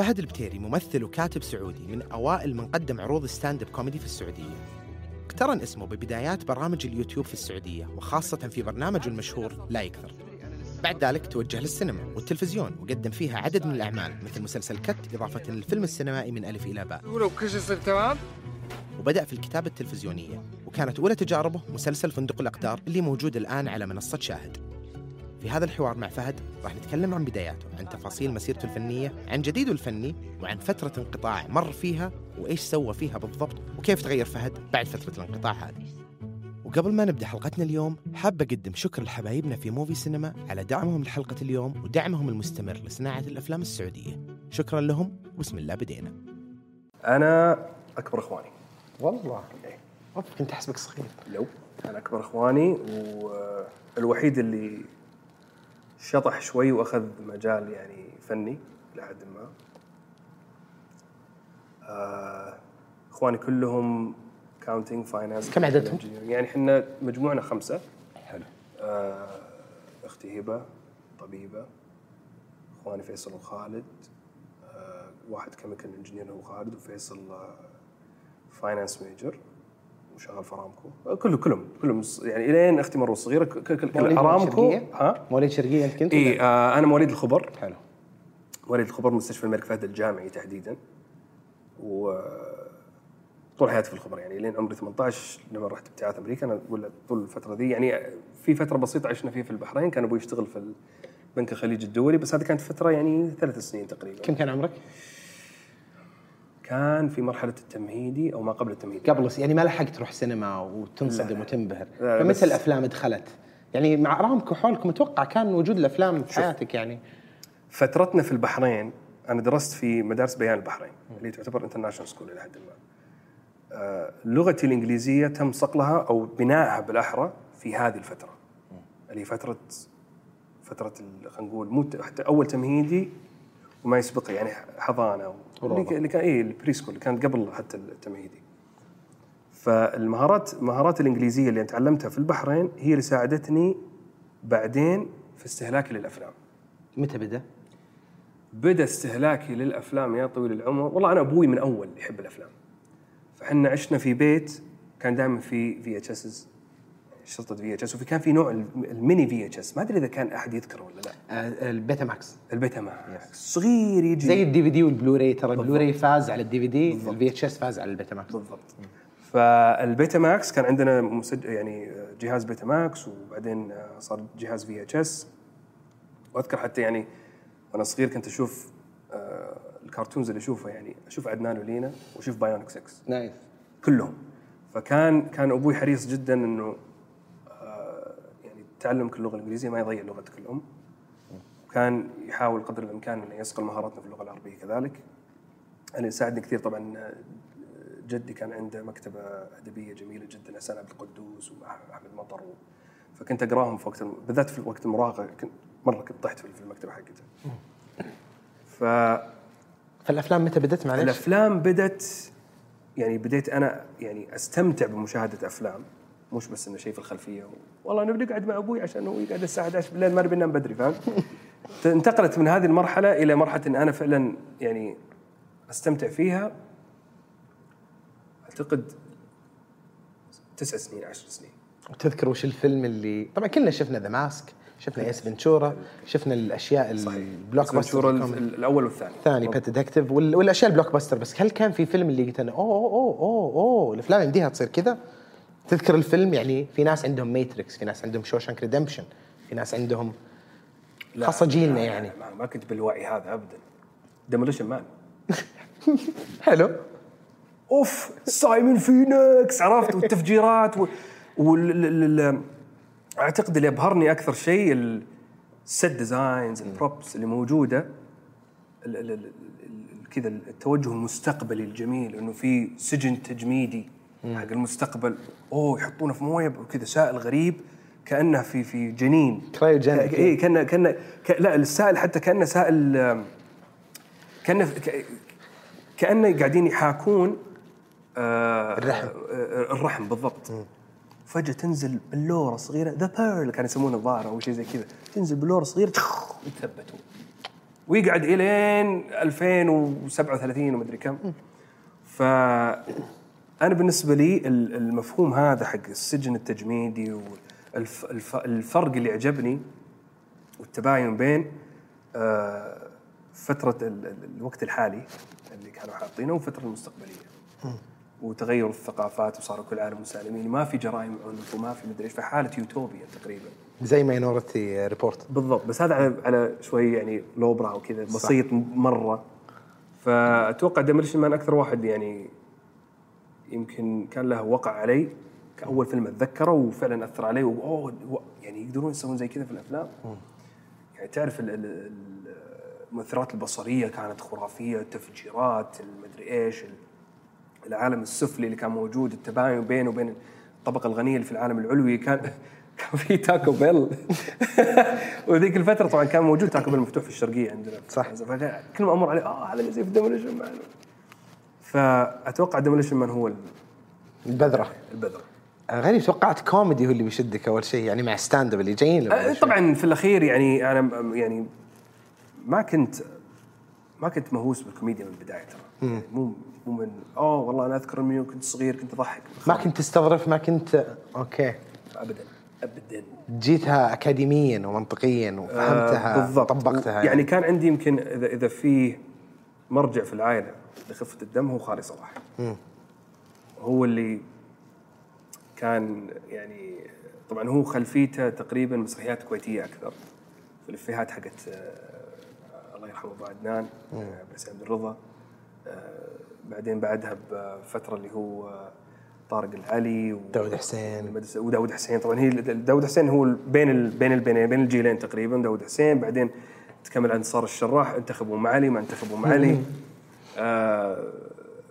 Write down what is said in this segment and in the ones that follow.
فهد البتيري ممثل وكاتب سعودي من أوائل من قدم عروض stand up comedy في السعودية. اقترن اسمه ببدايات برامج اليوتيوب في السعودية وخاصة في برنامجه المشهور لا يكثر. بعد ذلك توجه للسينما والتلفزيون وقدم فيها عدد من الأعمال مثل مسلسل كت إضافة للفيلم السينمائي من ألف إلى باء. ولو كل شيء يصير تمام؟ وبدأ في الكتابة التلفزيونية وكانت أولى تجاربه مسلسل فندق الأقدار اللي موجود الآن على منصة شاهد. في هذا الحوار مع فهد راح نتكلم عن بداياته عن تفاصيل مسيرته الفنية عن جديده الفني وعن فترة انقطاع مر فيها وإيش سوى فيها بالضبط وكيف تغير فهد بعد فترة الانقطاع هذه. وقبل ما نبدأ حلقتنا اليوم حاب أقدم شكر لحبايبنا في موفي سينما على دعمهم لحلقة اليوم ودعمهم المستمر لصناعة الأفلام السعودية. شكرا لهم وبسم الله بدينا. أنا أكبر إخواني. والله. أوف كنت أحسبك صغير. لو أنا أكبر إخواني والوحيد اللي شطح شوي وأخذ مجال يعني فني إلى حد ما. آه، إخواني كلهم accounting finance كم عددهم؟ يعني إحنا مجموعنا خمسة. حلو. آه، أختي هبة طبيبة إخواني فيصل وخالد. آه، واحد chemical engineer هو خالد وفيصل finance major وشغال في أرامكو. آه، كله كلهم كلهم يعني الين أختي مره صغيره ك- ك- كل مواليد أرامكو؟ ها؟ مواليد شرقية أنت كنت؟ إي آه أنا مواليد الخبر. حلو. مواليد الخبر مستشفى الملك فهد الجامعي تحديدا. و طول حياتي في الخبر يعني لين عمري 18 لما رحت ابتعاث أمريكا. أنا ولا طول الفترة دي يعني في فترة بسيطة عشنا فيها في البحرين كان أبوي يشتغل في بنك الخليج الدولي بس هذه كانت فترة يعني ثلاث سنين تقريبا. كم كان عمرك؟ كان في مرحلة التمهيدي أو ما قبل التمهيدي قبل يعني ما لحقت تروح سينما وتنصدم. وتنبهر فمتى الأفلام دخلت؟ يعني مع ارامكو حولكم أتوقع كان وجود الأفلام في. حياتك يعني فترتنا في البحرين أنا درست في مدارس بيان البحرين اللي تعتبر international school إلى حد ما. آه، لغتي الإنجليزية تم صقلها أو بنائها بالأحرى في هذه الفترة. اللي فترة فترة خلينا نقول حتى أول تمهيدي وما يسبقها يعني حضانة اللي, كان اي ال preschool اللي كانت قبل حتى التمهيدي. فالمهارات المهارات الإنجليزية اللي تعلمتها في البحرين هي اللي ساعدتني بعدين في استهلاكي للأفلام. متى بدأ؟ بدأ استهلاكي للأفلام يا طويل العمر والله أنا أبوي من أول يحب الأفلام فحنا عشنا في بيت كان دائما في في اتش اس شرطة في اتش اس وفي كان في نوع الم- ال mini VHS ما أدري إذا كان أحد يذكره ولا لا. آه البيتا ماكس. البيتا ماكس صغير يجي. زي ال DV D وال Blu-ray ترى البلوراي فاز على ال DVD ال VHS فاز على البيتا ماكس. بالضبط. فالبيتا ماكس كان عندنا مسج... يعني جهاز بيتا ماكس وبعدين صار جهاز VHS وأذكر حتى يعني وأنا صغير كنت أشوف آه، ال cartoons اللي أشوفها يعني أشوف عدنان ولينا وأشوف Bionic Six ناس كلهم. فكان كان أبوي حريص جدا إنه آه، تعلمك اللغة الإنجليزية ما يضيع لغتك الأم. وكان يحاول قدر الإمكان إنه يصقل مهاراتنا في اللغة العربية كذلك. أنا ساعدني كثير طبعا جدي كان عنده مكتبة أدبية جميلة جدا حسن عبد القدوس واحمد مطر. فكنت أقراهم في وقت بالذات في وقت المراهقة كنت مرة كنت طحت في في المكتبة حقته ف فالأفلام متى بدت؟ معلش؟ الأفلام بدت يعني بديت أنا يعني أستمتع بمشاهدة أفلام. مش بس إنه شيء في الخلفية. والله نبي نقعد مع أبوي عشان هو يقعد الساعة 11 بالليل ما نبي ننام بدري فاهم؟ انتقلت من هذه المرحلة إلى مرحلة إن أنا فعلا يعني أستمتع فيها. أعتقد تسع سنين عشر سنين. وتذكر وش الفيلم اللي طبعا كلنا شفنا The Mask شفنا Ace Ventura شفنا الأشياء ال blockbuster الأول والثاني. الثاني Pet Detective وال- والأشياء ال blockbuster بس هل كان في فيلم اللي قلت أنا أوه أوه أوه أوه الأفلام يمديها تصير كذا؟ تذكر الفيلم؟ يعني في ناس عندهم Matrix في ناس عندهم Shawshank Redemption في ناس عندهم لا، خاصة جيلنا لا، لا، يعني. ما, كنت بالوعي هذا ابدا. Demolition Man حلو. أوف Simon Phoenix عرفت؟ والتفجيرات و... وال... ال- ال- أعتقد اللي ابهرني أكثر شيء ال set designs ال props اللي موجودة كذا التوجه المستقبلي الجميل إنه في سجن تجميدي حق المستقبل أوه يحطونه في موية وكذا سائل غريب كأنه في في جنين Cryogenic. اي كأنه كأنه. لا السائل حتى كأنه سائل كأنه. كأنه قاعدين يحاكون آه الرحم. آه الرحم بالضبط فجأة تنزل بلورة صغيرة ذا بيرل كانوا يسمونه الظاهر أو شيء زي كذا تنزل بلورة صغيرة يتثبتوا ويقعد إلين 2037 ومدري كم ف أنا بالنسبة لي ال- المفهوم هذا حق السجن التجميدي والفرق اللي عجبني والتباين بين آه، فترة ال- ال- الوقت الحالي اللي كانوا حاطينه والفترة المستقبلية. وتغير الثقافات وصاروا كل عالم مسالمين. ما في جرائم عنف وما في مدري إيش في حالة يوتوبيا تقريبا. زي Minority Report بالضبط بس هذا على على شوي يعني low-brow وكذا بسيط مرة. فأتوقع Demolition Man أكثر واحد يعني يمكن كان له وقع علي كأول فيلم أتذكره وفعلا أثر علي وأوه و- يعني يقدرون يسوون زي كذا في الأفلام. يعني تعرف ال- ال- ال- المؤثرات البصرية كانت خرافية التفجيرات المدري إيش ال- العالم السفلي اللي كان موجود التباين بينه وبين الطبقة الغنية اللي في العالم العلوي كان كان في تاكو بيل. وذيك الفترة طبعا كان موجود تاكو بيل مفتوح في الشرقية عندنا. صح. فكان كل ما أمر عليه آه هذا اللي زي في Demolition فأتوقع Demolition Man هو البذرة. البذرة. غريب توقعت كوميدي هو اللي بيشدك أول شيء يعني مع stand up اللي جايين شوي. طبعا في الأخير يعني أنا يعني ما كنت ما كنت مهووس بالكوميديا من البداية ترى. يعني مو مو من أوه والله أنا أذكر إني كنت صغير كنت أضحك. ما كنت تستظرف ما كنت okay. ابدا ابدا. جيتها اكاديميا ومنطقيا وفهمتها آه، بالضبط. طبقتها يعني. كان عندي يمكن اذا إذا في مرجع في العائلة لخفه الدم هو خالي صلاح. هو اللي كان يعني طبعا هو خلفيته تقريبا مسرحيات كويتية أكثر. في الإفيهات حقت آه، الله يرحمه أبو عدنان آه، عبد الحسين عبد الرضا. آه، بعدين بعدها بفترة اللي هو طارق العلي و- داود حسين. وداود حسين. طبعا هي داود حسين هو بين ال بين البين بين الجيلين تقريبا داود حسين. بعدين تكمل عند صار الشراح انتخبوا ام علي ما انتخبوا ام علي آه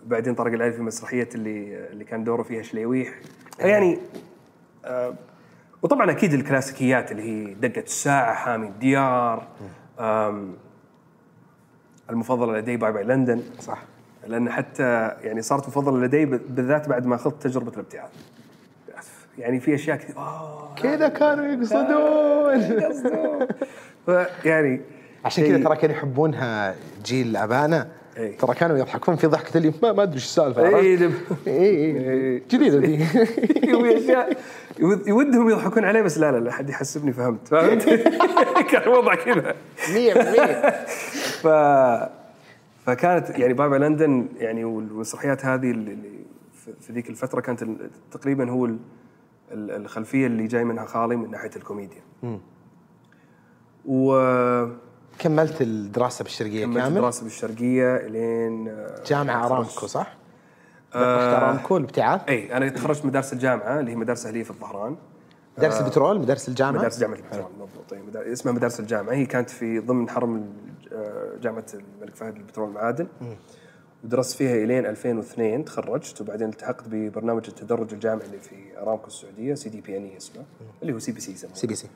بعدين طارق العلي في مسرحية اللي اللي كان دوره فيها شليويح. يعني آه وطبعا أكيد الكلاسيكيات اللي هي دقة الساعة حامي الديار آم، المفضلة لدي باي باي لندن. صح. لأن حتى يعني صارت مفضلة لدي بالذات بعد ما أخذت تجربة الابتعاث. يعني في أشياء كثير. آه كذا كانوا يقصدون. يعني عشان كذا ترى كانوا يحبونها جيل ابائنا إي. ترى كانوا يضحكون في ضحكة اللي ما ما أدري إيش السالفة؟ اي اي اي جديدة ذي في أشياء يود- يودهم يضحكون عليه بس لا لا لا حد يحسبني فهمت فهمت كان الوضع كذا 100% ف فكانت يعني بابا لندن يعني والمسرحيات هذه اللي في- ذيك الفترة كانت تقريبا هو ال- ال- الخلفية اللي جاي منها خالي من ناحية الكوميديا. وكملت كملت الدراسة بالشرقية كامل؟ دراسه بالشرقية الين آه، جامعة تخرجت. ارامكو صح؟ آه ارامكو الابتعاث إي أنا تخرجت مدارس الجامعة اللي هي مدارس أهلية في الظهران. مدارس البترول مدارس الجامعة؟ مدارس جامعة البترول بالضبط مدار- اسمها مدارس الجامعة. هي كانت في ضمن حرم آه، جامعة الملك فهد للبترول والمعادن ودرست فيها إلين 2002 تخرجت. وبعدين التحقت ببرنامج التدرج الجامعي اللي في ارامكو السعودية سي دي بي إن إي اسمه اللي هو سي بي سي يسمونه سي بي سي.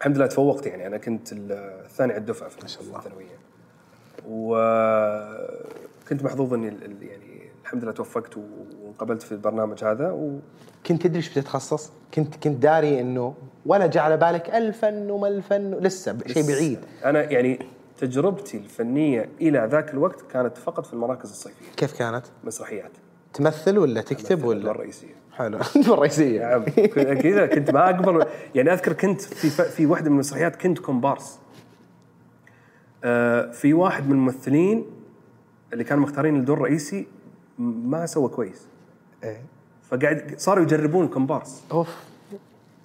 الحمد لله تفوقت يعني. أنا كنت ال- الثاني على الدفعة ما شاء الله. الثانوية. وكنت محظوظ إني يعني الحمد لله توفقت وانقبلت في البرنامج هذا و كنت تدري إيش بتتخصص؟ كنت كنت داري إنه ولا جاء على بالك الفن وما الفن لسه شيء بعيد. أنا يعني تجربتي الفنية إلى ذاك الوقت كانت فقط في المراكز الصيفية. كيف كانت؟ مسرحيات. تمثل ولا تكتب ولا؟ الرئيسية. حلو. الرئيسيه كذا كنت ما أقبل. يعني أذكر كنت في في واحدة من المسرحيات كنت كومبارس. آه، في واحد من الممثلين اللي كانوا مختارين الدور الرئيسي ما سوى كويس. فقاعد صاروا يجربون كومبارس. أوف.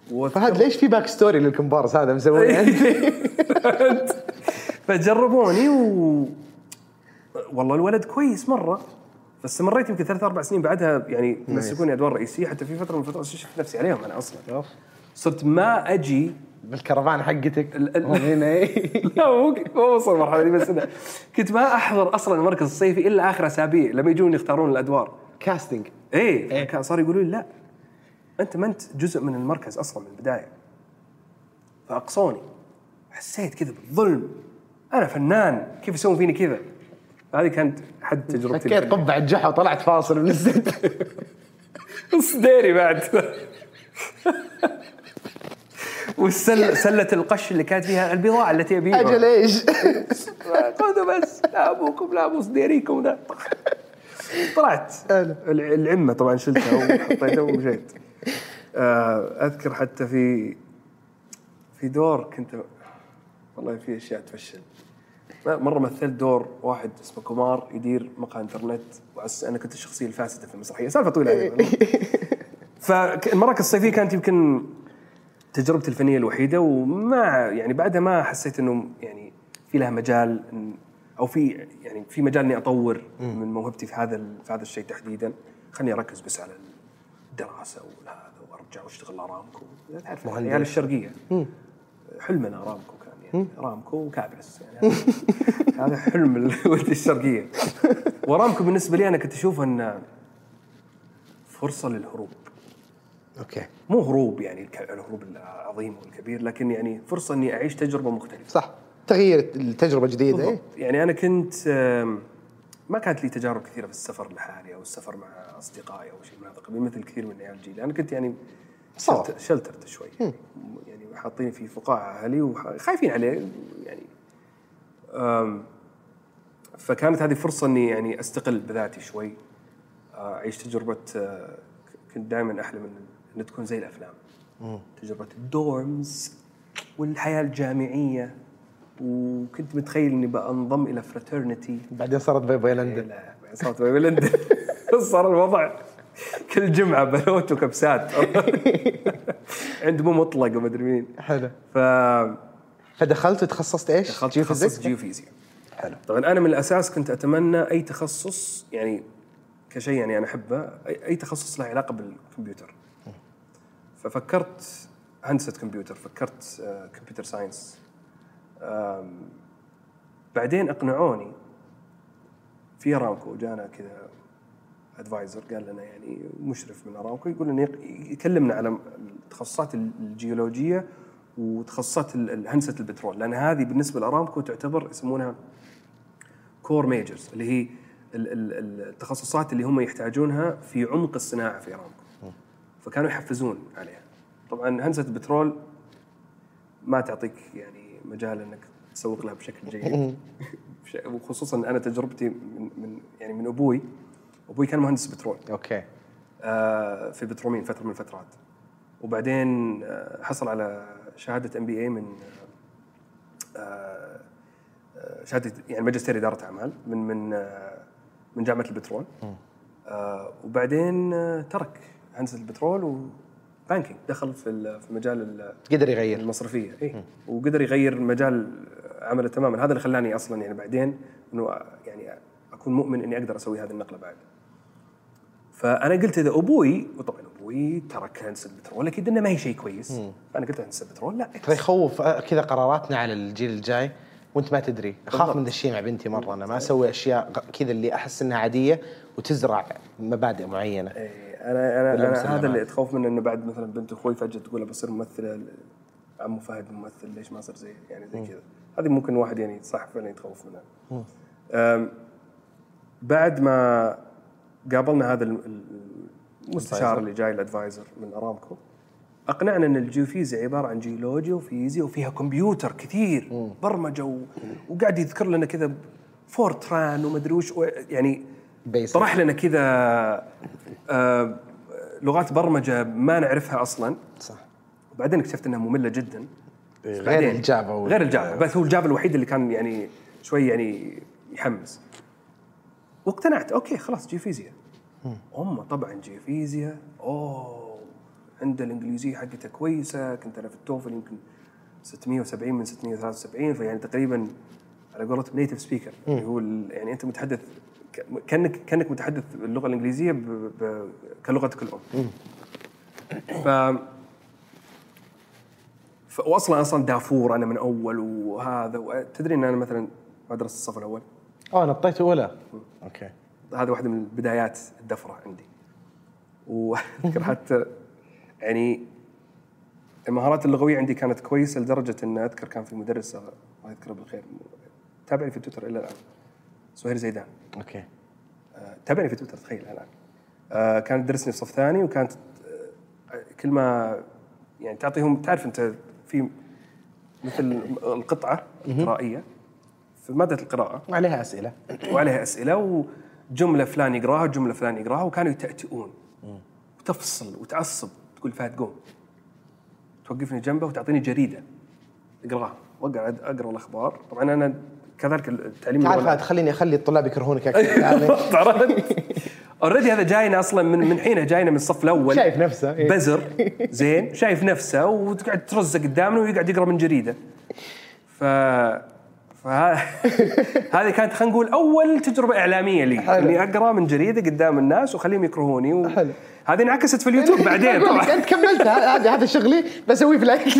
فهد ليش في backstory للكومبارس هذا مسويه أنت؟ فجربوني و والله الولد كويس مرة. فاستمريت يمكن ثلاث أربع سنين بعدها يعني يمسكوني أدوار رئيسية حتى في فترة من الفترات شفت نفسي عليهم أنا أصلا. صرت ما أجي بالكرفان حقتك. هنا. إيه. لا مو وصل المرحلة دي بس كنت ما أحضر أصلا المركز الصيفي إلا آخر أسابيع لما يجون يختارون الأدوار. كاستنج إيه كان صار يقولوا لي لا أنت ما أنت جزء من المركز أصلا من البداية. فأقصوني حسيت كذا بالظلم. أنا فنان كيف يسوون فيني كذا؟ هذه كانت حد تجربتي فكيت قبعة جحا وطلعت فاصل من الزد. نص ديري بعد. والسله سلة القش اللي كانت فيها البضاعة التي ابيعها أجل إيش؟ خذوا بس لا أبوكم لا ابو صديريكم لا. طلعت. حلو. الع- العمة طبعا شلتها وحطيتها ومشيت. آه، أذكر حتى في في دور كنت والله في أشياء تفشل. مره مثلت دور واحد اسمه كومار يدير مقهى انترنت وأس أنا كنت الشخصية الفاسدة في المسرحية. سالفة طويلة يعني. فالمراكز الصيفيه كانت يمكن تجربتي الفنية الوحيدة وما يعني بعدها ما حسيت إنه يعني في لها مجال أو في يعني في مجال إني أطور من موهبتي في هذا في هذا الشيء تحديدا. خليني أركز بس على الدراسة وهذا وأرجع وأشتغل أرامكو. تعرف. العيال الشرقية. حلمنا أرامكو. ارامكو وكابرس. يعني هذا- حلم الولد الشرقية. وارامكو بالنسبة لي أنا كنت أشوف أن فرصة للهروب. okay. مو هروب يعني الهروب العظيم والكبير لكن يعني فرصة أني أعيش تجربة مختلفة. صح. تغيير التجربة جديده إيه؟ بالضبط. يعني أنا كنت ما كانت لي تجارب كثيرة في السفر لحالي أو السفر مع أصدقائي أو شيء من هذا القبيل مثل كثير من عيال جيلي. أنا كنت يعني صار. shelt- sheltered شوي. يعني حاطين في فقاعة أهلي وخايفين عليه يعني. فكانت هذه فرصة إني يعني أستقل بذاتي شوي. أعيش تجربة كنت دائما أحلم ان إن تكون زي الأفلام. تجربة ال dorms والحياة الجامعية. وكنت متخيل إني بنضم إلى fraternity بعدين صارت باي باي لندن صارت باي لندن صار الوضع كل جمعة بلوت وكبسات عند بو مطلق ومدري مين. حلو. ف فدخلت وتخصصت إيش؟ دخلت؟ تخصص جيوفيزياء. حلو. طبعا أنا من الأساس كنت أتمنى أي تخصص يعني كشيء يعني أنا أحبه اي أي تخصص له علاقة بالكمبيوتر. ففكرت هندسه كمبيوتر فكرت آه، computer science آم، بعدين أقنعوني في ارامكو جانا كذا advisor قال لنا يعني مشرف من ارامكو يقول لنا يكلمنا على التخصصات الجيولوجية وتخصصات هندسة البترول. لأن هذه بالنسبة لارامكو تعتبر يسمونها core majors اللي هي ال- ال- التخصصات اللي هم يحتاجونها في عمق الصناعة في ارامكو فكانوا يحفزون عليها. طبعا هندسة البترول ما تعطيك يعني مجال إنك تسوق لها بشكل جيد. وخصوصا أنا تجربتي من, من يعني من أبوي أبوي كان مهندس بترول. okay. آه، في بترومين فترة من الفترات. وبعدين آه، حصل على شهادة MBA من آه، شهادة يعني ماجستير إدارة أعمال من من من جامعة البترول. وبعدين ترك هندسة البترول و banking دخل في في مجال ال- قدر يغير. المصرفية. اي وقدر يغير مجال عمله تماما. هذا اللي خلاني أصلا يعني بعدين إنه يعني أكون مؤمن إني أقدر أسوي هذه النقلة بعد. فأنا قلت إذا أبوي وطبعا أبوي ترك هندسه البترول أكيد إنه ما هي شيء كويس. فانا قلت هندسه البترول لا. ترى يخوف آه، كذا قراراتنا على الجيل الجاي وأنت ما تدري. أخاف من ذا الشيء مع بنتي مرة أنا ما أسوي أشياء كذا اللي أحس إنها عادية وتزرع مبادئ معينة. إيه، أنا أنا, أنا هذا اللي. اتخوف منه إنه بعد مثلا بنت أخوي فجأة تقول بصير ممثله عمو فهد ممثل ليش ما صار زي يعني زي كذا. هذه ممكن واحد يعني صح فعلا يتخوف منها. بعد ما قابلنا هذا ال- ال- المستشار اللي جاي ال advisor من أرامكو. أقنعنا إن الجيوفيزياء عبارة عن جيولوجيا وفيزياء وفيها كمبيوتر كثير برمجة و... وقاعد يذكر لنا كذا Fortran ومدري وش يعني. طرح لنا كذا آه لغات برمجة ما نعرفها أصلا. صح. وبعدين اكتشفت إنها مملة جدا. غير بعدين- ال Java غير ال Java بس هو ال Java الوحيد اللي كان يعني شوي يعني يحمس. واقتنعت. okay خلاص جيوفيزياء هم طبعا جيوفيزياء أوه عنده الإنجليزية حقته كويسة. كنت أنا في التوفل يمكن 670 من 673 فيعني تقريبا على قولتهم native speaker اللي هو يعني أنت متحدث كانك كأنك متحدث اللغة الإنجليزية ب... ب... كلغتك الأم. ف. واصلا أصلا دافور أنا من أول وهذا. تدري إن أنا مثلا مدرسة الصف الأول. آه نطيت اولى أوكي. هذا واحدة من بدايات الدفرة عندي. وأذكر حتى يعني المهارات اللغوية عندي كانت كويسة لدرجة إن أذكر كان في مدرسه الله يذكرها بالخير تابعني في تويتر إلى الآن. سهير زيدان. أوكي. آه، تابعني في تويتر تخيل الآن. آه، كانت تدرسني في صف ثاني وكانت آه، كل ما يعني تعطيهم تعرف أنت في في مثل القطعة القرائيه في مادة القراءة. وعليها أسئلة. وعليها أسئلة وجملة فلان يقراها وجمله فلان يقراها وكانوا يتأتئون. وتفصل وتعصب تقول فهد قوم. توقفني جنبه وتعطيني جريدة اقراها. واقعد أقرأ الأخبار. طبعا أنا كذلك التعليم تعال فهد خليني اخلي الطلاب يكرهونك أكثر. يعني؟ already هذا جاينا أصلا من من حينه جاينا من الصف الأول. شايف نفسه إيه. بزر. زين شايف نفسه وتقعد ترزز قدامنا ويقعد يقرأ من جريدة. ف. هذه كانت خلينا نقول أول تجربة إعلامية لي. حلو. إني أقرأ من جريدة قدام الناس واخليهم يكرهوني و... حلو. هذه انعكست في اليوتيوب بعدين طبعا. انت كملت هذا هذا شغلي بسويه في الاكل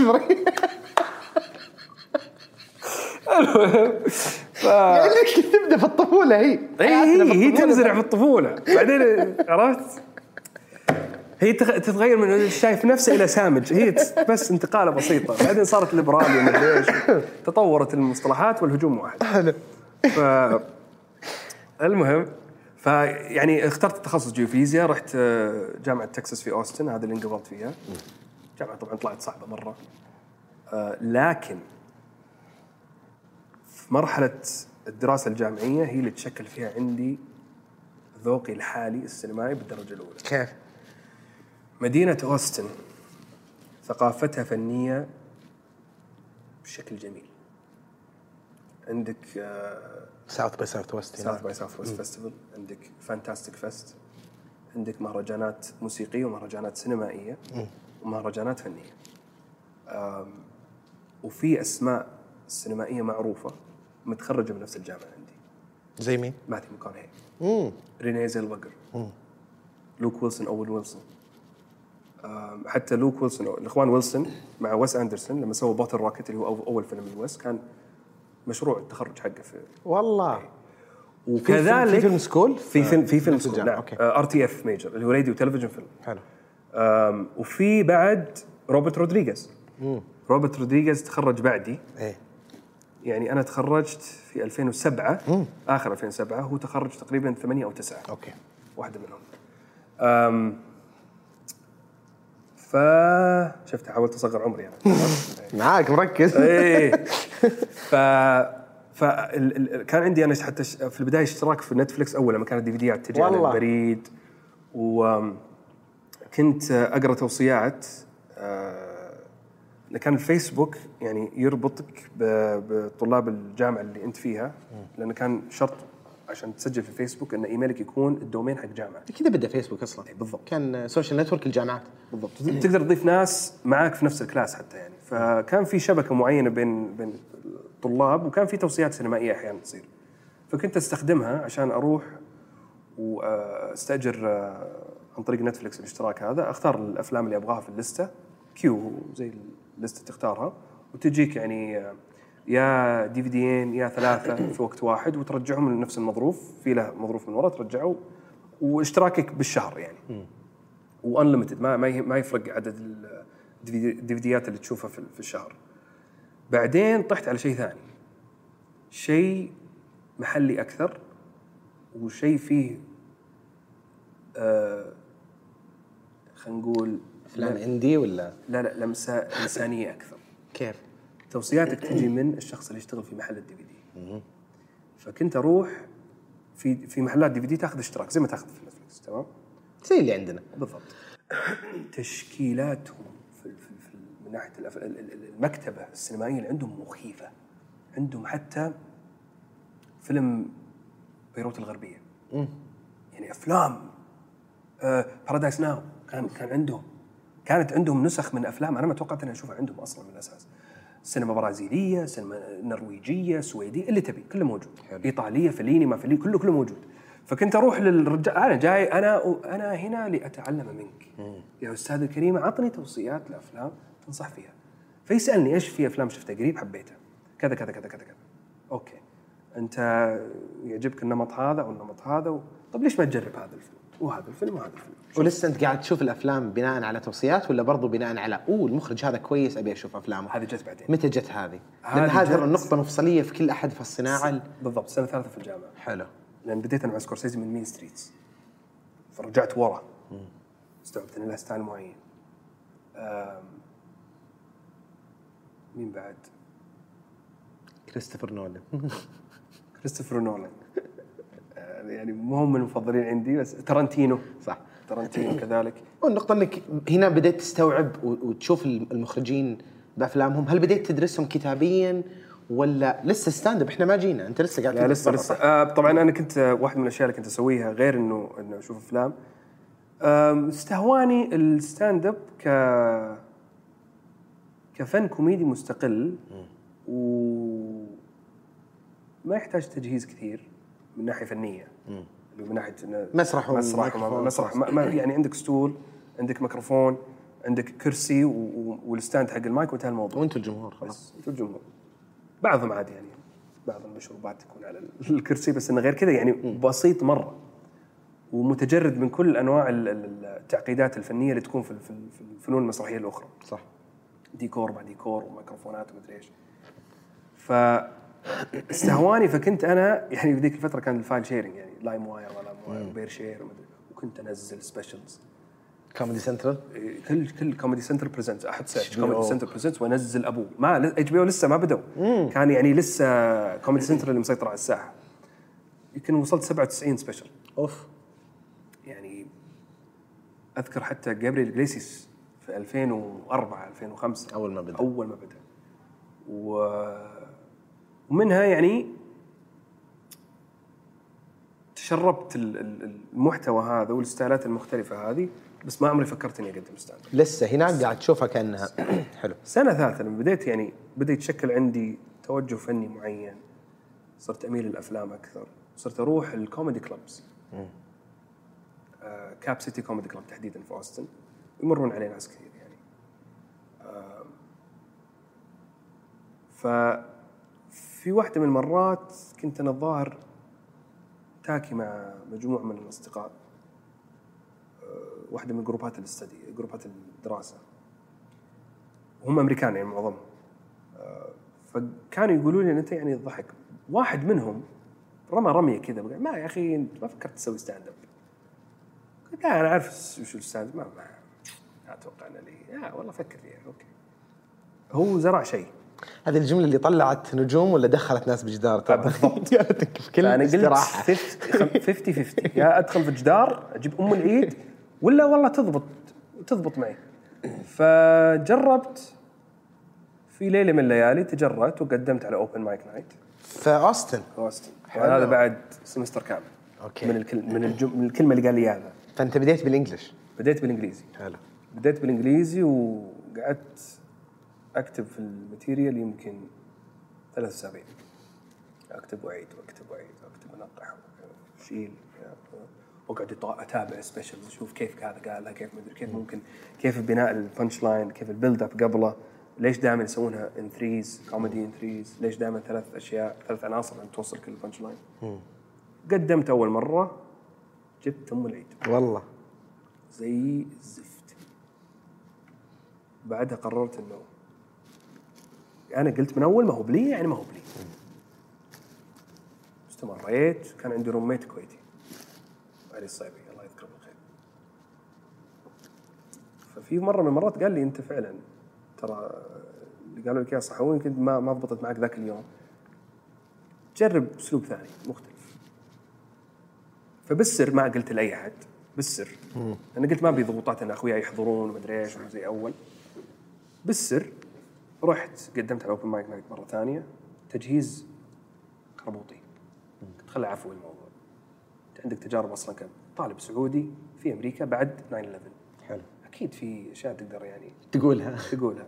ف... لك تبدأ في الطفولة هي؟ في هي, هي الطفولة. تنزرع في الطفولة. بعدين عرفت؟ هي تغ- تتغير من شايف نفسه إلى سامج. هي بس انتقالة بسيطة. بعدين صارت ليبراليه ما إيش. تطورت المصطلحات والهجوم واحد. حلو ف المهم فيعني اخترت تخصص جيوفيزياء. رحت آه، جامعة تكساس في أوستن. هذا اللي انقبضت فيها. جامعة طبعا طلعت صعبة مرة. آه، لكن في مرحلة الدراسة الجامعية هي اللي تشكل فيها عندي ذوقي الحالي السينمائي بالدرجة الأولى. كيف؟ مدينة أوستن ثقافتها فنية بشكل جميل. عندك South by Southwest South by Southwest festival عندك Fantastic Fest عندك مهرجانات موسيقية ومهرجانات سينمائية ومهرجانات فنية. أم، وفي أسماء سينمائية معروفة متخرجة من نفس الجامعة عندي. زي مين؟ ماثيو ماكونهي رينيه زيلبجر لوك ويلسون أوين ويلسون. حتى لوك ويلسون الإخوان ويلسون مع ويس أندرسون لما سووا Bottle Rocket اللي هو أول فيلم لويس كان مشروع التخرج حقه في والله. وكذلك في film school؟ في فيلم في film school. نعم. RTF major اللي هو radio television film حلو. وفي بعد روبرت رودريغيز. روبرت رودريغيز تخرج بعدي. إيه. يعني أنا تخرجت في 2007 آخر 2007 هو تخرج تقريبا 8 أو 9 okay. واحدة منهم. ف شفت حاولت اصغر عمري أنا معاك مركز إيه ف ف ال... ال... كان عندي أنا حتى. في البداية اشتراك في نتفلكس أول لما كانت الديفيديات تجي على. البريد وكنت أقرأ توصيات آه، كان الفيسبوك يعني يربطك بطلاب الجامعة اللي أنت فيها لأنه كان شرط عشان تسجل في الفيسبوك إن إيميلك يكون ال domain حق جامعة. كذا بدا فيسبوك أصلا. بالضبط. كان social network الجامعات بالضبط. تقدر تضيف ناس معاك في نفس ال class حتى يعني. فكان في شبكة معينة بين بين الطلاب وكان في توصيات سينمائية أحيانا تصير. فكنت أستخدمها عشان أروح وأستأجر آه، عن طريق نتفلكس الاشتراك هذا. أختار الأفلام اللي أبغاها في اللستة. queue زي اللستة تختارها. وتجيك يعني آه، يا دي في ديين يا ثلاثة في وقت واحد وترجعهم لنفس المظروف في له مظروف من ورا ترجعه واشتراكك بالشهر يعني و unlimited ما ما يفرق عدد ال- الديفيدي- الديفيديات اللي تشوفها في في الشهر. بعدين طحت على شيء ثاني. شيء محلي أكثر وشيء فيه آه خلينا نقول أفلام اندي ولا لا لا لمسه انسانيه أكثر. كيف؟ توصياتك تجي من الشخص اللي يشتغل في محل الدي في دي. فكنت أروح في في محلات دي في دي تاخذ اشتراك زي ما تاخذ في نتفلكس تمام؟ زي اللي عندنا. بالضبط. تشكيلاتهم في, في, في من ناحية المكتبة السينمائية اللي عندهم مخيفة. عندهم حتى فيلم بيروت الغربية. يعني أفلام بارادايس ناو كان كان عندهم. كانت عندهم نسخ من أفلام أنا ما توقعت إني أشوفها عندهم أصلا من الأساس. سينما برازيلية سينما نرويجية سويدية اللي تبي كله موجود. حلو. إيطالية فليني ما فليني كله كله موجود. فكنت أروح للرجال أنا جاي أنا أنا هنا لأتعلم منك. يا أستاذ الكريم عطني توصيات لأفلام تنصح فيها. فيسألني إيش في أفلام شفتها؟ قريب حبيتها. كذا كذا كذا كذا كذا. أوكي. أنت يعجبك النمط هذا أو النمط هذا و... طب ليش ما تجرب هذا الفيلم؟ وهذا الفيلم وهذا الفيلم. ولسه أنت قاعد تشوف الأفلام بناء على توصيات ولا برضو بناء على أوه المخرج هذا كويس أبي أشوف أفلامه. هذه جت بعدين. متى جت هذه؟ لأن هذه النقطة مفصلية في كل أحد في الصناعة. ال- بالضبط سنة ثالثة في الجامعة. حلو. لأن بديت أنا مع سكورسيزي من Mean Streets فرجعت ورا. استوعبت ان له style معين. مين بعد؟ كريستوفر نولان. كريستوفر نولان. آه، يعني مو هم من المفضلين عندي بس ترنتينو صح. ترنتينو كذلك. والنقطة إنك هنا بديت تستوعب وتشوف المخرجين بأفلامهم، هل بديت تدرسهم كتابيا ولا لسه stand up إحنا ما جينا. أنت لسه قاعد لا لسه لسه؟ آه طبعا أنا كنت آه، واحد من الأشياء اللي كنت أسويها غير إنه إنه أشوف أفلام. استهواني ال stand up ك كفن كوميدي مستقل. و ما يحتاج تجهيز كثير. من ناحية فنية. اللي من ناحية مسرح مسرح مسرح. ما يعني عندك stool عندك ميكروفون عندك كرسي وال stand حق المايك وانتهى الموضوع. وأنتم الجمهور خلاص. بس أنتم الجمهور. بعضهم عادي يعني. بعض المشروبات تكون على الكرسي بس إنه غير كذا. يعني بسيط مرة. ومتجرد من كل أنواع ال- ال- التعقيدات الفنية اللي تكون في الفنون المسرحية الأخرى. صح. ديكور مع ديكور وميكروفونات ومدري إيش. ف استهواني فكنت أنا يعني في ذيك الفترة كان ال file sharing يعني LimeWire ولا wire و BearShare ومدري وكنت أنزل specials Comedy Central؟ كل كل Comedy Central Presents أحط search. Comedy Central Presents وأنزل أبوه. ما HBO لسه ما بدوا كان يعني لسه Comedy Central اللي مسيطر على الساحة. يمكن وصلت 97 special of. يعني أذكر حتى جابريل إجليسيس في 2004 2005 أول ما بدأ. أول ما بدأ. و... ومنها يعني تشربت ال- ال- المحتوى هذا والستايلات المختلفة هذه بس ما عمري فكرت اني أقدم stand لسه هناك قاعد تشوفها كأنها. حلو. سنة ثالثة لما بديت يعني بدا يتشكل عندي توجه فني معين. صرت أميل للأفلام أكثر. صرت أروح ال comedy clubs. آه Cap City Comedy Club تحديدا في أوستن. يمرون عليه ناس كثير يعني. آه ففي واحدة من المرات كنت أنا الظاهر تاكي مع مجموعة من الأصدقاء آه واحدة من جروبات ال study جروبات الدراسة. وهم أمريكان يعني معظمهم آه، فكانوا يقولوا لي أنت يعني الضحك. واحد منهم رمى رمية كذا ما يا أخي أنت ما فكرت تسوي stand up قلت لا أنا عارف وش الستاند ما, ما أتوقع أنا لي. لا والله فكر فيها okay. هو زرع شيء. هذه الجملة اللي طلعت نجوم ولا دخلت ناس بجدار؟ ترى بالضبط. فأنا قلت استراحه 50 50 50 يا أدخل في جدار أجيب أم العيد ولا والله تضبط تضبط معي. فجربت في ليلة من الليالي تجرأت وقدمت على open mic night في أوستن. أوستن. وهذا بعد semester كامل. okay. من الكل من, الجم... من الكلمة اللي قال لي إياها. فأنت بديت بال English بديت بالإنجليزي. حلو. بديت بالإنجليزي وقعدت أكتب في ال material يمكن ثلاث اسابيع أكتب واعيد وأكتب واعيد وأكتب انقح واشيل وأقعد أتابع specials أشوف كيف هذا قالها كيف مدري كيف ممكن كيف بناء ال punch line كيف ال build up قبله ليش دائما يسوونها in threes comedy in threes ليش دائما ثلاث أشياء ثلاث عناصر عشان توصل كل ال punch line قدمت أول مرة جبت أم العيد. والله. زي الزفت. بعدها قررت إنه أنا قلت من أول ما هو بلي يعني ما هو بلي. استمريت كان عندي روميت كويتي. علي الصيبي الله يذكره بالخير. ففي مرة من المرات قال لي أنت فعلا ترى اللي قالوا لك إياه صح هو يمكن ما ما ضبطت معك ذاك اليوم. جرب أسلوب ثاني مختلف. فبالسر ما قلت لأي أحد بالسر أنا قلت ما ابي ضغوطات إن أخوياي يحضرون ومدري إيش وزي أول. بالسر رحت قدمت على open mic night مرة ثانية تجهيز خربوطي. قلت خلي عفوي الموضوع. أنت عندك تجارب أصلا كطالب سعودي في أمريكا بعد 9 11 حلو. أكيد في أشياء تقدر يعني تقولها. تقولها.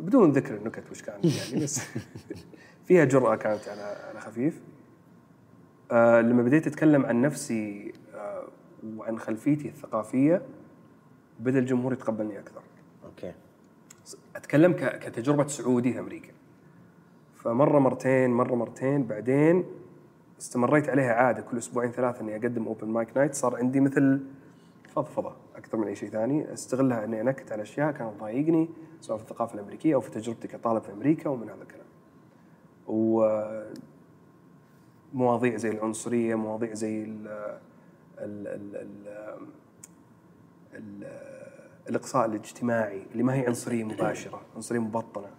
بدون ذكر النكت وش كانت يعني بس فيها جرأة كانت على على خفيف. آه لما بديت أتكلم عن نفسي آه وعن خلفيتي الثقافية بدأ الجمهور يتقبلني أكثر. okay أتكلم كتجربة سعودي في أمريكا. فمرة مرتين مرة مرتين بعدين استمريت عليها عادة كل أسبوعين ثلاثة إني أقدم open mic night صار عندي مثل فضفضة أكثر من أي شيء ثاني. أستغلها إني أنكت على أشياء كانت تضايقني سواء في الثقافة الأمريكية أو في تجربتي كطالب في أمريكا ومن هذا الكلام. و مواضيع زي العنصرية، مواضيع زي ال ال ال ال ال الإقصاء الاجتماعي اللي ما هي عنصرية مباشرة، عنصرية مبطنة.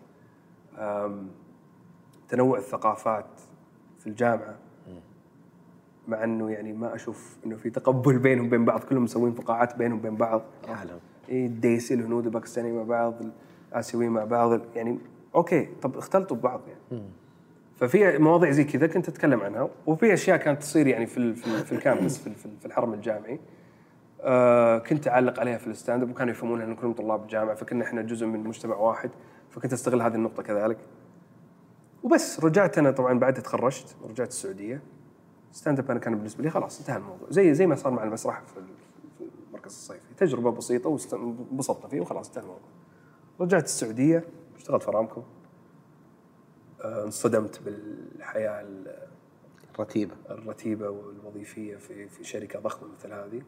تنوع الثقافات في الجامعة. مع إنه يعني ما أشوف إنه في تقبل بينهم وبين بعض كلهم مسوين فقاعات بينهم وبين بعض. عالم. إيه ال desi الهنود الباكستاني مع بعض الآسيويين مع بعض يعني okay طب اختلطوا ببعض يعني. ففي مواضيع زي كذا كنت أتكلم عنها وفي أشياء كانت تصير يعني في ال- في, ال- في ال campus في, في, ال- في الحرم الجامعي. كنت أعلق عليها في ال stand-up وكانوا يفهمونها إن كلهم طلاب الجامعة فكنا إحنا جزء من مجتمع واحد فكنت أستغل هذه النقطة كذلك. وبس رجعت أنا طبعا بعد تخرجت رجعت السعودية. stand-up أنا كان بالنسبة لي خلاص انتهى الموضوع. زي زي ما صار مع المسرح في ال- في المركز الصيفي. تجربة بسيطة وانبسطنا فيه وخلاص انتهى الموضوع. رجعت السعودية اشتغلت في أرامكو. آه، انصدمت بالحياة ال- رتيبه الرتيبة والوظيفية في في شركة ضخمة مثل هذه.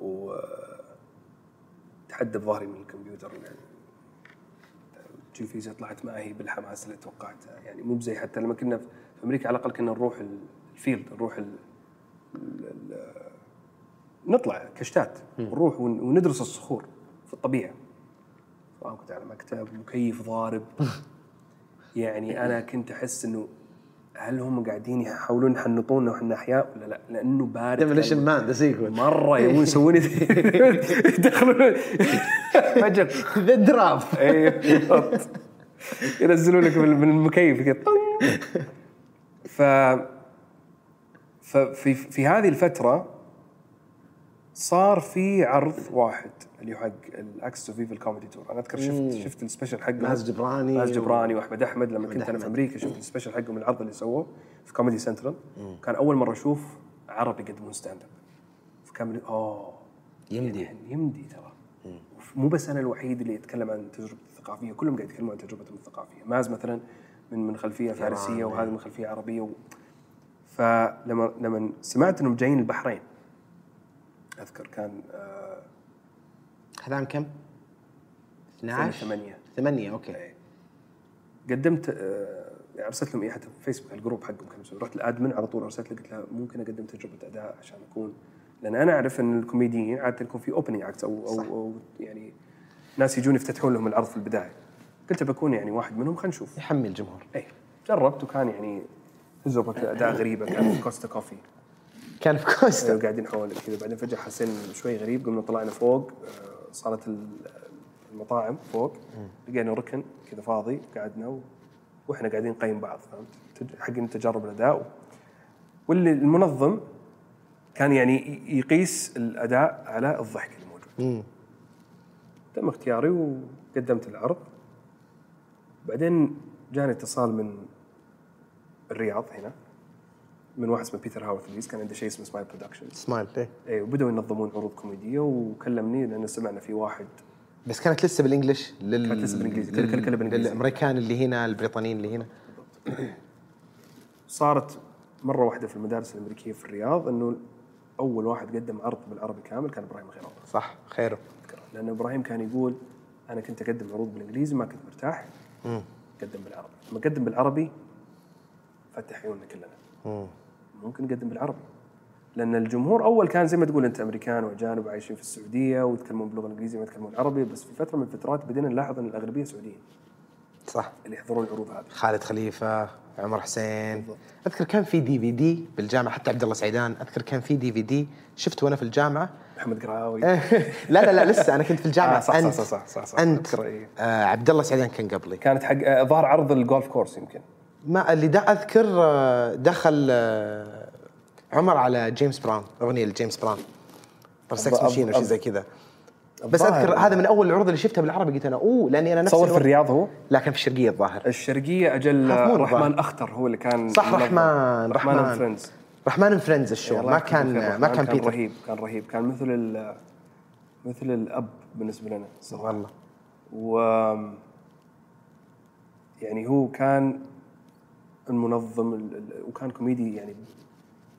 و تحدى بظهري من الكمبيوتر يعني جي فيزا طلعت ما هي بالحماس اللي توقعتها يعني مو بزي حتى لما كنا في أمريكا على الأقل كنا نروح الفيلد نروح ال... ال... ال... نطلع كشتات نروح ون... وندرس الصخور في الطبيعة. كنت على مكتب مكيف ضارب. يعني أنا كنت أحس إنه هل هم قاعدين يحاولون يحنطونا وإحنا أحياء ولا لا؟ لأنه بارد كان- مان ذا سيكول مرة يبون يسوون يدخلون فجأة. ذا دراب اي بالضبط. ينزلون لك من المكيف كذا. ف ففي في هذه الفترة صار في عرض واحد. اللي هو حق ال Axis of Evil Comedy Tour أنا أذكر شفت شفت ال special حقهم. ماز جبراني ماز جبراني وأحمد أحمد لما كنت أنا. في أمريكا شفت ال special حقهم العرض اللي سووه في Comedy Central كان أول مرة أشوف عرب يقدمون stand-up فكان اوه يمدي. يعني يمدي ترى. مو بس أنا الوحيد اللي يتكلم عن تجربته الثقافية كلهم قاعد يتكلمون عن تجربتهم الثقافية. ماز مثلا من من خلفية فارسية وهذا من خلفية عربية و... فلما لما سمعت إنهم جايين البحرين أذكر كان آه هذا عام كم؟ 12 2008 8 okay. قدمت آه يعني أرسلت لهم اياها حتى في فيسبوك ال group حقهم كان رحت ال admin على طول أرسلت له قلت لها ممكن أقدم تجربة أداء عشان أكون لأن أنا أعرف إن الكوميديين عادة يكون في opening act أو أو, أو يعني ناس يجون يفتتحون لهم العرض في البداية. قلت بكون يعني واحد منهم خلينا نشوف. يحمي الجمهور. اي جربت وكان يعني تجربة أداء غريبة كان في Costa Coffee. كان في كوستا. قاعدين حول كذا. بعدين فجأة حسينا إنه شوي غريب قمنا طلعنا فوق. صارت ال- المطاعم فوق لقينا ركن كذا فاضي قعدنا و... وإحنا قاعدين نقيم بعض فهمت حقين تجارب الأداء واللي المنظم كان يعني يقيس الأداء على الضحك الموجود. تم اختياري وقدمت العرض. بعدين جاني اتصال من الرياض هنا. من واحد اسمه بيتر هاورث ليز كان عنده شيء اسمه Smile Production Smile إيه. اي وبدأوا ينظمون عروض كوميدية وكلمني لأن سمعنا في واحد بس كانت لسه بال English لل... كانت لسه بالإنجليزي. كل- كل- كل بالإنجليزي. للأمريكان اللي هنا البريطانيين اللي هنا صارت مرة واحدة في المدارس الأمريكية في الرياض إنه أول واحد قدم عرض بالعربي كامل كان إبراهيم خير الله صح خيره. لأن إبراهيم كان يقول أنا كنت أقدم عروض بالإنجليزي ما كنت مرتاح. قدم بالعربي لما قدم بالعربي فتح عيوننا كلنا. ممكن نقدم بالعربي لأن الجمهور أول كان زي ما تقول أنت أمريكان وأجانب عايشين في السعودية ويتكلمون باللغة الإنجليزية ما يتكلمون عربي بس في فترة من الفترات بدينا نلاحظ أن الأغلبية سعوديين. صح. اللي يحضرون العروض هذه. خالد خليفة عمر حسين. أذكر كان في دي في دي بالجامعة حتى عبد الله سعيدان أذكر كان في DVD شفته وأنا في الجامعة. محمد قراوي. لا لا لا لسه أنا كنت في الجامعة. آه، صح، صح، أنت. صح، صح، صح، صح. أنت. إيه. آه عبد الله سعيدان كان قبلي. كانت حق آه، ظهر عرض ال golf course يمكن. ما اللي دا أذكر آه، دخل آه، عمر على جيمس براون أغنية لجيمس براون Sex Machine up- وشي زي كذا. بس أذكر هذا من أول العروض اللي شفتها بالعربي قلت أنا أوه لأني أنا نفس صور في الرياض هو؟ لا كان في الشرقية الظاهر. الشرقية أجل رحمن. أخطر هو اللي كان صح. رحمن رحمن friends رحمن. friends ال show ما كان ما كان بيتر رهيب كان رهيب. كان مثل ال- مثل الأب بالنسبة لنا. صراحة والله. و يعني هو كان المنظم ال- ال- وكان كوميدي يعني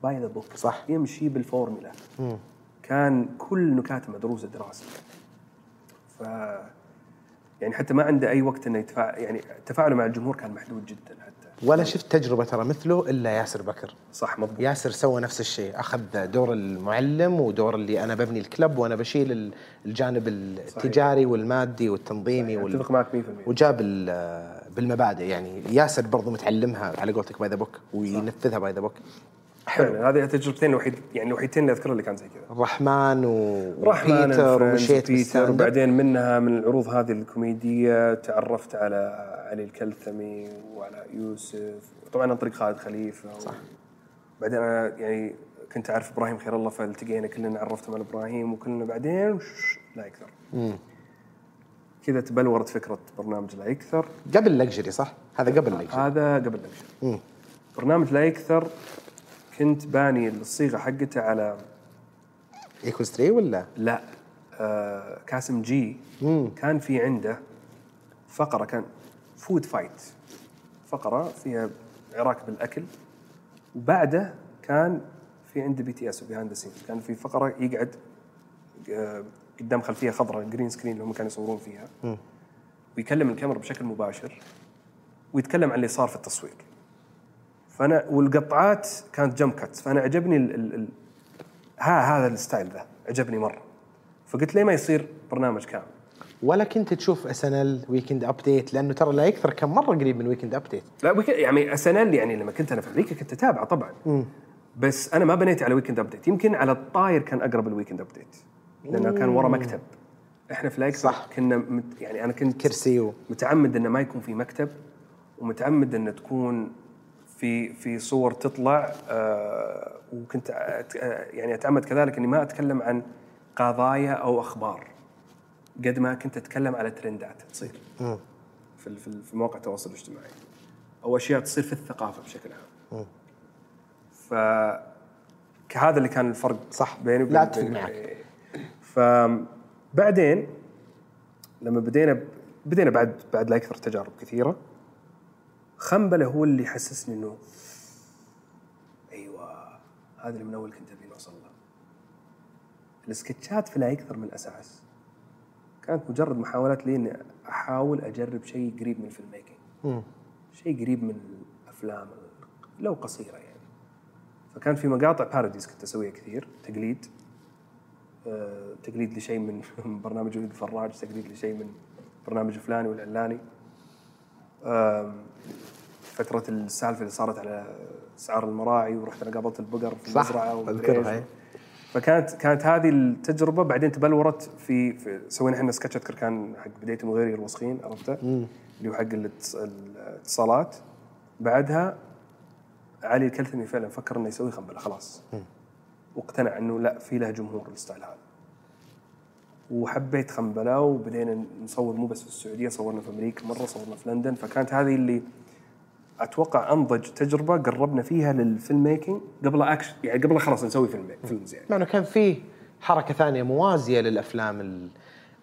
by the book صح. يمشي بالفورمولا كان كل نكاته مدروسة دراسة. ف يعني حتى ما عنده أي وقت إنه يتفاعل يعني تفاعله مع الجمهور كان محدود جدا حتى. ولا شفت تجربة ترى مثله إلا ياسر بكر. صح مضبوط. ياسر سوى نفس الشيء. أخذ دور المعلم ودور اللي أنا ببني ال club وأنا بشيل ال- الجانب التجاري والمادي والتنظيمي وال... أتفق معك 100% وجاب ال- بالمبادئ. يعني ياسر برضو متعلمها على قولتك by the book وينفذها by the book فعلا هذه التجربتين الوحيد يعني الوحيدتين اللي أذكرها اللي كان زي كذا. الرحمن و... رحمن وبيتر ومشيت بيتر. وبعدين منها من العروض هذه الكوميدية تعرفت على علي الكلثمي وعلى يوسف. طبعا عن طريق خالد خليفة. صح. بعدين أنا يعني كنت أعرف إبراهيم خير الله فالتقينا كلنا عرفت على إبراهيم وكلنا بعدين لا يكثر. كذا تبلورت فكرة برنامج لا يكثر. قبل لكجري صح؟ هذا قبل لكجري هذا قبل لكشر برنامج لا يكثر كنت باني الصيغة حقته على Equals 3 ولا؟ لا آه كاسم جي. كان في عنده فقرة كان food fight فقرة فيها عراك بالأكل. وبعده كان في عنده BTS و behind scene كان في فقرة يقعد آه قدام خلفية خضراء green screen اللي هم كانوا يصورون فيها. ويكلم الكاميرا بشكل مباشر ويتكلم عن اللي صار في التصوير فأنا والقطعات كانت jump cut فأنا عجبني ال ال ال ها هذا ال style ذا. عجبني مرة. فقلت ليه ما يصير برنامج كامل؟ ولا كنت تشوف SNL Weekend Update لأنه ترى لا يكثر كان مرة قريب من Weekend Update لا يعني SNL يعني لما كنت أنا في أمريكا كنت أتابعه طبعا. بس أنا ما بنيت على Weekend Update يمكن على الطاير كان أقرب ال Weekend Update لأنه كان ورا مكتب إحنا في لا يكثر صح. كنا مت يعني أنا كنت كرسي و... متعمد إنه ما يكون في مكتب ومتعمد إنه تكون في في صور تطلع آه وكنت أت- يعني أتعمد كذلك إني ما أتكلم عن قضايا أو أخبار قد ما كنت أتكلم على ترندات تصير في في مواقع التواصل الاجتماعي أو أشياء تصير في الثقافة بشكل عام ف هذا اللي كان الفرق صح. بيني وبين لا بين- معك. فبعدين لما بدينا بدينا بعد بعد لا يكثر تجارب كثيرة خنبلة هو اللي حسسني إنه أيوه هذا اللي من أول كنت أبي اوصل له. السكتشات في لا يكثر من الأساس كانت مجرد محاولات لي إني أحاول أجرب شيء قريب من الفيلم ميكينج. شيء قريب من الأفلام لو قصيرة يعني. فكان في مقاطع parodies كنت أسويها كثير تقليد. تقليد لشيء من من برنامج وليد الفراج تقليد لشيء من برنامج فلاني والعلاني فترة السالفة اللي صارت على أسعار المراعي ورحت أنا قابلت البقر في المزرعة أذكرها،. إيه. فكانت كانت هذه التجربة بعدين تبلورت في, في سوينا إحنا سكتش أذكر كان حق بداية المغيري الوسخين عرفته؟ اللي هو حق الاتص- الاتصالات بعدها علي الكلثمي فعلا فكر إنه يسوي خنبلة خلاص واقتنع انه لا في له جمهور ال style هذا وحبيت خنبلة وبدينا نصور مو بس في السعودية صورنا في أمريكا مرة صورنا في لندن فكانت هذه اللي أتوقع أنضج تجربة قربنا فيها لل film making قبل اكشن يعني قبل خلاص نسوي فيلم فيلم زين مع انه كان في حركة ثانية موازية للأفلام.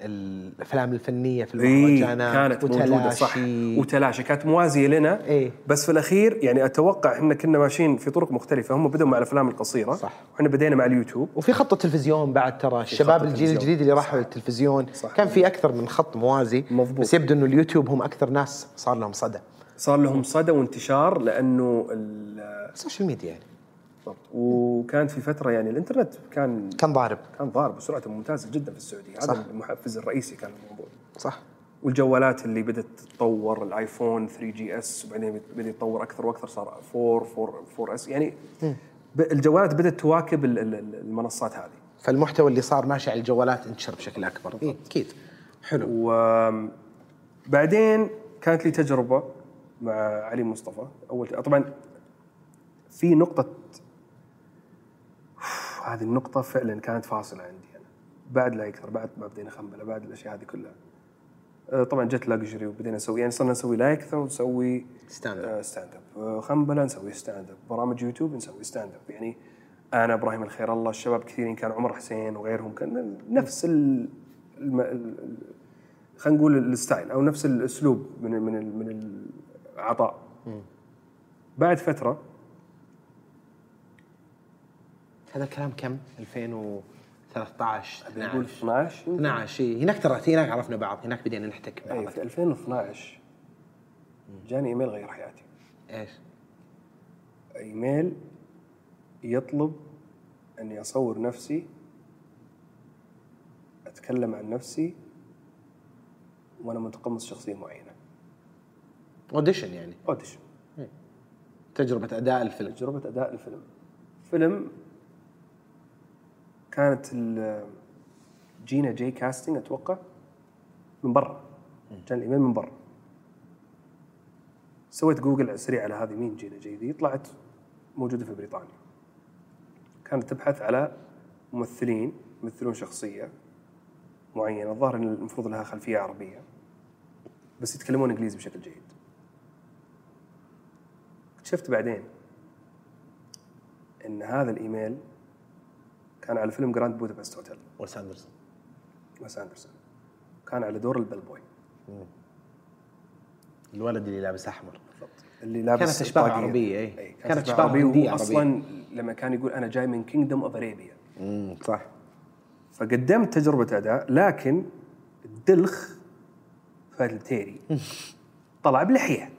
الأفلام الفنية في إيه المهرجانات كانت موجودة صح وتلاشي. وتلاشى كانت موازية لنا إيه. بس في الأخير يعني أتوقع إحنا كنا ماشيين في طرق مختلفة هم بدوا مع الأفلام القصيرة صح. وإحنا بدينا مع اليوتيوب وفي خط التلفزيون بعد ترى الشباب الجيل. الجديد اللي راحوا للتلفزيون صح. كان في أكثر من خط موازي مضبوط. بس يبدو إنه اليوتيوب هم أكثر ناس صار لهم صدى صار لهم صدى وانتشار لأنه ال- ال social media يعني بالضبط. وكانت في فترة يعني الإنترنت كان كان ضارب. كان ضارب وسرعته ممتازه جدا في السعودية. صح. هذا المحفز الرئيسي كان الموضوع. صح. والجوالات اللي بدأت تتطور الآيفون 3GS وبعدين بدأ يتطور أكثر وأكثر صار 4 4 4S. يعني ب- الجوالات بدأت تواكب ال- ال- ال- المنصات هذه. فالمحتوى اللي صار ماشي على الجوالات انتشر بشكل أكبر. أكيد. حلو. وبعدين كانت لي تجربة مع علي مصطفى. أول طبعا في نقطة هذه النقطة فعلا كانت فاصلة عندي أنا. بعد لا يكثر بعد ما بدينا خنبله بعد الأشياء هذه كلها. آه، طبعا جت Luxury وبدينا نسوي يعني صرنا نسوي لا يكثر ونسوي stand up stand up خنبله نسوي stand up برامج يوتيوب نسوي stand up يعني أنا إبراهيم الخير الله الشباب كثيرين كان عمر حسين وغيرهم كان نفس ال خلينا نقول ال style أو نفس الأسلوب من ال- من ال- من العطاء. بعد فترة هذا الكلام كم؟ 2013 نقول 12 12 يمكن. 12 إيه. هناك ترى هناك عرفنا بعض. هناك بدينا نحتك اي ببعض في 2012 جاني إيميل غير حياتي. إيش؟ إيميل يطلب أني أصور نفسي أتكلم عن نفسي وأنا متقمص شخصية معينة. audition يعني. audition تجربة أداء الفيلم. تجربة أداء الفيلم. فيلم كانت Jina Jay casting أتوقع من برا. كان الإيميل من برا. سويت جوجل سريع على هذه مين Jina Jay ذي؟ طلعت موجودة في بريطانيا. كانت تبحث على ممثلين يمثلون شخصية معينة. الظاهر إن المفروض لها خلفية عربية. بس يتكلمون إنجليزي بشكل جيد. اكتشفت بعدين إن هذا الإيميل كان على فيلم Grand Budapest Hotel. ويس أندرسون. ويس أندرسون. كان على دور ال bell boy الولد اللي لابس أحمر. بالضبط. اللي لابس كانت أشباه طاقية. عربية، إيه. كانت هندية وهو أصلا لما كان يقول أنا جاي من Kingdom of Arabia صح. فقدمت تجربة أداء لكن الدلخ فهد البتيري طلع بلحية.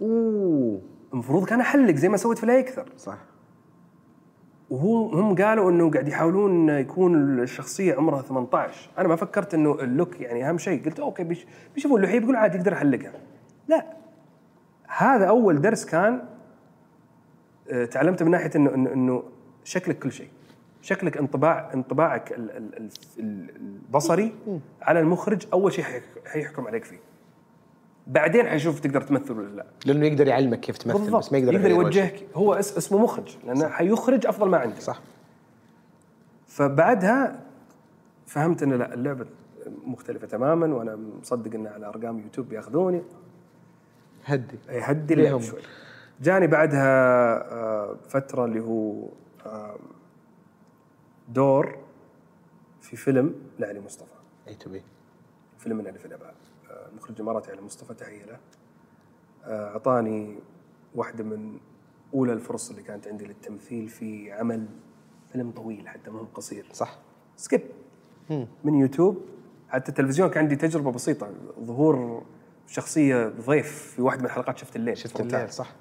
أوه. المفروض كان أحلق زي ما سويت في لا يكثر. صح. وهو هم قالوا إنه قاعد يحاولون يكون الشخصية عمرها 18 أنا ما فكرت إنه ال look يعني أهم شيء. قلت okay بيش بيشوفوا اللحية بيقول عادي يقدر احلقها لا. هذا أول درس كان آه، تعلمت من ناحية انه انه إنه شكلك كل شيء. شكلك انطباع انطباعك ال- ال- ال- ال- البصري على المخرج أول شيء حيح- حيحكم عليك فيه. بعدين حيشوف تقدر تمثل ولا لا. لأنه يقدر يعلمك كيف تمثل بس ما يقدر يقدر. يوجهك. هو اس اسمه مخرج لأنه حيخرج أفضل ما عنده. صح. فبعدها فهمت إن لا اللعبة مختلفة تماما وأنا مصدق إن على أرقام يوتيوب بيأخذوني. هدي. يهدي ليهم. اللعب شوي. جاني بعدها آه، فترة اللي هو دور في فيلم لعلي مصطفى. A to B فيلم من ألف إلى باء. المخرج الاماراتي علي مصطفى تحية له. آه، أعطاني واحدة من أولى الفرص اللي كانت عندي للتمثيل في عمل فيلم طويل حتى ما هو قصير. صح. skip. من يوتيوب. حتى التلفزيون كان عندي تجربة بسيطة. ظهور شخصية ضيف في واحدة من الحلقات شفت الليل شفت الليل صح.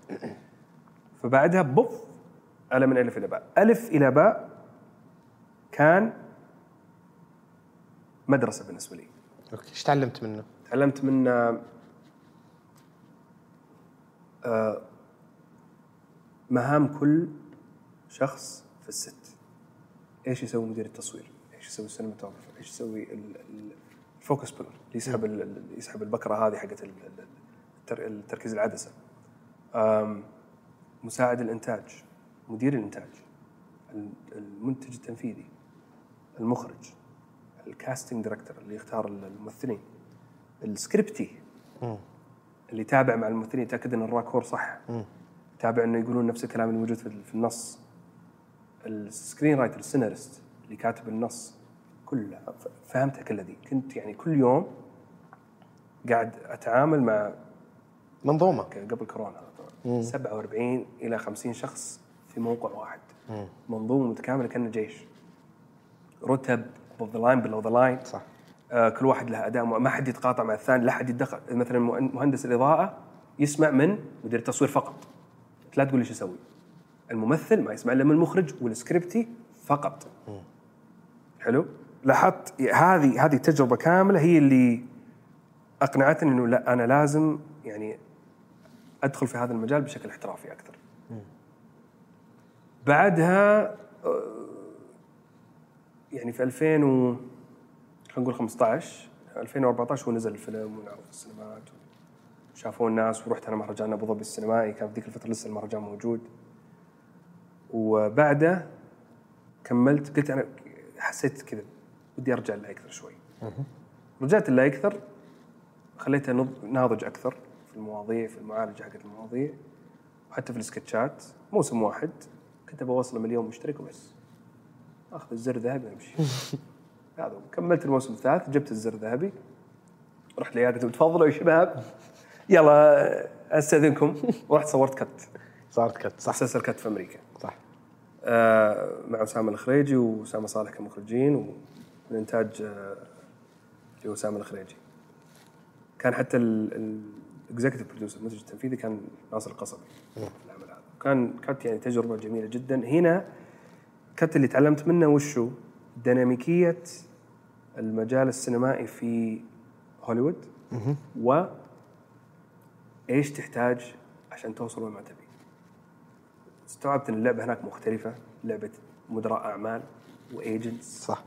فبعدها بوف على من ألف إلى باء. ألف إلى باء كان مدرسة بالنسبة لي. أوكي إيش تعلمت منه؟ تعلمت من آه، مهام كل شخص في الست. إيش يسوي مدير التصوير؟ إيش يسوي ال cinematographer إيش يسوي ال- ال- ال focus puller اللي يسحب يسحب البكرة هذه حقت ال- ال- التر- التركيز العدسة. مساعد الإنتاج مدير الإنتاج ال- المنتج التنفيذي المخرج ال casting director اللي يختار الممثلين. السكريبتي اللي يتابع مع الممثلين يتأكد إن الراكور صح يتابع إنه يقولون نفس الكلام اللي موجود في النص. ال screenwriter السيناريست اللي كاتب النص كلها فهمتها كلها ذي كنت يعني كل يوم قاعد أتعامل مع منظومه قبل كورونا طبعا 47 إلى 50 شخص في موقع واحد. منظومة متكاملة كأنه جيش. رتب above the line below the line. صح. كل واحد له أداء ما حد يتقاطع مع الثاني لا حد يتدخل مثلا مهن- مهندس الإضاءة يسمع من مدير التصوير فقط. لا تقول لي شو أسوي الممثل ما يسمع إلا من المخرج والسكريبتي فقط. حلو؟ لاحظت هذه هذه تجربة كاملة هي اللي أقنعتني إنه لا أنا لازم يعني أدخل في هذا المجال بشكل احترافي أكثر. بعدها آه، يعني في 2000 و خلينا نقول 15 2014 هو نزل الفيلم ونعرض في السينمات. وشافوه الناس ورحت أنا مهرجان أبو ظبي السينمائي كان في ذيك الفترة لسه المهرجان موجود. وبعده كملت قلت أنا حسيت كذا بدي أرجع لا أكثر شوي رجعت لا أكثر خليته ناضج أكثر في المواضيع في المعالجة حقت المواضيع وحتى في السكتشات. موسم واحد كنت بوصل مليون مشترك وبس. آخذ الزر الذهبي وأمشي. هذا. كملت الموسم الثالث جبت الزر الذهبي رحت قلت تفضلوا يا شباب. يلا أستأذنكم. ورحت صورت cut. صارت cut صح. مسلسل cut في أمريكا. صح. آه، مع أسامة الخريجي وأسامة صالح كمخرجين ومن انتاج آه، اللي هو اسامه الخريجي. كان حتى ال- ال- executive producer المنتج التنفيذي كان ناصر القصبي. في العمل هذا كان كانت يعني تجربة جميلة جدا. هنا كانت اللي تعلمت منه وشو؟ ديناميكية المجال السينمائي في هوليوود و إيش تحتاج عشان توصل وين ما تبي. استوعبت إن اللعبة هناك مختلفة لعبة مدراء أعمال وايجنتس صح.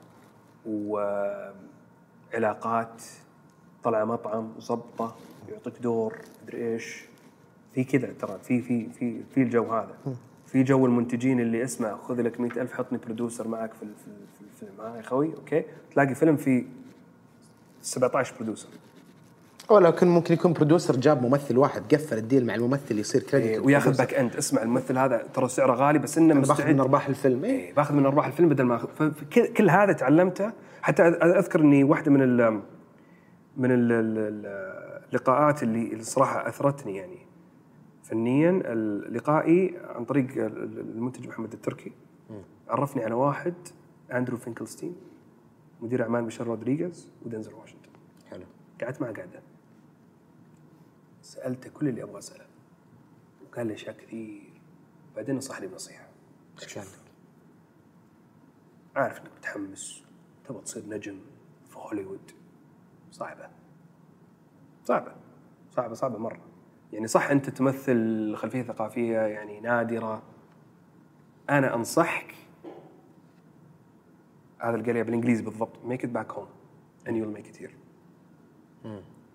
وعلاقات طلع مطعم وظبطه يعطيك دور مدري إيش. في كذا ترى في في في في الجو هذا. في جو المنتجين اللي اسمع خذ لك مئة ألف حطني producer معك في في في ها يا خوي okay. تلاقي فيلم فيه 17 producer أو لو كان ممكن يكون producer جاب ممثل واحد قفل ال deal مع الممثل يصير credit إيه، وياخذ back end اسمع الممثل هذا ترى سعره غالي بس إنه باخذ من مستعد أرباح الفيلم إيه. إيه، باخذ من أرباح الفيلم بدل ما أخذ. كل هذا تعلمته. حتى أذكر إني واحدة من ال من ال- ال- ال- اللقاءات اللي اللي صراحة أثرتني يعني. فنيا لقائي عن طريق ال- ال- المنتج محمد التركي. عرفني على واحد أندرو فينكلستين مدير أعمال ميشيل رودريغيز ودنزل واشنطن. حلو. قعدت معه قعده سالته كل اللي أبغى أسأله. وقال لي أشياء كثير. بعدين نصحني بنصيحة. إيش؟ عارف إنك متحمس. تبغى تصير نجم في هوليوود. صعبة. صعبة. صعبة صعبة مرة. يعني صح أنت تمثل خلفية ثقافية يعني نادرة. أنا أنصحك هذا اللي قال لي بالإنجليزي بالضبط. Make it back home and you'll make it here.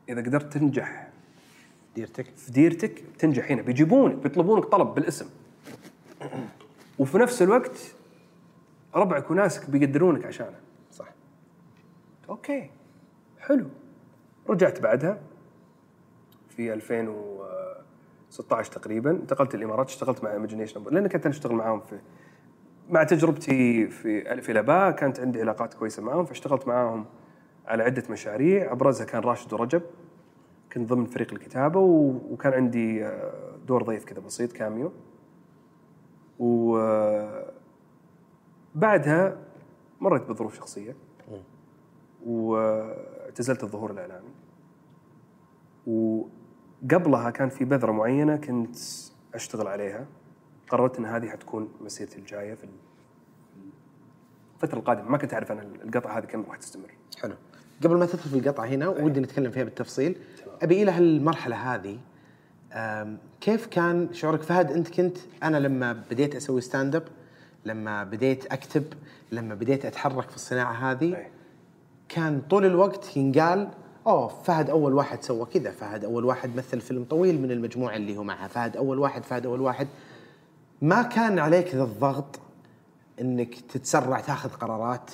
إذا قدرت تنجح ديرتك؟ في ديرتك تنجح هنا. بيجيبونك بيطلبونك طلب بالاسم. وفي نفس الوقت ربعك وناسك بيقدرونك عشانه. صح. okay. حلو. رجعت بعدها في 2016 تقريبا. انتقلت الإمارات اشتغلت مع Imagenation لأن كنت أشتغل معاهم في مع تجربتي في ألف إلى باء كانت عندي علاقات كويسة معاهم فاشتغلت معاهم على عدة مشاريع. أبرزها كان راشد ورجب كنت ضمن فريق الكتابة و- وكان عندي آه، دور ضيف كذا بسيط cameo. وبعدها مريت بظروف شخصية. واعتزلت الظهور الإعلامي. وقبلها كان في بذرة معينة كنت أشتغل عليها. قررت إن هذه حتكون مسيرتي الجاية في الفترة القادمة. ما كنت أعرف أنا القطعه هذه كم راح تستمر. حلو. قبل ما تدخل في القطعه هنا ودي نتكلم فيها بالتفصيل. أبي إلى هالمرحلة هذه كيف كان شعورك؟ فهد أنت كنت أنا لما بديت أسوي stand up لما بديت أكتب لما بديت أتحرك في الصناعة هذه أي. كان طول الوقت ينقال أوه فهد أول واحد سوى كذا فهد أول واحد مثل فيلم طويل من المجموعة اللي هو معها فهد أول واحد فهد أول واحد. ما كان عليك ذا الضغط إنك تتسرع تاخذ قرارات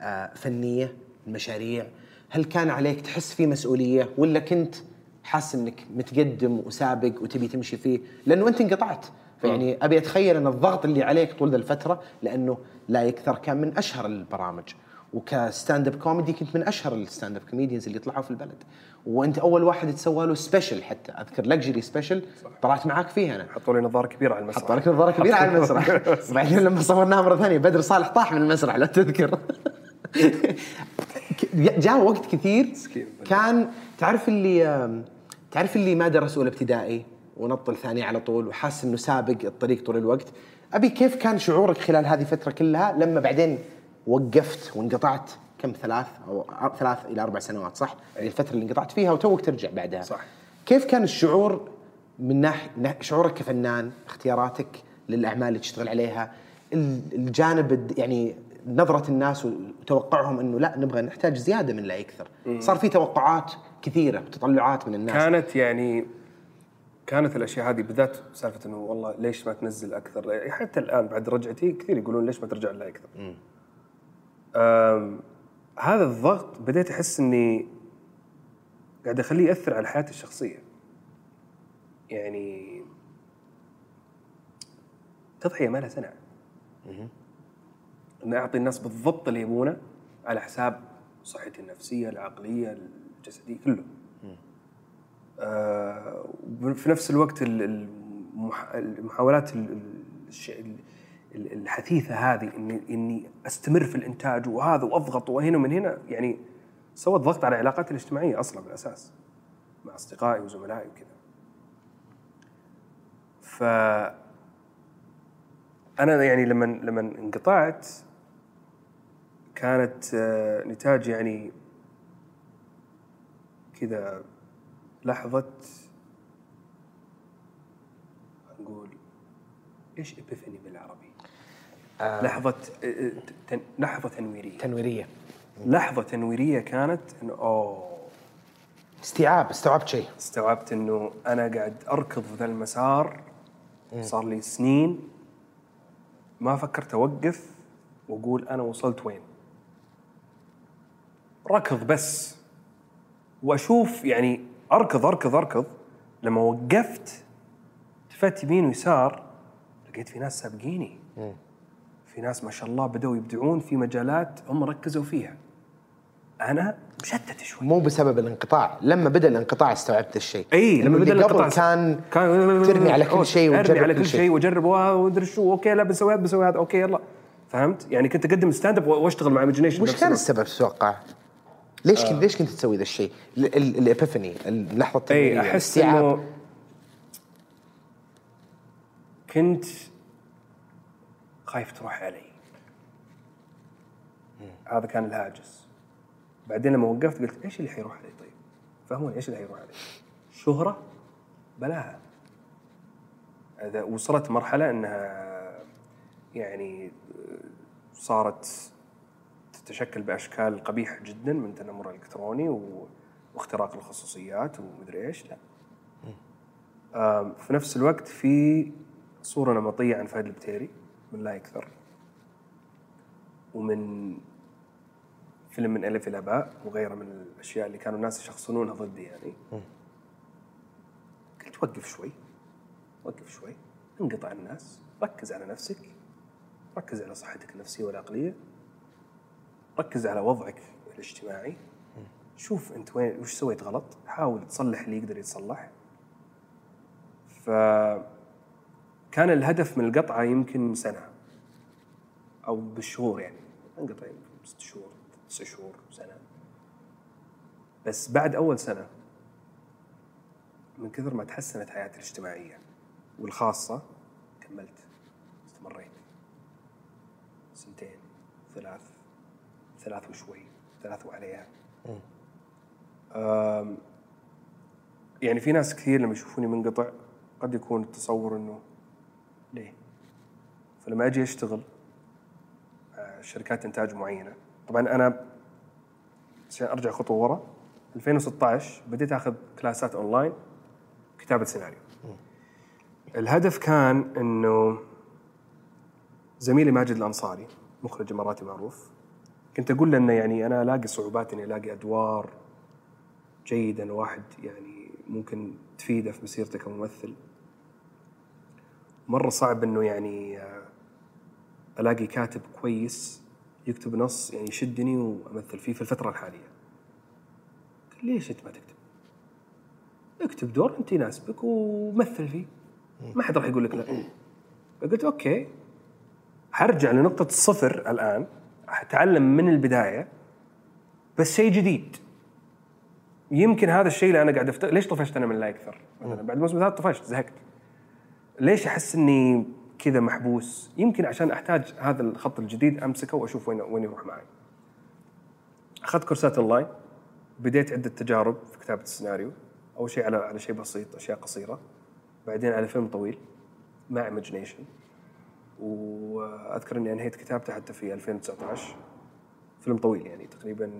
آه، فنية مشاريع؟ هل كان عليك تحس في مسؤولية ولا كنت حاسس إنك متقدم وسابق وتبي تمشي فيه؟ لأنه أنت انقطعت. فيعني أبي أتخيل إن الضغط اللي عليك طول ذا الفترة لأنه لا يكثر كان من أشهر البرامج. وك stand up comedy كنت من أشهر ال stand up comedians اللي طلعوا في البلد. وانت اول واحد تسوى له special حتى. أذكر luxury special طلعت معاك فيه أنا. حطوا لي نظارة كبيرة على المسرح. حط لك نظارة كبيرة على المسرح. وبعدين لما صورناها مرة ثانية بدر صالح طاح من المسرح لا تذكر. جاء وقت كثير. كان تعرف اللي تعرف اللي ما درس اولى ابتدائي؟ ونط الثانية على طول وحاس إنه سابق الطريق طول الوقت. أبي كيف كان شعورك خلال هذه الفترة كلها؟ لما بعدين وقفت وانقطعت. كم ثلاث أو ثلاث إلى أربع سنوات صح؟ يعني الفترة اللي انقطعت فيها وتوك ترجع بعدها. صح. كيف كان الشعور من ناحيه شعورك كفنان اختياراتك للأعمال اللي تشتغل عليها ال- الجانب يعني نظرة الناس وتوقعهم إنه لا نبغى نحتاج زيادة من لا يكثر. صار في توقعات كثيرة وتطلعات من الناس. كانت يعني كانت الأشياء هذه بالذات سالفة إنه والله ليش ما تنزل أكثر؟ حتى الآن بعد رجعتي كثير يقولون ليش ما ترجع لها أكثر هذا الضغط بديت أحس إني قاعد أخليه يأثر على حياتي الشخصية. يعني تضحية ما لها سنه ان أعطي الناس بالضبط اللي يبونه على حساب صحتي النفسية العقلية الجسدية كله. آه، وفي نفس الوقت ال- المح- المحاولات الحثيثة هذه اني إني أستمر في الإنتاج وهذا وأضغط وهنا ومن هنا يعني سوت ضغط على علاقاتي الاجتماعية أصلا بالأساس مع أصدقائي وزملائي وكذا ف أنا يعني لما لما انقطعت كانت آه، نتاج يعني كذا لحظة نقول إيش ابيفاني بالعربي؟ آه. لحظة آه، تن- لحظة تنويرية. تنويرية. لحظة تنويرية كانت إنه أوه. استيعاب استوعبت شيء. استوعبت إنه أنا قاعد أركض ذا المسار صار لي سنين ما فكرت أوقف وأقول أنا وصلت وين. ركض بس. وأشوف يعني أركض أركض أركض. لما وقفت التفت يمين ويسار لقيت في ناس سابقيني. في ناس ما شاء الله بدأوا يبدعون في مجالات هم ركزوا فيها أنا مشتت شوي مو بسبب الانقطاع لما بدأ الانقطاع استوعبت الشيء إي لما بدأ بدأ الانقطاع كان كان ترمي على كل شيء وتجرب على كل شيء. وأجرب وأدري شو okay لا بسوي هذا بسوي هذا okay يلا فهمت؟ يعني كنت أقدم stand up وأشتغل مع Imagenation وش كان السبب تتوقع؟ ليش كنت ليش كنت تسوي ذا الشيء؟ ال- ال- ال epiphany اللحظة التنويريه اي أحس. إنه كنت خايف تروح علي. هذا كان الهاجس. بعدين لما وقفت قلت إيش اللي حيروح علي طيب؟ فهموني إيش اللي حيروح علي؟ شهرة؟ بلاها. إذا وصلت مرحلة إنها يعني صارت تتشكل بأشكال قبيحة جدا من تنمر إلكتروني و... واختراق الخصوصيات ومدري إيش لا. في نفس الوقت في صورة نمطية عن فهد البتيري. من لا يكثر. ومن فيلم من ألف إلى باء وغيره من الأشياء اللي كانوا الناس يشخصنونها ضدي يعني. قلت وقف شوي. وقف شوي. انقطع الناس. ركز على نفسك. ركز على صحتك النفسية والعقلية. ركز على وضعك الاجتماعي. شوف انت وين وش سويت غلط. حاول تصلح اللي يقدر يتصلح. ف كان الهدف من القطعة يمكن سنة أو بالشهور يعني. انقطع يمكن ست شهور تسع شهور سنة. بس بعد أول سنة من كثر ما تحسنت حياتي الاجتماعية والخاصة كملت. استمريت. سنتين ثلاث ثلاث وشوي ثلاث وعليها. يعني في ناس كثير لما يشوفوني منقطع قد يكون التصور إنه؟ فلما أجي أشتغل مع شركات إنتاج معينة. طبعا أنا عشان ارجع خطوة ورا. 2016 بديت أخذ كلاسات أونلاين كتابة سيناريو. الهدف كان إنه زميلي ماجد الأنصاري مخرج إماراتي معروف كنت أقول له إنه يعني أنا ألاقي صعوبات إني ألاقي أدوار جيدة إنه واحد يعني ممكن تفيده في مسيرته كممثل. مرة صعب إنه يعني آه، ألاقي كاتب كويس يكتب نص يعني يشدني وأمثل فيه في الفترة الحالية. قال ليش أنت ما تكتب؟ اكتب دور أنت يناسبك ومثل فيه. ما حد راح يقول لك لا. فقلت أوكي. حرجع لنقطة الصفر الآن. حتعلم من البداية. بس شيء جديد. يمكن هذا الشيء اللي أنا قاعد أفت... ليش طفشت أنا من لا؟ مثلا بعد الموسم الثالث طفشت زهقت. ليش أحس إني كذا محبوس؟ يمكن عشان أحتاج هذا الخط الجديد أمسكه وأشوف وين وين يروح معي. أخذت كورسات أونلاين بديت عدة تجارب في كتابة السيناريو أول شيء على على شيء بسيط أشياء قصيرة بعدين على فيلم طويل مع Imagenation وأذكر إني أنهيت كتابته حتى في 2019 فيلم طويل يعني تقريبا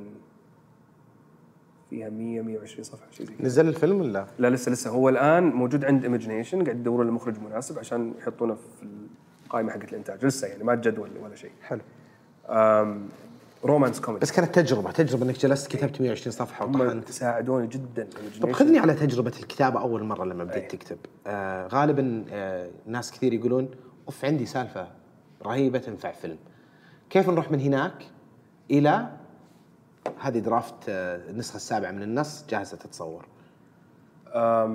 فيها 100 120 صفحة شيء زي نزل الفيلم ولا؟ لا لسه لسه. هو الآن موجود عند Imagenation قاعد يدورون له مخرج مناسب عشان يحطونه في القائمة حقت الإنتاج. لسه يعني ما جدول ولا شيء. حلو. romance comedy بس كانت تجربة تجربة إنك جلست كتبت 120 صفحة هم وطحنت. ساعدوني جدا طب. خذني على تجربة الكتابة أول مرة لما بديت أي. تكتب. آه غالبا آه ناس كثير يقولون أوف عندي سالفة رهيبة تنفع فيلم. كيف نروح من هناك إلى هذه draft آه النسخة السابعة من النص جاهزة تتصور.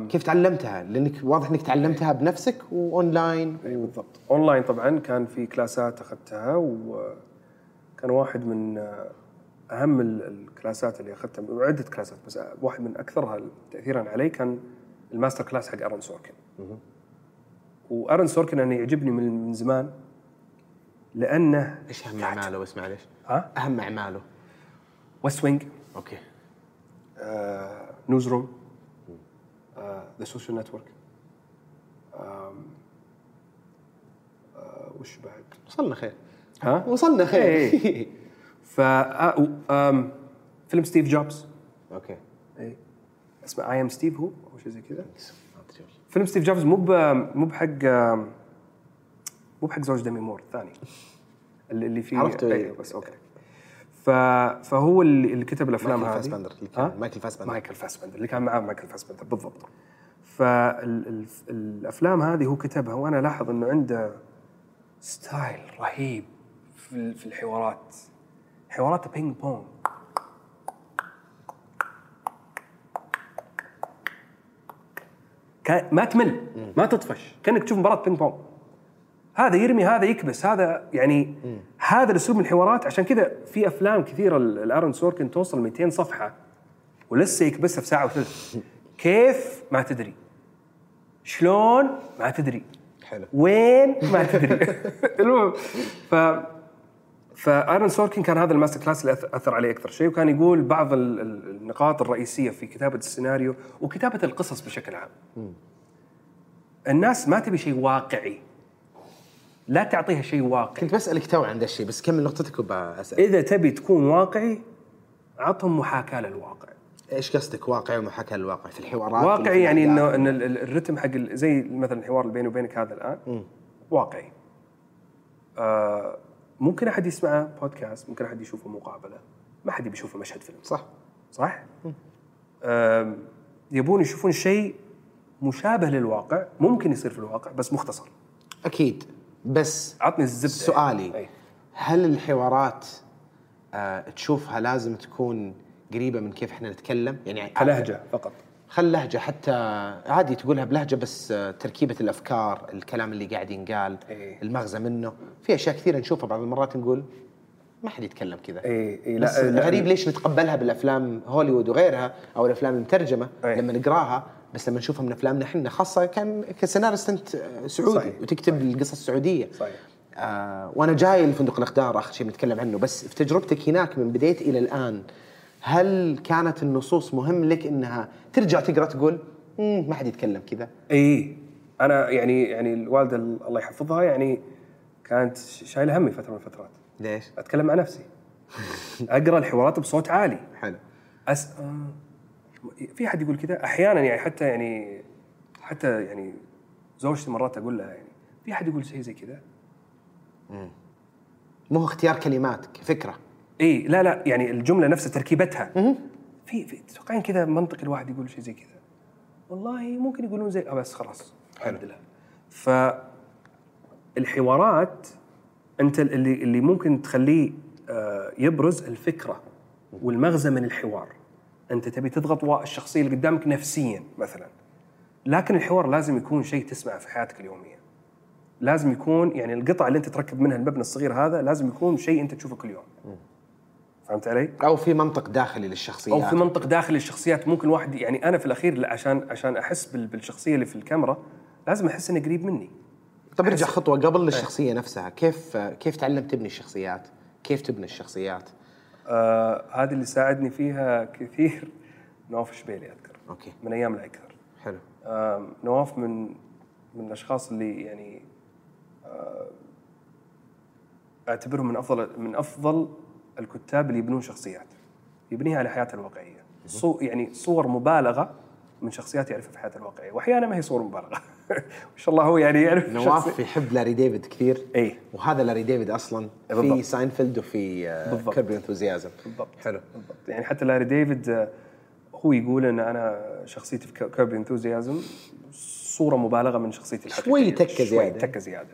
كيف تعلمتها؟ لأنك واضح إنك تعلمتها بنفسك وأونلاين. إي بالضبط. أونلاين طبعا كان في class ات أخذتها وكان واحد من أهم ال- ال class ات اللي أخذتها وعده class ات بس واحد من أكثرها تاثيرا علي كان ال master class حق أرون سوركن. أرون سوركن أنا يعجبني من من زمان لأنه إيش أهم أعماله؟ بس معلش ها؟ أهم أعماله. West Wing okay Newsroom The Social Network وش بعد؟ وصلنا خير. ها؟ وصلنا خير. إيه. ف آه، فيلم ستيف جوبز. okay اي اسمه I am Steve هو أو شيء زي كذا. فيلم ستيف جوبز مو مو بحق مو بحق زوج ديمي مور الثاني اللي اللي فيه عرفته، أيوه إيه. بس okay. فهو اللي, كتب الأفلام مايكل هذه. فاسبندر اللي؟ كان مايكل فاسبندر. مايكل فاسبندر اللي كان معاه مايكل فاسبندر بالضبط. فالافلام هذه هو كتبها وأنا ألاحظ إنه عنده style رهيب في ال- في الحوارات. حوارات ping pong. ما تمل ما تطفش. كأنك تشوف مباراة ping pong. هذا يرمي هذا يكبس هذا يعني هذا الأسلوب من الحوارات. عشان كذا في أفلام كثيرة لآرون سوركن توصل 200 صفحة ولسه يكبسها في ساعة وثلث. كيف؟ ما تدري. شلون؟ ما تدري. حلو. وين؟ ما تدري. المهم ف فآرون سوركن كان هذا ال masterclass اللي أثر عليه أكثر شيء. وكان يقول بعض ال- ال- النقاط الرئيسية في كتابة السيناريو وكتابة القصص بشكل عام. الناس ما تبي شيء واقعي. لا تعطيها شيء واقعي. كنت بسألك تو عن ذا الشيء بس كمل نقطتك وبسال إذا تبي تكون واقعي عطهم محاكاة للواقع. إيش قصدك واقعي ومحاكاة للواقع في الحوارات واقعي في يعني؟ انه إن ال- ال- الرتم حق زي مثلا الحوار اللي بيني وبينك هذا الآن واقعي. آه ممكن أحد يسمعه بودكاست، ممكن أحد يشوفه مقابلة، ما حد يبي يشوفه مشهد فيلم. صح صح؟ آم، يبون يشوفون شيء مشابه للواقع ممكن يصير في الواقع بس مختصر أكيد بس عطني الزبدة. سؤالي أي. هل الحوارات آه تشوفها لازم تكون قريبة من كيف إحنا نتكلم؟ يعني كلهجة فقط. خل لهجة حتى عادي تقولها بلهجة بس آه، تركيبة الأفكار الكلام اللي قاعد ينقال إيه. المغزى منه. في أشياء كثيرة نشوفها بعض المرات نقول ما حد يتكلم كذا. أي أي بس لا, لا غريب ليش نتقبلها بالأفلام هوليوود وغيرها أو الأفلام المترجمة؟ أي. لما نقراها بس لما نشوفها من أفلامنا إحنا خاصة كان كسيناريست أنت سعودي صحيح. وتكتب القصص السعودية. صحيح. آه وأنا جاي لفندق الاقدار آخر شيء بنتكلم عنه بس في تجربتك هناك من بديت إلى الآن هل كانت النصوص مهم لك إنها ترجع تقرأ تقول "مم، ما حد يتكلم كذا إي أنا يعني يعني الوالدة الله يحفظها يعني كانت شايلة همي فترة من الفترات. ليش؟ أتكلم مع نفسي. أقرأ الحوارات بصوت عالي. حلو. أس... في احد يقول كذا أحيانا يعني حتى يعني حتى يعني زوجتي مرات أقول لها يعني في احد يقول شيء زي كذا مو هو اختيار كلمات كفكره إي لا لا يعني الجملة نفسها تركيبتها. في في تتوقعين كذا منطق الواحد يقول شيء زي كذا والله ممكن يقولون زي آه بس خلاص الحمد لله. ف الحوارات أنت اللي اللي ممكن تخليه آه، يبرز الفكرة والمغزى من الحوار. أنت تبي تضغط الشخصية اللي قدامك نفسيا مثلا. لكن الحوار لازم يكون شيء تسمعه في حياتك اليومية. لازم يكون يعني القطع اللي أنت تركب منها المبنى الصغير هذا لازم يكون شيء أنت تشوفه كل يوم. فهمت علي؟ أو في منطق داخلي للشخصيات. أو في منطق داخل الشخصيات ممكن واحد يعني أنا في الأخير عشان عشان أحس بال- بالشخصية اللي في الكاميرا لازم أحس إنه قريب مني. طب ارجع خطوة قبل للشخصية نفسها. كيف كيف تعلم تبني الشخصيات؟ كيف تبني الشخصيات؟ آه هذه اللي ساعدني فيها كثير نواف شبيلي أذكر أوكي. من أيام أكثر حلو. آه نواف من من الأشخاص اللي يعني آه أعتبرهم من أفضل من أفضل الكتاب اللي يبنون شخصيات. يبنيها على حياته الواقعية. صو يعني صور مبالغة من شخصيات يعرفها في حياته الواقعية وأحيانا ما هي صور مبالغة. ما شاء الله هو يعني يعرف نواف يحب لاري ديفيد كثير. إيه. وهذا لاري ديفيد أصلا في بالضبط. ساينفيلد وفي بالضبط. Curb Your Enthusiasm. بالضبط. حلو. بالضبط. يعني حتى لاري ديفيد آه، هو يقول إن أنا شخصيتي في Curb Your Enthusiasm صورة مبالغة من شخصيتي الحقيقية. شوي تكة شوي زيادة. تكه زيادة.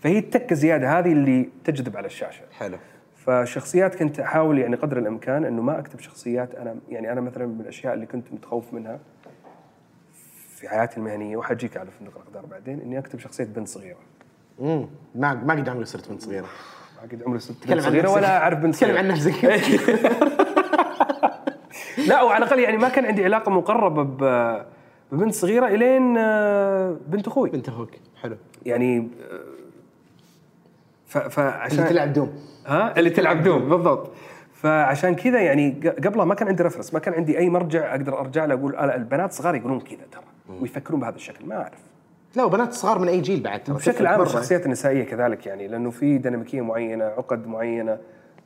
فهي التكه زيادة هذه اللي تجذب على الشاشة. حلو. فشخصيات كنت أحاول يعني قدر الإمكان إنه ما أكتب شخصيات أنا يعني أنا مثلا من الأشياء اللي كنت متخوف منها. في حياتي المهنية وحجيك على فندق الأقدار بعدين إني أكتب شخصية بنت صغيرة. امم ما ما قد عمري صرت بنت صغيرة. ما قد عمري صرت تكلم بنت صغيرة. ولا أعرف بنت تكلم صغيرة. عن نفسك. لا وعلى الأقل يعني ما كان عندي علاقة مقربة ب ببنت صغيرة إلين آه، بنت أخوي. بنت أخوك. حلو. يعني آه، فعشان اللي تلعب دوم. ها؟ اللي تلعب دوم بالضبط. فعشان كذا يعني قبلها ما كان عندي رفرنس ما كان عندي أي مرجع أقدر أرجع له أقول آه، البنات صغار يقولون كذا ترى. ويفكرون بهذا الشكل ما أعرف. لا وبنات صغار من أي جيل بعد ترى بشكل عام. الشخصيات النسائية كذلك يعني لأنه في ديناميكية معينة عقد معينة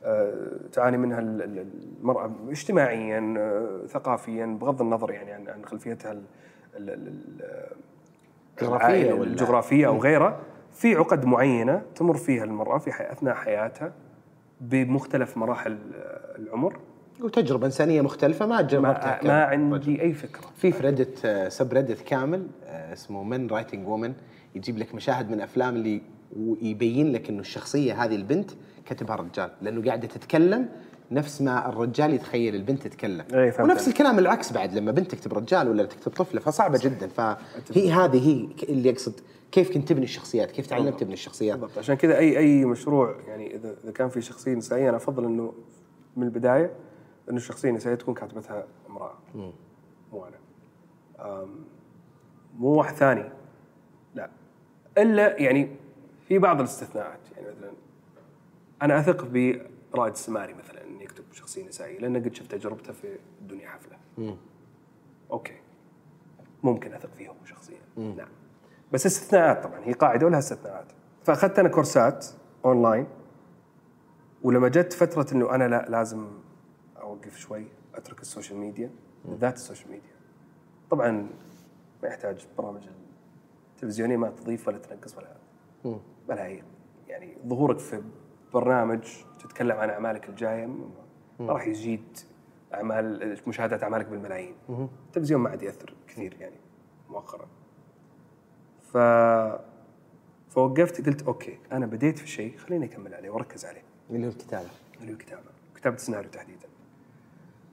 آه، تعاني منها ال- ال- المرأة اجتماعيا آه، ثقافيا بغض النظر يعني عن عن خلفيتها ال- ال- ال- جغرافية العائلة ولا- الجغرافية أو غيرها في عقد معينة تمر فيها المرأة في حي- أثناء حياتها بمختلف مراحل آه، العمر. وتجربة إنسانية مختلفة ما جربتها ما, ما عندي أي فكرة. في في Reddit subreddit كامل آه، اسمه men writing women يجيب لك مشاهد من أفلام اللي ويبين لك إنه الشخصية هذه البنت كتبها رجال لأنه قاعدة تتكلم نفس ما الرجال يتخيل البنت تتكلم. فهمت. ونفس الكلام العكس بعد لما بنت تكتب رجال ولا تكتب طفلة فصعبة جدا. فهي هذه هي اللي يقصد كيف كنت تبني الشخصيات كيف تعلمت تبني الشخصيات. بالضبط. عشان كذا اي أي مشروع يعني اذا كان في شخصية نسائيه أنا أفضل إنه من البداية إنه الشخصيه النسائيه تكون كاتبتها امرأة. مو أنا. مو واحد ثاني. لا. إلا يعني في بعض الاستثناءات. يعني مثلا أنا أثق برائد السماري مثلا إنه يكتب شخصية نسائية لأن قد شفت تجربته في الدنيا حفلة. أوكي. ممكن أثق فيه هو شخصيا. نعم. بس استثناءات طبعا هي قاعدة ولها استثناءات. فأخذت أنا كورسات أونلاين ولما جت فترة إنه أنا لا لازم أوقف شوي أترك ال social media. بالذات ال social media. طبعا ما يحتاج برامج التلفزيونية ما تضيف ولا تنقص ولا ولا هي. يعني ظهورك في برنامج تتكلم عن أعمالك الجاية ما راح يزيد أعمال مشاهدات أعمالك بالملايين. التلفزيون ما عاد يأثر كثير يعني مؤخرا. ف فوقفت قلت okay أنا بديت في شيء خليني أكمل عليه وأركز عليه. اللي هو الكتابة. اللي هو الكتابة. كتابة السيناريو تحديدا.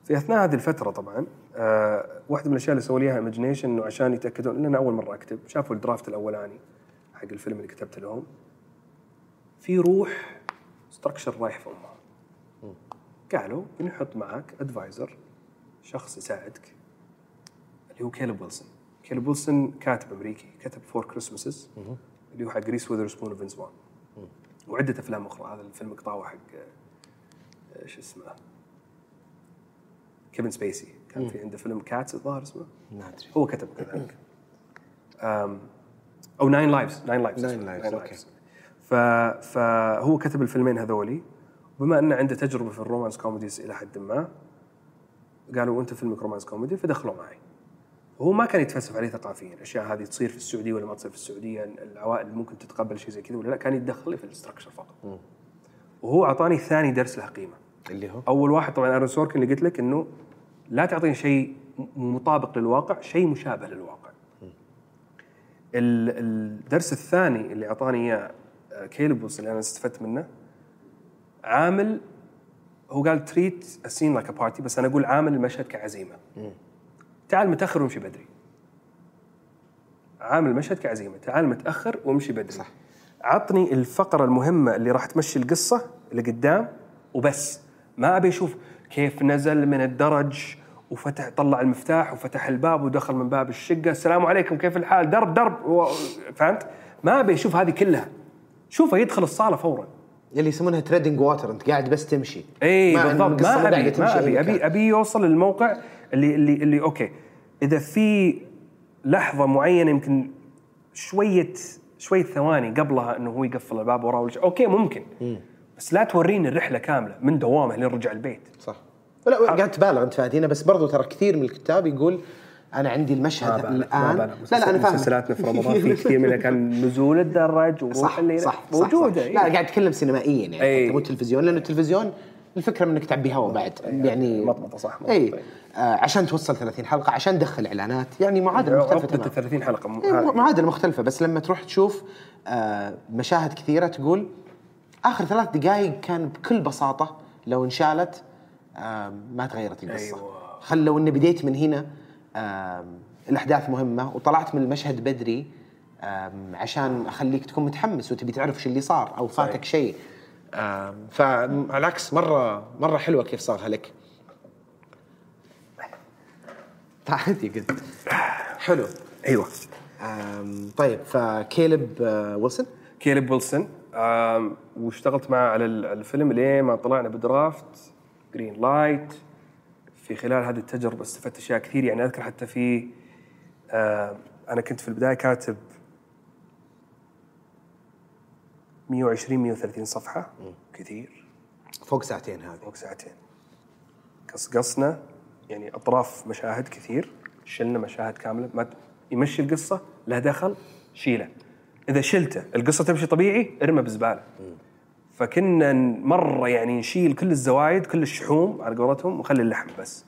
في أثناء هذه الفترة طبعا آه واحدة من الأشياء اللي سووا لي اياها ايماجينيشن إنه عشان يتأكدون لأن أول مرة أكتب شافوا ال draft الأولاني حق الفيلم اللي كتبته لهم في روح structure رايح في أمها. قالوا بنحط معك advisor شخص يساعدك اللي هو كيلب ويلسون. كيلب ويلسون كاتب أمريكي كتب Four Christmases اللي هو حق ريس ويذرسبون وفينس فون وعدة أفلام أخرى هذا الفيلم قطعوه حق آه، إيش اسمه؟ كيفن سبيسي. كان في عنده فيلم Cats الظاهر اسمه. ما أدري. هو كتب كذلك. أو Nine Lives. Nine Lives. Nine Lives، okay. ف فهو كتب الفيلمين هذولي. بما أنه عنده تجربة في ال romance comedies إلى حد ما قالوا أنت فيلمك romance comedy فدخلوا معي. وهو ما كان يتفلسف عليه ثقافيا الأشياء هذه تصير في السعودية ولا ما تصير في السعودية العوائل ممكن تتقبل شيء زي كذا ولا لا كان يتدخل في ال structure فقط. وهو أعطاني ثاني درس له قيمه اللي هو؟ أول واحد طبعا أرون سوركن اللي قلت لك إنه لا تعطيني شيء مطابق للواقع شيء مشابه للواقع. ال- الدرس الثاني اللي أعطاني إياه آه، كيلب ويلسون اللي أنا استفدت منه عامل هو قال treat the scene like a party بس أنا أقول عامل المشهد كعزيمة. تعال متأخر وامشي بدري. عامل المشهد كعزيمة. تعال متأخر وامشي بدري. صح. عطني الفقرة المهمة اللي راح تمشي القصة اللي قدام وبس. ما أبي أشوف كيف نزل من الدرج وفتح طلع المفتاح وفتح الباب ودخل من باب الشقة. السلام عليكم كيف الحال؟ درب درب. فهمت؟ ما أبي أشوف هذه كلها. شوفه يدخل الصالة فورا. اللي يسمونها treading water أنت قاعد بس تمشي. اي بالضبط. ما أبي ما أبي. أبي أبي يوصل للموقع اللي اللي اللي okay. إذا في لحظة معينة يمكن شوية شوية ثواني قبلها إنه هو يقفل الباب وراه okay ممكن. بس لا توريني الرحلة كاملة من دوامه لين رجع البيت. صح. لا قاعد تبالغ أنت فهد هنا بس برضو ترى كثير من الكتاب يقول أنا عندي المشهد الآن. لا لا أنا فاهم مسلسلاتنا في رمضان في كثير منها كان نزول الدرج وروح صح الليل صح موجوده صح. إيه. لا قاعد أتكلم سينمائيا يعني. حتى مو تلفزيون لأنه التلفزيون الفكرة إنك تعبي هواء بعد يعني مطمطة صح، مطمطة. اي آه عشان توصل 30 حلقة عشان تدخل إعلانات يعني معادلة مختلفة تماما. 30 حلقة إيه،. معادلة مختلفة بس لما تروح تشوف آه مشاهد كثيرة تقول آخر ثلاث دقائق كان بكل بساطة لو انشالت ما تغيرت القصة. أيوة. خل لو إني بديت من هنا الأحداث مهمة وطلعت من المشهد بدري عشان أخليك تكون متحمس وتبي تعرف شو اللي صار أو فاتك شيء. آه فعلى العكس مرة مرة حلوة كيف صاغها لك عادي قلت. حلو. أيوه. طيب فكيلب آه، ويلسون؟ كيلب ويلسون. واشتغلت معه على ال- الفيلم لين ما طلعنا ب draft green light في خلال هذه التجربة استفدت أشياء كثير يعني أذكر حتى في أنا كنت في البداية كاتب 120 130 صفحة. كثير. فوق ساعتين هذه. فوق ساعتين. قصقصنا يعني أطراف مشاهد كثير. شلنا مشاهد كاملة. ما يمشي القصة له دخل شيله. إذا شلته القصة تمشي طبيعي ارمى بزبالة. فكنا مرة يعني نشيل كل الزوايد كل الشحوم على قولتهم ونخلي اللحم بس.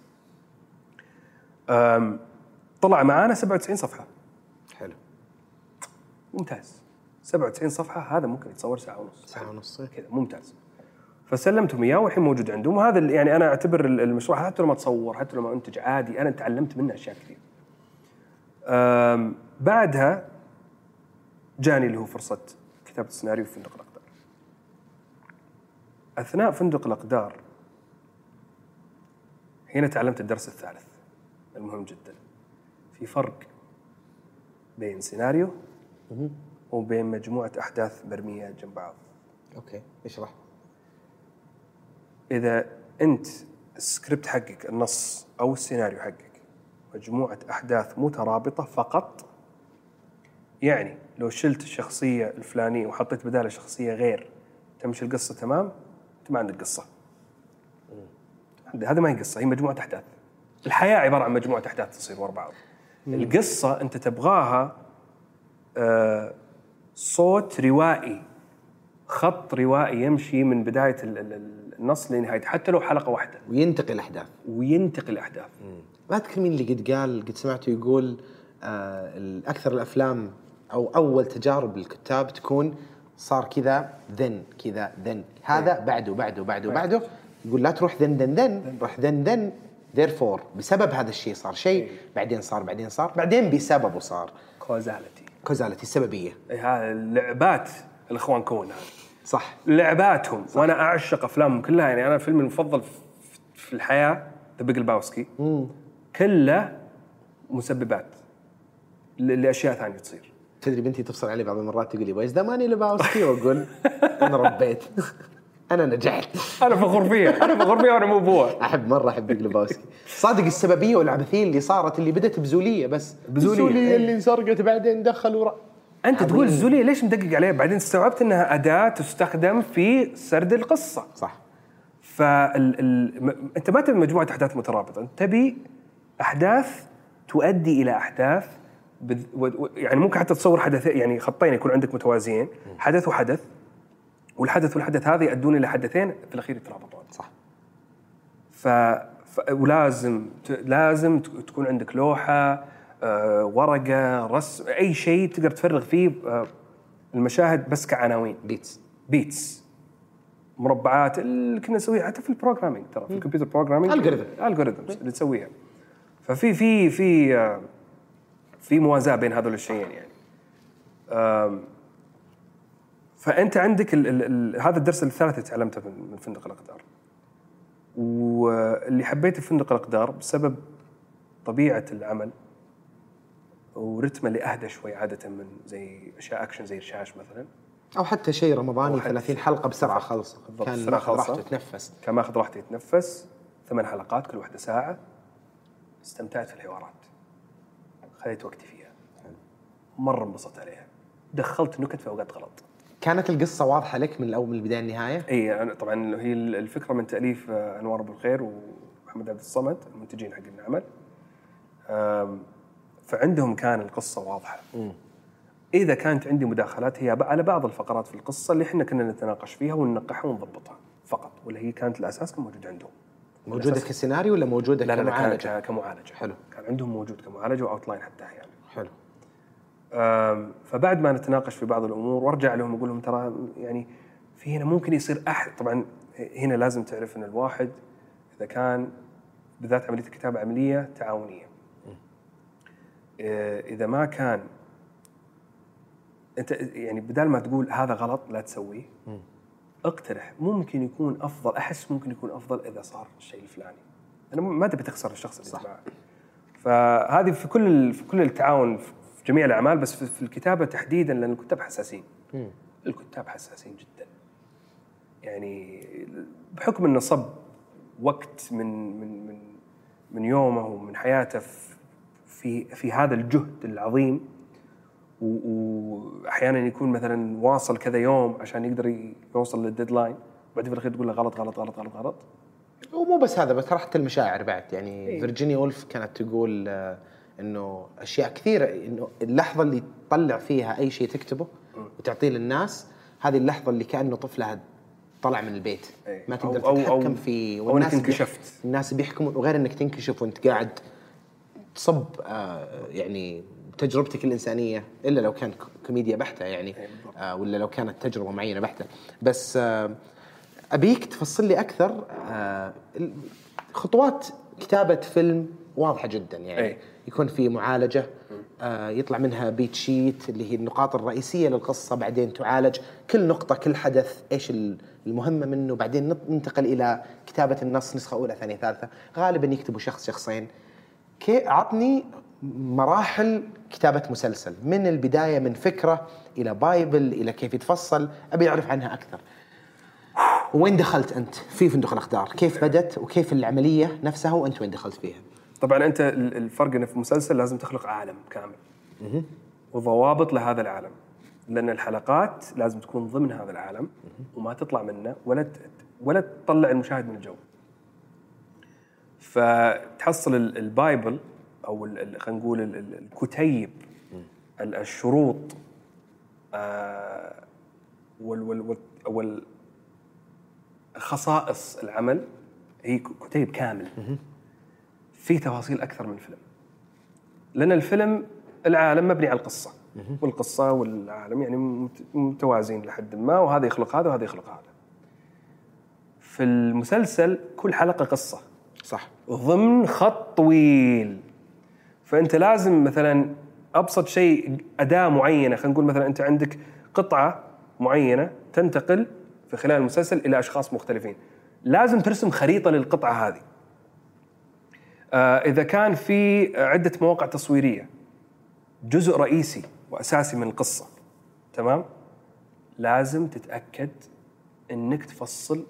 طلع معانا 97 صفحة. حلو. ممتاز. 97 صفحة هذا ممكن يتصور ساعة ونص. ساعة ونص كذا ممتاز. فسلمتهم اياه والحين موجود عندهم. وهذا يعني أنا أعتبر ال- المشروع حتى لما تصور حتى لما أنتج عادي أنا تعلمت منه أشياء كثير. بعدها جاني اللي هو فرصة كتابة السيناريو في فندق الأقدار. أثناء فندق الأقدار هنا تعلمت الدرس الثالث المهم جدا. في فرق بين سيناريو وبين مجموعة أحداث مرمية جنب بعض. okay اشرح إذا أنت السكريبت حقك النص أو السيناريو حقك مجموعة أحداث مترابطة فقط يعني لو شلت الشخصية الفلانية وحطيت بدالها شخصية غير تمشي القصة تمام؟ أنت ما عندك قصة. هذا ما هي قصة هي مجموعة احداث الحياة عبارة عن مجموعة احداث تصير ورا بعض. القصة أنت تبغاها آه، صوت روائي خط روائي يمشي من بداية ال- ال- ال- النص لنهايته حتى لو حلقة واحدة. وينتقل احداث وينتقل احداث ما اذكر مين اللي قد قال قد سمعته يقول آه أكثر الأفلام أو أول تجارب الكتاب تكون صار كذا then كذا then هذا بعده بعده بعده بعده. يقول لا تروح then then then روح then then therefore بسبب هذا الشيء صار شيء بعدين صار بعدين صار بعدين بسببه صار. causality causality السببية. هذا لعبات الإخوان كون هذا صح. لعباتهم. وأنا أعشق أفلامهم كلها. يعني أنا فيلمي المفضل في- الحياة The Big Lebowski كله مسببات لأشياء ثانية تصير. تدري بنتي تفصل علي بعض المرات تقول لي where's the money Lebowski وأقول أنا ربيت. أنا نجحت. أنا فخور فيها. أنا فخور فيها وأنا مو ابوها أحب مرة أحب Big Lebowski صادق السببية والعبثية اللي صارت اللي بدت بزولية بس. بزولية. الزولية اللي انسرقت بعدين دخلوا ورا أنت تقول الزولية ليش مدقق عليها؟ بعدين استوعبت إنها أداة تستخدم في سرد القصة. صح. فال ال... أنت ما تبي مجموعة أحداث مترابطة. أنت تبي أحداث تؤدي إلى أحداث. يعني ممكن حتى تصور حدثين يعني خطين يكون عندك متوازيين. حدث وحدث. والحدث والحدث هذا يؤدون إلى حدثين في الأخير يترابطون صح. ف... ف... ولازم ت... لازم ت- تكون عندك لوحة آه، ورقة رسم أي شيء تقدر تفرغ فيه آه، المشاهد بس كعناوين. beats. beats. مربعات اللي كنا نسويها حتى في ال programming ترى في ال computer programming Algorithm. algorithms اللي تسويها. ففي في في آه، في موازاة بين هذول الشيئين يعني. فأنت عندك ال ال ال هذا الدرس الثالث اللي تعلمته من فندق الأقدار. واللي حبيته في فندق الأقدار بسبب طبيعة العمل ورتمه اللي اهدى شوي عادة من زي أشياء أكشن زي الشاش مثلا. أو حتى شيء رمضاني أو حتى 30 حلقة بسرعة خلص. بالضبط، كان ماخذ. راحته يتنفس كان ماخذ راحته يتنفس. ثمان حلقات كل واحدة ساعة. استمتعت في الحوارات. خذيت وقتي فيها. مرة انبسطت عليها. دخلت نكت في أوقات غلط. كانت القصة واضحة لك من الأول من البداية للنهايه إي أنا طبعا هي الفكرة من تأليف آه، أنوار أبو الخير ومحمد عبد الصمد المنتجين حق العمل. فعندهم كان القصة واضحة. إذا كانت عندي مداخلات هي على بعض الفقرات في القصة اللي إحنا كنا نتناقش فيها وننقحها ونضبطها فقط ولا هي كانت الأساس كان موجود عندهم. موجودة كسيناريو ولا موجودة لا لا لا كمعالجة؟ كان- كمعالجة. حلو. عندهم موجود كمعالجه واوتلاين حتى أحيانا حلو. أم، فبعد ما نتناقش في بعض الأمور وأرجع لهم أقول لهم ترى يعني في هنا ممكن يصير احد طبعا هنا لازم تعرف إن الواحد إذا كان بالذات عملية الكتابة عملية تعاونية. إيه، إذا ما كان أنت يعني بدال ما تقول هذا غلط لا تسويه اقترح. ممكن يكون أفضل أحس ممكن يكون أفضل إذا صار الشيء الفلاني. أنا ما تبي تخسر الشخص اللي صح. معك فهذه في كل في كل التعاون في جميع الأعمال بس في- الكتابة تحديدا لأن الكتاب حساسين. الكتاب حساسين جدا. يعني بحكم إنه صب وقت من من من من يومه ومن حياته في في, هذا الجهد العظيم واحيانا يكون مثلا واصل كذا يوم عشان يقدر يوصل لل deadline بعدين في الأخير تقول له غلط غلط غلط غلط غلط. ومو بس هذا بس راحة المشاعر بعد يعني إيه. فيرجينيا وولف كانت تقول آه، إنه أشياء كثيرة إنه اللحظة اللي تطلع فيها أي شيء تكتبه وتعطيه للناس هذه اللحظة اللي كأنه طفلها طلع من البيت إيه. ما تقدر أو- تتحكم أو- إنك بيح- انكشفت. الناس بيحكمون وغير إنك تنكشف وأنت قاعد تصب آه، يعني تجربتك الإنسانية إلا لو كان كوميديا بحتة يعني آه، ولا لو كانت تجربة معينة بحتة بس آه، أبيك تفصل لي أكثر آه، خطوات كتابة فيلم واضحة جدا يعني. أي. يكون في معالجة آه، يطلع منها beat sheet اللي هي النقاط الرئيسية للقصة بعدين تعالج كل نقطة كل حدث إيش ال- المهمة منه بعدين ننتقل إلى كتابة النص نسخة أولى ثانية ثالثة. غالبا يكتبوا شخص شخصين. كي عطني مراحل كتابة مسلسل من البداية من فكرة إلى bible إلى كيف يتفصل. أبي أعرف عنها أكثر. وين دخلت أنت؟ في فندق الأقدار كيف بدت وكيف العملية نفسها وأنت وين دخلت فيها؟ طبعا أنت ال- الفرق إنه في مسلسل لازم تخلق عالم كامل. وضوابط لهذا العالم. لأن الحلقات لازم تكون ضمن هذا العالم وما تطلع منه ولا ولا تطلع المشاهد من الجو. فتحصل ال- البايبل أو خلينا نقول ال- ال- الكتيب ال- الشروط آه، وال وال- وال خصائص العمل هي كتيب كامل. في تفاصيل أكثر من فيلم. لأن الفيلم العالم مبني على القصة. والقصة والعالم يعني مت- متوازين لحد ما وهذا يخلق هذا وهذا يخلق هذا. في المسلسل كل حلقة قصة. صح. ضمن خط طويل. فأنت لازم مثلا أبسط شيء أداة معينة. خلينا نقول مثلا أنت عندك قطعة معينة تنتقل في خلال المسلسل إلى أشخاص مختلفين. لازم ترسم خريطة للقطعة هذه. آه إذا كان في عدة مواقع تصويرية جزء رئيسي وأساسي من القصة تمام؟ لازم تتأكد إنك تفصل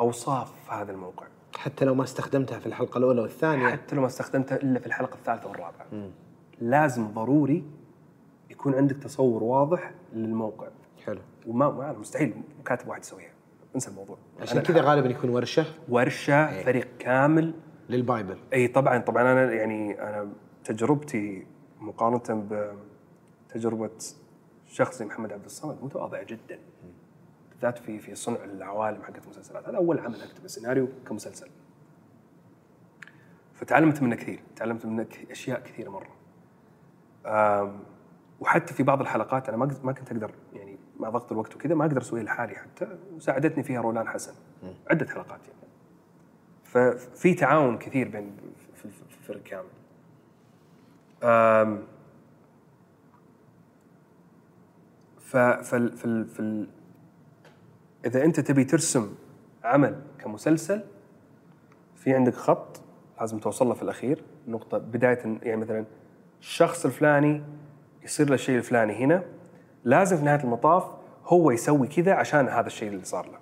أوصاف هذا الموقع. حتى لو ما استخدمتها في الحلقة الأولى والثانية. حتى لو ما استخدمتها إلا في الحلقة الثالثة والرابعة. لازم ضروري يكون عندك تصور واضح للموقع. وما ما مستحيل كاتب واحد يسويها. انسى الموضوع. عشان كذا غالبا يكون ورشة. ورشة فريق كامل. للبايبل. إي طبعا طبعا. أنا يعني أنا تجربتي مقارنة بتجربه شخص زي محمد عبد الصمد متواضعة جدا. بالذات في في صنع العوالم حقت المسلسلات هذا أول عمل اكتب سيناريو كمسلسل. فتعلمت منه كثير تعلمت منه أشياء كثيرة مرة. وحتى في بعض الحلقات أنا ما ما كنت أقدر يعني مع ضغط الوقت وكذا ما أقدر اسويها لحالي حتى وساعدتني فيها رولان حسن. عدة حلقات يعني. ففي تعاون كثير بين في الفريق كامل. ف فال فال فال إذا أنت تبي ترسم عمل كمسلسل في عندك خط لازم توصل له في الأخير نقطة بداية يعني مثلا الشخص الفلاني يصير له الشيء الفلاني هنا لازم في نهاية المطاف هو يسوي كذا عشان هذا الشيء اللي صار له.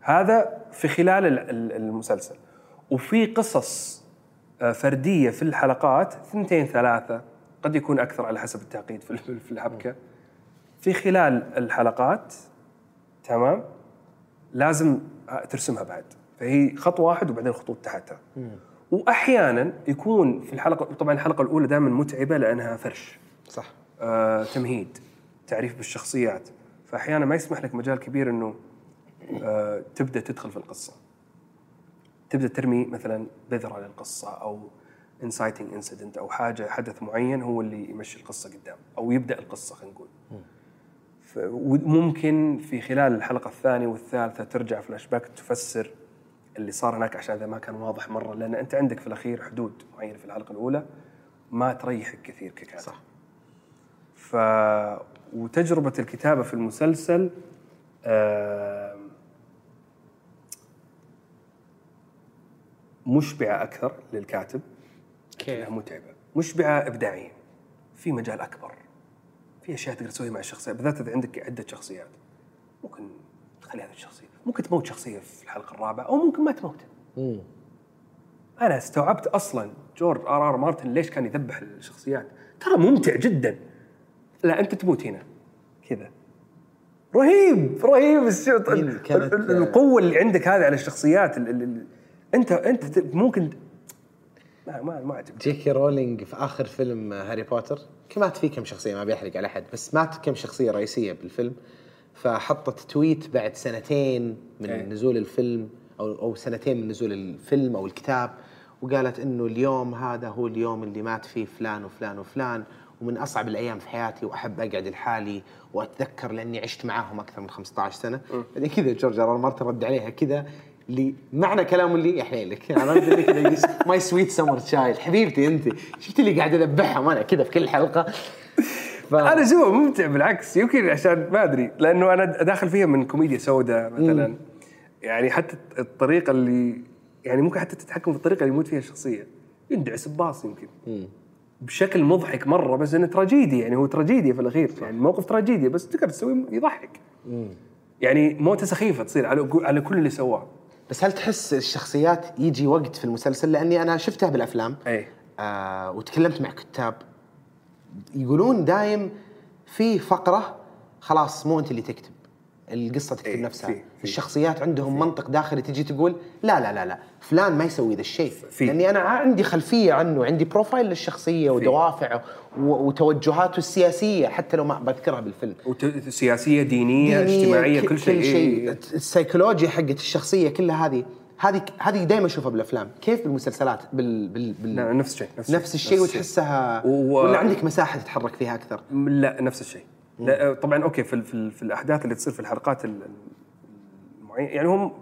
هذا في خلال ال- ال- المسلسل. وفي قصص آه، فردية في الحلقات ثنتين ثلاثة قد يكون أكثر على حسب التعقيد في ال- في الحبكة. في خلال الحلقات تمام لازم ترسمها بعد. فهي خط واحد وبعدين خطوط تحتها. وأحيانا يكون في الحلقة طبعا الحلقة الأولى دائما متعبة لأنها فرش. صح. آه، تمهيد. تعريف بالشخصيات. فأحيانا ما يسمح لك مجال كبير إنه آه، تبدأ تدخل في القصة. تبدأ ترمي مثلا بذرة للقصة أو inciting incident أو حاجة حدث معين هو اللي يمشي القصة قدام أو يبدأ القصة خلينا نقول. وممكن في خلال الحلقة الثانية والثالثة ترجع فلاش باك تفسر اللي صار هناك عشان إذا ما كان واضح مرة لأن أنت عندك في الأخير حدود معينة في الحلقة الأولى ما تريحك كثير ككاتب. صح. ف وتجربة الكتابة في المسلسل آم، مشبعة أكثر للكاتب لكنها متعبة. مشبعة ابداعيا في مجال أكبر في أشياء تقدر تسويها مع الشخصيات بالذات إذا عندك عدة شخصيات. ممكن تخلي هذه الشخصية ممكن تموت شخصية في الحلقة الرابعة أو ممكن ما تموت. أنا استوعبت أصلا جورج آر آر مارتن ليش كان يذبح الشخصيات. ترى ممتع جدا. لا أنت تموت هنا. كذا. رهيب رهيب الشعور. القوة اللي عندك هذه على الشخصيات ال- ال- ال- أنت أنت ممكن ما ما ما عجبني جي كي رولينج في آخر فيلم هاري بوتر. مات فيه كم شخصية ما بيحرق على أحد بس مات كم شخصية رئيسية بالفيلم. فحطت tweet بعد سنتين من إيه. نزول الفيلم أو أو سنتين من نزول الفيلم أو الكتاب وقالت إنه اليوم هذا هو اليوم اللي مات فيه فلان وفلان وفلان ومن أصعب الأيام في حياتي وأحب أقعد لحالي وأتذكر لأني عشت معاهم أكثر من 15 سنة. بعدين كذا جورج آر مارتن رد عليها كذا اللي معنى كلامه اللي يحيي لك يعني عرفت اللي كذا my sweet summer child حبيبتي أنت شفت اللي قاعد اذبحهم أنا كذا في كل حلقة. ف... أنا شوفه ممتع بالعكس. يمكن عشان ما أدري لأنه أنا داخل فيها من كوميديا سوداء مثلا. يعني حتى الطريقة اللي يعني ممكن حتى تتحكم في الطريقة اللي يموت فيها الشخصية. يندعس بباص يمكن. بشكل مضحك مرة بس إنه تراجيدي يعني هو تراجيديا في الأخير يعني موقف تراجيديا بس تقدر تسويه يضحك. يعني موتة سخيفة تصير على على كل اللي سواه. بس هل تحس الشخصيات يجي وقت في المسلسل؟ لأني أنا شفتها بالأفلام. اي آه وتكلمت مع كتاب يقولون دايم في فقرة خلاص مو أنت اللي تكتب. القصة تكتب إيه، نفسها. في- في. الشخصيات عندهم منطق داخلي تجي تقول لا لا لا لا فلان ما يسوي ذا الشيء. لأني أنا عندي خلفية عنه عندي profile للشخصية ودوافعه وتوجهاته السياسية حتى لو ما بذكرها بالفيلم. وت- سياسية دينية, دينية، اجتماعية ك- كل شيء. كل شيء. إيه. السيكولوجيا حقت الشخصية كلها هذه هذه هذه دائما أشوفها بالأفلام. كيف بالمسلسلات؟ بال, بال, بال نفس الشيء نفس الشيء. وتحسها و- ولا عندك مساحة تتحرك فيها أكثر؟ لا نفس الشيء. لا طبعا أوكي في, في, في الأحداث اللي تصير في الحلقات ال- المعينه يعني هم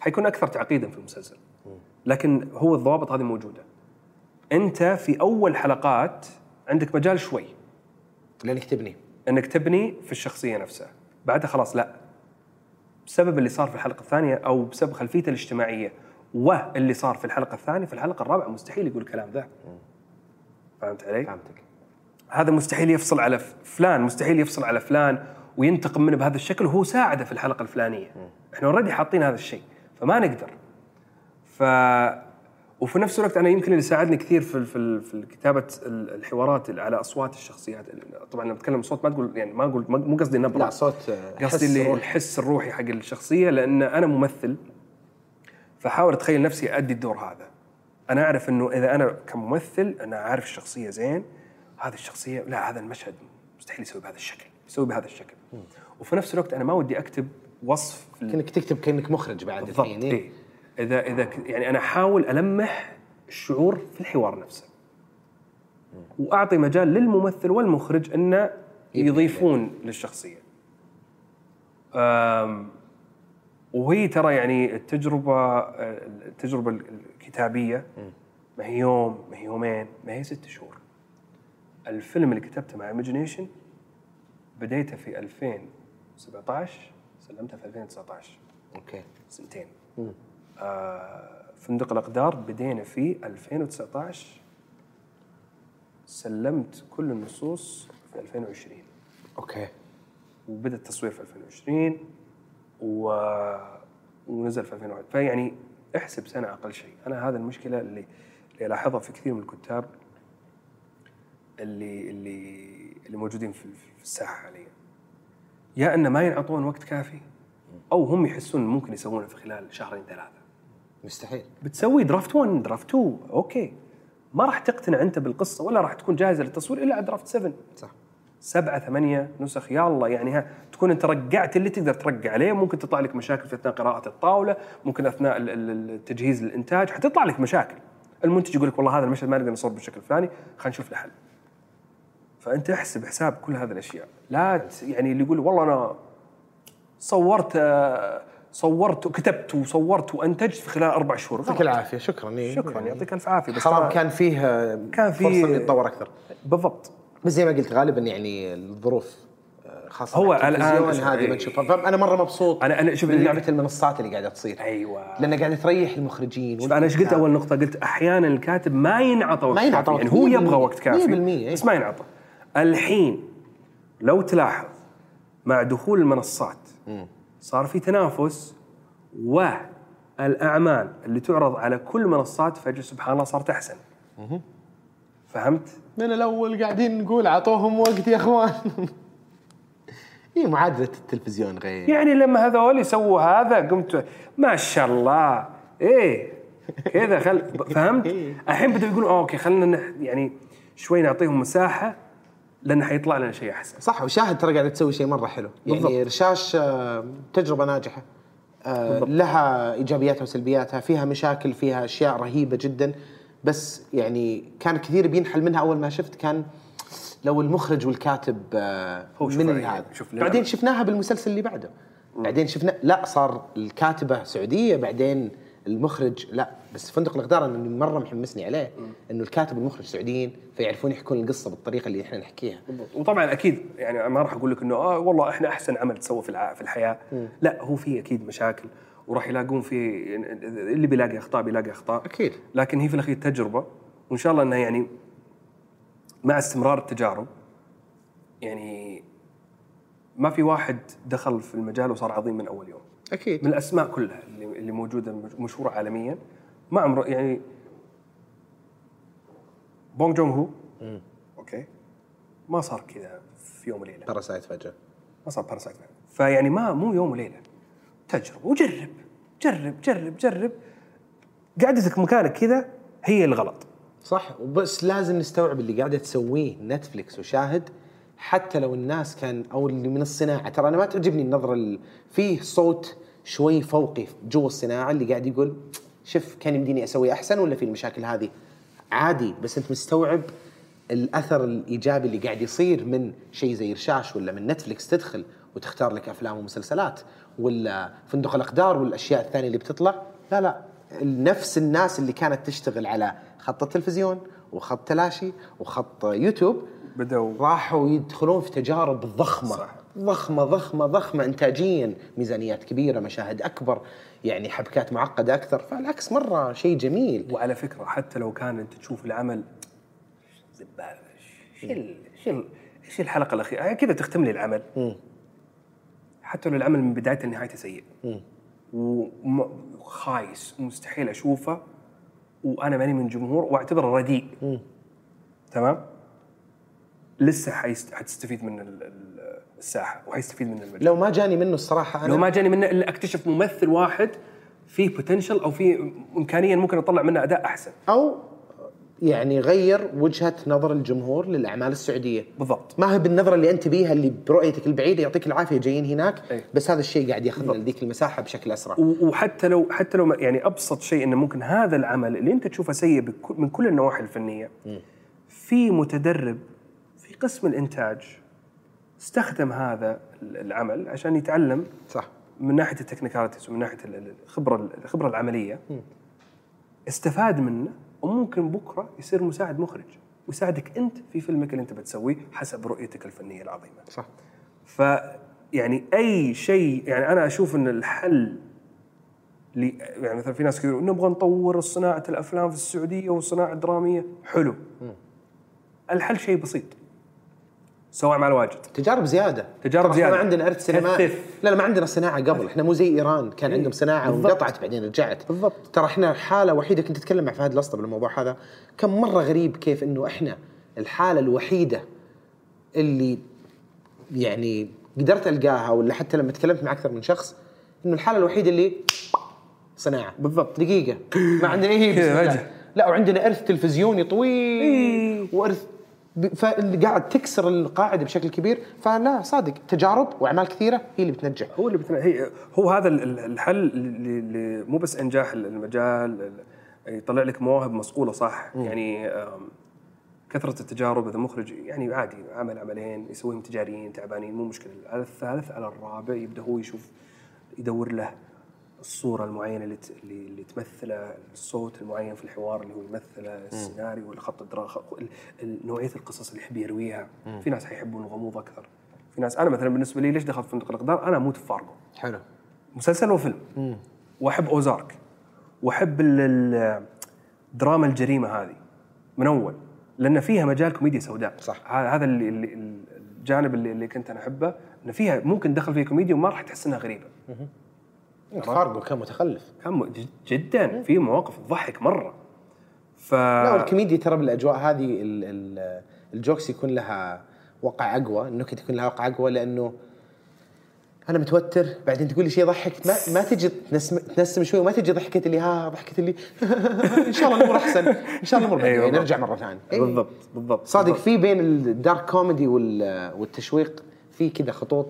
حيكون أكثر تعقيدا في المسلسل. لكن هو الضوابط هذه موجودة. أنت في أول حلقات عندك مجال شوي. لأنك تبني. إنك تبني في الشخصية نفسها. بعدها خلاص لا. بسبب اللي صار في الحلقة الثانية أو بسبب خلفيته الاجتماعية واللي صار في الحلقة الثانية في الحلقة الرابعة مستحيل يقول الكلام ذا. فهمت علي؟ فهمتك. هذا مستحيل يفصل على فلان مستحيل يفصل على فلان وينتقم منه بهذا الشكل وهو ساعده في الحلقة الفلانية. إحنا already حاطين هذا الشيء فما نقدر. ف وفي نفس الوقت أنا يمكن اللي ساعدني كثير في في في كتابة ال- الحوارات على أصوات الشخصيات. طبعا لما أتكلم صوت ما تقول يعني ما أقول مو قصدي نبرة. لا صوت قصدي اللي. الحس الروحي حق الشخصية لأن أنا ممثل فحاول أتخيل نفسي أدي الدور هذا. أنا أعرف إنه إذا أنا كممثل أنا عارف الشخصية زين هذه الشخصية لا هذا المشهد مستحيل يسوي بهذا الشكل يسوي بهذا الشكل. وفي نفس الوقت أنا ما ودي أكتب وصف كأنك تكتب كأنك مخرج بعد الحين إيه؟ إذا إذا يعني أنا أحاول ألمح الشعور في الحوار نفسه. وأعطي مجال للممثل والمخرج انه يضيفون للشخصية. وهي ترى يعني التجربة التجربة الكتابية ما هي يوم ما هي يومين ما هي ست شهور. الفيلم اللي كتبته مع ايماجينيشن بديته في 2017 سلمته في 2019 okay. سنتين. آه فندق الأقدار بدينا فيه 2019 سلمت كل النصوص في 2020 okay. وبدأ التصوير في 2020 و... ونزل في 2021 فيعني احسب سنة أقل شيء. أنا هذا المشكلة اللي اللي ألاحظها في كثير من الكتاب. اللي اللي اللي موجودين في في الساحة حاليا. يا أن ما ينعطون وقت كافي أو هم يحسون ممكن يسوونه في خلال شهرين ثلاثة. مستحيل. بتسوي draft 1 draft 2 أوكي. ما راح تقتنع أنت بالقصة ولا راح تكون جاهزة للتصوير إلا على draft 7 صح. سبعة ثمانية نسخ يا الله يعني ها تكون أنت رقعت اللي تقدر ترقع عليه. ممكن تطلع لك مشاكل في أثناء قراءة الطاولة ممكن أثناء ال- ال- التجهيز للانتاج حتطلع لك مشاكل. المنتج يقول لك والله هذا المشهد ما نقدر نصور بالشكل الفلاني خلينا نشوف له حل. فأنت احسب حساب كل هذه الأشياء. لا يعني اللي يقول والله أنا صورت صورت وكتبت وصورت وأنتجت في خلال أربع شهور. يعطيك العافية شكرا. شكرا يعطيك ألف عافية. بس حرام كان فيه كان فيه- فرصه إنه يتطور أكثر. بالضبط. بس زي ما قلت غالبا يعني الظروف آه، خاصة هو الآن- هذه ما نشوفها فأنا مرة مبسوط أنا- أنا شوف لعبة المنصات اللي قاعدة تصير. أيوه. لأنها قاعدة تريح المخرجين شوف أنا إيش قلت أول نقطة؟ قلت أحيانا الكاتب ما ينعطى وقت ما ينعطى كافي. يعني هو 100% يبغى وقت كافي 100% بس ما ينعطى. الحين لو تلاحظ مع دخول المنصات صار في تنافس والأعمال اللي تعرض على كل المنصات فجأة سبحان الله صارت أحسن. فهمت؟ من الأول قاعدين نقول أعطوهم وقت يا أخوان. هي معادلة التلفزيون غير. يعني لما هذول يسووا هذا قمت ما شاء الله. إيه كذا خل فهمت؟ الحين بدأوا يقولوا أوه أوكي خلينا نح- يعني شوي نعطيهم مساحة. لأن حيطلع لنا شيء أحسن. صح وشاهد ترى قاعدة تسوي شيء مرة حلو. يعني بالضبط. رشاش آه، تجربة ناجحة. آه، لها إيجابياتها وسلبياتها فيها مشاكل فيها أشياء رهيبة جدا. بس يعني كان كثير بينحل منها. أول ما شفت كان لو المخرج والكاتب آه، من هذا. بعدين شفناها بالمسلسل اللي بعده. بعدين شفنا لا صار الكاتبة سعودية بعدين المخرج لا بس فندق الإقدار أنا اللي مرة محمسني عليه إنه الكاتب والمخرج سعوديين فيعرفون يحكون القصة بالطريقة اللي إحنا نحكيها. وطبعا أكيد يعني ما راح أقول لك إنه آه والله إحنا أحسن عمل تسوى في في الحياة. لا هو في أكيد مشاكل وراح يلاقون في اللي بيلاقي أخطاء بيلاقي أخطاء. أكيد. لكن هي في الأخير تجربة وإن شاء الله إنها يعني مع استمرار التجارب يعني ما في واحد دخل في المجال وصار عظيم من أول يوم. أكيد. من الأسماء كلها اللي, اللي موجودة مشهورة عالميا. ما عمره يعني بونج جونغ هو. أوكي. ما صار كذا في يوم وليلة. باراسايت فجأة. ما صار باراسايت فيعني ما مو يوم وليلة. تجربه وجرب. جرب جرب جرب. قعدتك مكانك كذا هي الغلط. صح وبس لازم نستوعب اللي قاعدة تسويه. نتفلكس وشاهد حتى لو الناس كان أو اللي من الصناعة ترى أنا ما تعجبني النظرة ال- فيه صوت شوي فوقي جوا الصناعة اللي قاعد يقول شوف كان يمديني أسوي أحسن ولا في المشاكل هذه؟ عادي بس أنت مستوعب الأثر الإيجابي اللي قاعد يصير من شيء زي رشاش ولا من نتفلكس تدخل وتختار لك أفلام ومسلسلات ولا فندق الأقدار والأشياء الثانية اللي بتطلع؟ لا لا. نفس الناس اللي كانت تشتغل على خط التلفزيون وخط تلاشي وخط يوتيوب بدأوا. راحوا يدخلون في تجارب ضخمة. صح. ضخمة ضخمة ضخمة. انتاجيا. ميزانيات كبيرة مشاهد أكبر. يعني حبكات معقدة أكثر. فالعكس مرة شيء جميل. وعلى فكرة حتى لو كان أنت تشوف العمل زبالة إيش ال- إيش ال- إيش الحلقة الأخيرة. يعني كذا تختم لي العمل. حتى لو العمل من بدايته لنهايته سيء. وخايس ومستحيل أشوفه. وأنا ماني من جمهور وأعتبره رديء. تمام؟ لسه. حتستفيد من ال- ال- الساحة وحيستفيد من المجال لو ما جاني منه الصراحة أنا لو ما جاني منه إلا أكتشف ممثل واحد فيه بوتنشل أو فيه إمكانية ممكن أطلع منه أداء أحسن. أو يعني غير وجهة نظر الجمهور للأعمال السعودية. بالضبط. ما هي بالنظرة اللي أنت بيها اللي برؤيتك البعيدة يعطيك العافية جايين هناك أي. بس هذا الشيء قاعد ياخذنا لذيك المساحة بشكل أسرع. وحتى لو حتى لو يعني أبسط شيء إنه ممكن هذا العمل اللي أنت تشوفه سيء من كل النواحي الفنية في متدرب قسم الإنتاج استخدم هذا ال- العمل عشان يتعلم صح من ناحية التكنيكاليتيز ومن ناحية ال- ال- الخبرة الخبرة العملية استفاد منه وممكن بكرة يصير مساعد مخرج ويساعدك أنت في فيلمك اللي أنت بتسويه حسب رؤيتك الفنية العظيمة. صح ف يعني أي شيء يعني أنا أشوف إن الحل لي يعني مثلا في ناس يقولون نبغى نطور صناعة الأفلام في السعودية والصناعه الدراميه حلو. الحل شيء بسيط. سواء مع الواجد. تجارب زيادة تجارب زيادة. ما عندنا ارث سينمائي كثف. لا لا ما عندنا صناعة قبل إحنا مو زي إيران كان عندهم صناعة بالضبط. وانقطعت بعدين رجعت بالضبط. ترى إحنا حاله وحيده كنت أتكلم مع فهد الاسطى بالموضوع هذا كان مرة غريب كيف إنه إحنا الحالة الوحيدة اللي يعني قدرت ألقاها ولا حتى لما تكلمت مع أكثر من شخص إنه الحالة الوحيدة اللي صناعة بالضبط. دقيقة ما عندنا. فجأة. لا وعندنا ارث تلفزيوني طويل إيه. وارث ب- فاللي قاعد تكسر القاعدة بشكل كبير فلا صادق تجارب وأعمال كثيرة هي اللي بتنجح. هو اللي بتنا... هي هو هذا ال- ال- الحل اللي مو بس إنجاح المجال ال- يطلع لك مواهب مصقوله صح؟ يعني آم، كثرة التجارب إذا مخرج يعني عادي عمل عملين يسويهم تجاريين تعبانين مو مشكلة. على الثالث على الرابع يبدأ هو يشوف يدور له. الصورة المعينة اللي اللي, تمثله الصوت المعين في الحوار اللي هو يمثله السيناريو الخط نوعية القصص اللي يحب يرويها. في ناس حيحبون الغموض أكثر. في ناس أنا مثلا بالنسبة لي ليش دخلت فندق الاقدار أنا أموت في فارغو. حلو. مسلسل وفيلم. وأحب Ozark. وأحب ال- ال- دراما الجريمة هذه. من أول. لأن فيها مجال كوميديا سوداء. صح. هذا اللي, اللي الجانب اللي, اللي كنت أنا أحبه. إن فيها ممكن دخل فيها كوميديا وما راح تحس إنها غريبة. فارغو كان متخلف. كان جدا. في مواقف تضحك مرة. ف لا والكوميديا ترى بالأجواء هذه ال- ال- ال jokes يكون لها وقع أقوى النكت يكون لها وقع أقوى لأنه أنا متوتر. بعدين تقول لي شيء يضحك ما ما تجي تنسم, تنسم شوي وما تجي ضحكة اللي ها ضحكة اللي إن شاء الله الأمور أحسن. إن شاء الله الأمور أيوة. نرجع مرة ثانية. إيه. بالضبط بالضبط صادق. في بين ال dark comedy وال- والتشويق في كذا خطوط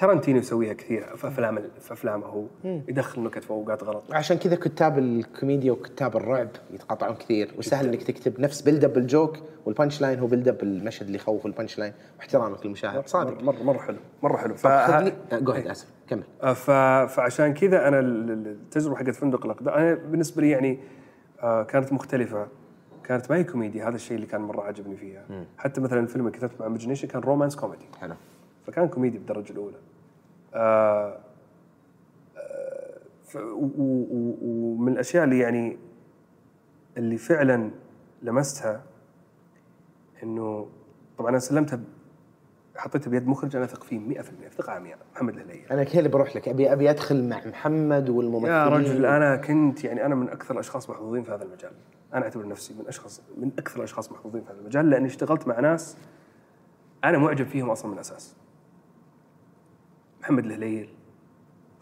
ترنتينو يسويها كثير في أفلام في أفلامه. هو يدخل نكت في اوقات غلط. عشان كذا كتاب الكوميديا وكتاب الرعب يتقاطعون كثير. وسهل إنك تكتب نفس build up ال joke وال punch line هو build up المشهد اللي يخوف ال punch line واحترامك للمشاهد. صادق. مره مرة حلو. مرة حلو. ف... خذني go ahead آسف. كمل. آه، ف... فعشان كذا أنا ال- ال- التجربة حقت فندق الاقدار أنا بالنسبة لي يعني آه، كانت مختلفة. كانت ما هي كوميديا هذا الشيء اللي كان مرة عجبني فيها. حتى مثلا الفيلم اللي كتبت مع Imagination كان romance comedy حلو. فكان كوميدي بالدرجة الأولى. آه آه. ومن الأشياء اللي يعني اللي فعلا لمستها إنه طبعا أنا سلمتها حطيتها بيد مخرج أنا اثق فيه 100% ثقه عمياء محمد الهليل. أنا كذا بروح لك ابي أبي أدخل مع محمد والممثلين. يا رجل أنا كنت يعني أنا من أكثر الأشخاص محظوظين في هذا المجال. أنا أعتبر نفسي من اشخاص من أكثر الأشخاص محظوظين في هذا المجال لأني اشتغلت مع ناس أنا معجب فيهم أصلا من الأساس. محمد الهليل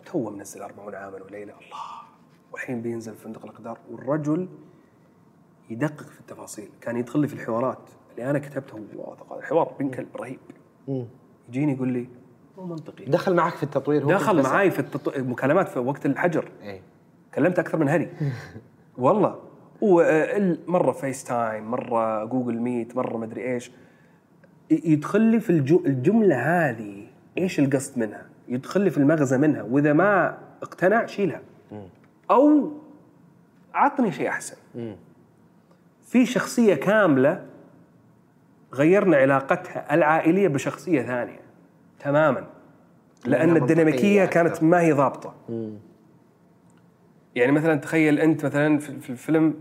تو منزل 40 عاما وليلة. الله. والحين بينزل في فندق الأقدار. والرجل يدقق في التفاصيل. كان يدخل لي في الحوارات. اللي أنا كتبتها الحوار بن كلب رهيب. يجيني يقول لي مو منطقي. دخل معك في التطوير؟ هو دخل معاي في التط... مكالمات في وقت الحجر. إيه. كلمت أكثر من هري والله. ومره FaceTime مرة Google Meet مرة مدري إيش. يدخل لي في. الجملة هذه. إيش القصد منها؟ يدخل لي في المغزى منها وإذا ما اقتنع شيلها. أو عطني شيء أحسن. في شخصية كاملة غيرنا علاقتها العائلية بشخصية ثانية. تماما. لأن الديناميكية. كانت ما هي ضابطة. يعني مثلا تخيل أنت مثلا في في الفيلم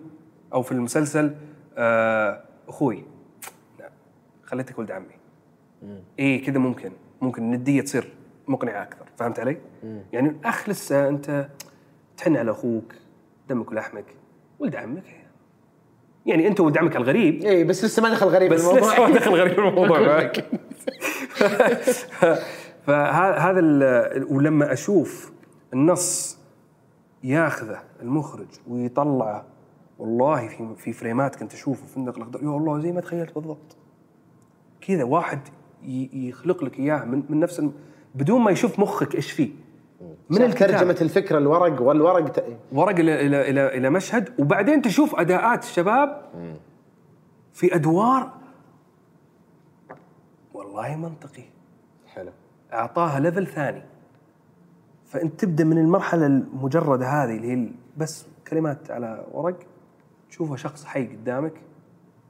أو في المسلسل آه، أخوي. خليتك ولد عمي. إيه كذا ممكن. ممكن الندية تصير. مقنعة أكثر فهمت علي؟ يعني الأخ لسه أنت تحن على أخوك دمك ولحمك ولد عمك. يعني أنت ولد عمك الغريب. إيه بس لسه ما دخل غريب بس الموضوع. لسه ما دخل غريب الموضوع. فهذا ولما أشوف النص ياخذه المخرج ويطلعه والله في في فريمات كنت أشوفه في فندق الاقدار يا الله زي ما تخيلت بالضبط. كذا واحد يخلق لك إياه من, من نفس. بدون ما يشوف مخك إيش فيه. من الكتاب. ترجمة الفكرة الورق والورق ت... ورق إلى إلى إلى إلى مشهد وبعدين تشوف أداءات الشباب في أدوار والله منطقي. حلو. أعطاها ليفل ثاني. فانت تبدأ من المرحلة المجردة هذه اللي هي بس كلمات على ورق تشوفها شخص حي قدامك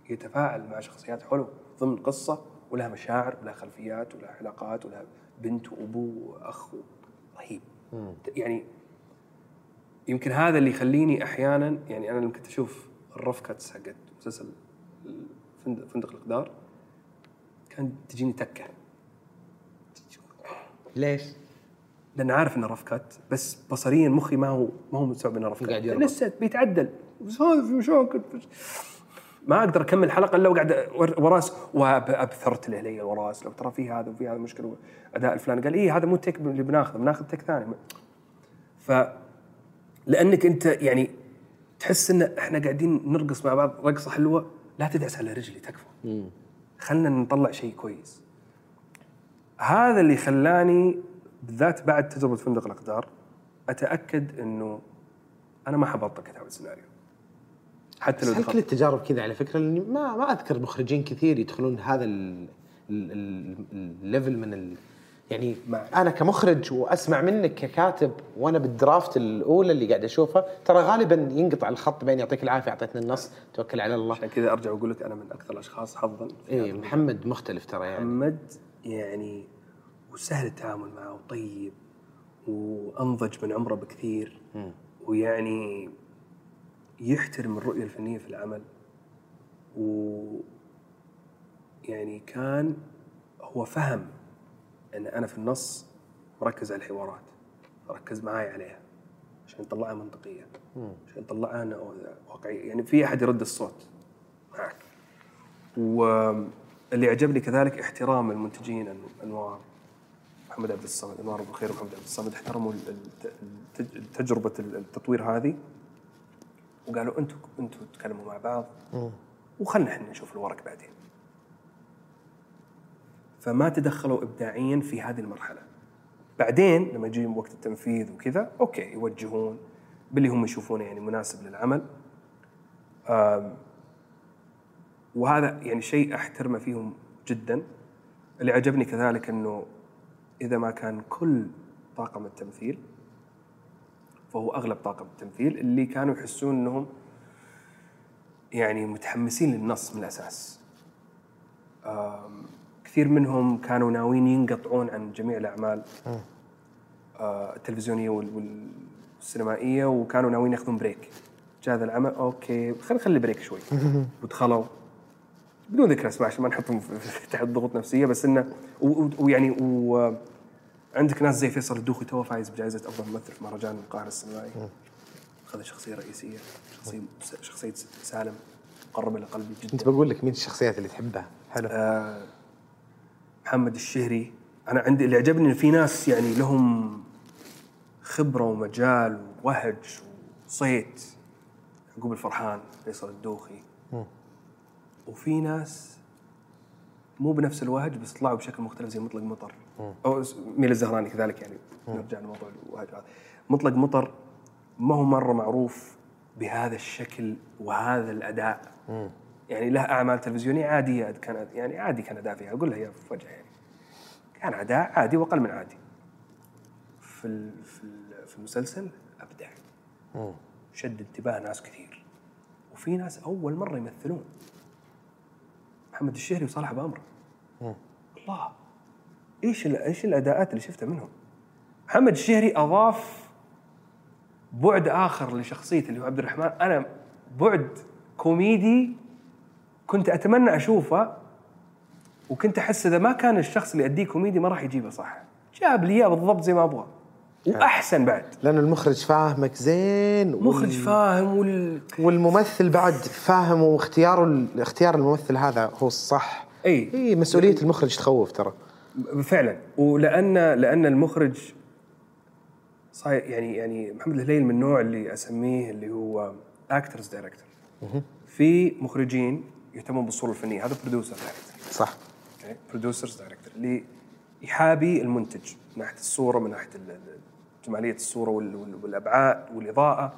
يتفاعل مع شخصيات حلو ضمن قصة ولها مشاعر ولها خلفيات ولها علاقات ولها بنت وابو وأخ رهيب. يعني يمكن هذا اللي يخليني أحيانا يعني أنا لما كنت أشوف ال rough cuts حقت مسلسل فندق, الإقدار كان تجيني تكة. ليش؟ لأن عارف إنه rough cut بس بصريا مخي ما هو ما هو مستوعب انه rough cut. لسه بيتعدل. بس هذا في مشاكل؟ ما أقدر أكمل حلقة إلا وقاعد ور- وراس وابثرت له لي وراس لو ترى في هذا وفي هذا مشكلة أداء الفلاني قال إيه هذا مو التك اللي بناخذه بناخذ تك ثاني. ف لأنك أنت يعني تحس إن إحنا قاعدين نرقص مع بعض رقصة حلوة لا تدعس على رجلي تكفى. خلنا نطلع شيء كويس. هذا اللي خلاني بالذات بعد تجربة فندق الأقدار أتأكد إنه أنا ما حبطل كتابة السيناريو. حتى لو دخلت كل التجارب كذا على فكرة؟ لأني ما ما أذكر مخرجين كثير يدخلون هذا ال- ال- ال- ال level من ال يعني أنا كمخرج وأسمع منك ككاتب وأنا بال draft الأولى اللي قاعد اشوفها ترى غالبا ينقطع الخط بين يعطيك العافية اعطيتنا النص توكل على الله. عشان كذا أرجع وأقول لك أنا من أكثر الأشخاص حظا اي. محمد مختلف ترى يعني. محمد يعني وسهل التعامل معه وطيب وأنضج من عمره بكثير. ويعني يحترم الرؤية الفنية في العمل. و يعني كان هو فهم إن أنا في النص مركز على الحوارات ركز معاي عليها عشان نطلعها منطقية عشان نطلعها أنا واقعية. يعني في أحد يرد الصوت معك واللي عجبني كذلك احترام المنتجين أن- أنوار محمد عبد الصمد أنوار ابو الخير ومحمد عبد الصمد احترموا تجربة التطوير هذه. وقالوا أنتم أنتم تكلموا مع بعض. وخلنا إحنا نشوف الورق بعدين. فما تدخلوا ابداعيا في هذه المرحلة. بعدين لما يجي وقت التنفيذ وكذا أوكي يوجهون باللي هم يشوفونه يعني مناسب للعمل. وهذا يعني شيء احترمه فيهم جدا. اللي عجبني كذلك إنه إذا ما كان كل طاقم التمثيل فهو أغلب طاقم التمثيل اللي كانوا يحسون إنهم يعني متحمسين للنص من الأساس. كثير منهم كانوا ناويين ينقطعون عن جميع الأعمال آه، التلفزيونية وال- والسينمائية وكانوا ناويين ياخذون break. جاء هذا العمل أوكي خلينا نخلي break شوي. ودخلوا. بدون ذكر أسماء عشان ما نحطهم تحت ضغوط نفسية بس إنه ويعني و عندك ناس زي فيصل الدوخي توه فايز بجائزة أفضل ممثل في مهرجان القاهرة السينمائي اخذ شخصية رئيسية شخصية شخصية سالم مقربه لقلبي جدا. كنت بقول لك مين الشخصيات اللي تحبها؟ حلو. آه، محمد الشهري. أنا عندي اللي عجبني إن في ناس يعني لهم خبرة ومجال ووهج وصيت. يعقوب الفرحان فيصل الدوخي. وفي ناس مو بنفس الوهج بس طلعوا بشكل مختلف زي مطلق مطر. أو ميل الزهراني كذلك يعني نرجع لموضوع هذا. مطلق مطر ما هو مرة معروف بهذا الشكل وهذا الأداء. يعني له أعمال تلفزيونية عادية كانت يعني عادي كان أداء فيها. أقول لها هي في وجهها يعني. كان أداء عادي وأقل من عادي. في في ال- في المسلسل أبدع. شد انتباه ناس كثير. وفي ناس أول مرة يمثلون. محمد الشهري وصالح ابو أمر الله. إيش إيش الأداءات اللي شفتها منهم؟ محمد الشهري أضاف بعد آخر لشخصيته اللي هو عبد الرحمن. أنا بعد كوميدي كنت أتمنى أشوفه وكنت أحس إذا ما كان الشخص اللي يأديه كوميدي ما راح يجيبه صح. جاب لي إياه بالضبط زي ما أبغى وأحسن بعد. لأن المخرج فاهمك زين وال- مخرج فاهم وال... والممثل بعد فاهم واختياره اختيار الممثل هذا هو الصح. إي. إي مسؤولية المخرج تخوف ترى. فعلا. ولان لأن المخرج صاير يعني يعني محمد الهليل من النوع اللي أسميه اللي هو actors director في مخرجين يهتمون بالصورة الفنية. هذا producer director صح. producers director اللي يحابي المنتج من ناحية الصورة من ناحية ال- ال- جمالية الصورة وال- وال- والأبعاد والإضاءة.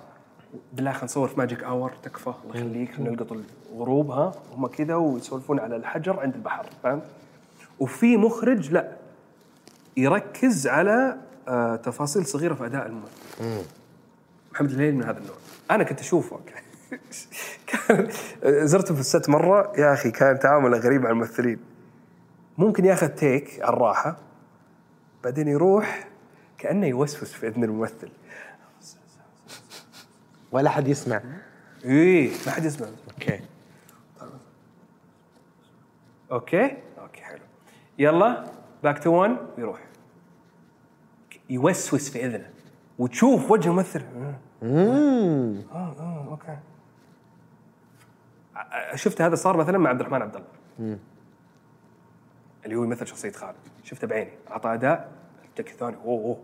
بالله خلينا نصور في magic hour تكفى. الله يخليك. نلقط الغروب ها. هم كذا ويسولفون على الحجر عند البحر فهمت؟ وفي مخرج لا يركز على آه تفاصيل صغيرة في أداء الممثل محمد الهليل من هذا النوع. أنا كنت أشوفه. كان زرته في الست مرة. يا أخي كان تعامله غريب مع الممثلين. ممكن ياخذ تيك على الراحة بعدين يروح كأنه يوسوس في إذن الممثل. ولا حد يسمع. إيه ما حد يسمع. أوكي. أوكي؟ يلا back to 1 ويروح يوسوس في إذنه. وتشوف وجه الممثل آه آه أوكي. شفت هذا صار مثلا مع عبد الرحمن عبد الله. اللي هو يمثل شخصية خالد. شفته بعيني. أعطى أداء. ال take الثاني. أوه أوه.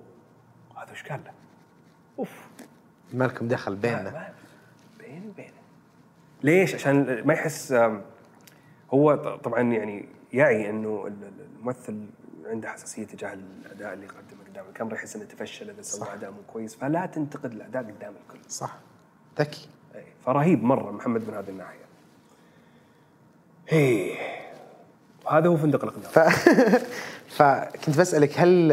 هذا إيش قال له؟ أوف. ما لكم دخل بيننا. بيني وبينه. ليش؟ عشان ما يحس هو طبعا يعني يعي أنه ال- ال- الممثل عنده حساسية تجاه الأداء اللي يقدمه قدام الكاميرا يحس انه تفشل إذا سوى أداء مو كويس فلا تنتقد الأداء قدام الكل. صح. ذكي. فرهيب مرة محمد من هذه الناحية. إيه وهذا هو فندق الأقدام. ف... فكنت بسألك هل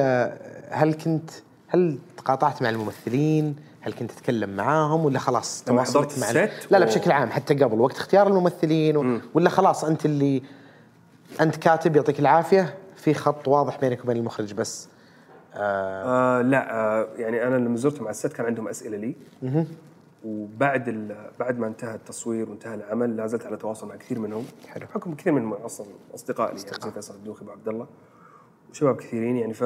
هل كنت هل تقاطعت مع الممثلين؟ هل كنت تتكلم معاهم؟ ولا خلاص تواصلت مع لا لا بشكل عام حتى قبل وقت اختيار الممثلين و... ولا خلاص أنت اللي أنت كاتب يعطيك العافية. في خط واضح بينك وبين المخرج بس. آه آه لا آه يعني أنا لما زرتهم على الست كان عندهم أسئلة لي. وبعد ال- بعد ما انتهى التصوير وانتهى العمل لا زلت على تواصل مع كثير منهم. حلو. بحكم كثير من أصلا أصدقائي يعني زي فيصل الدوخي أبو عبد الله وشباب كثيرين يعني ف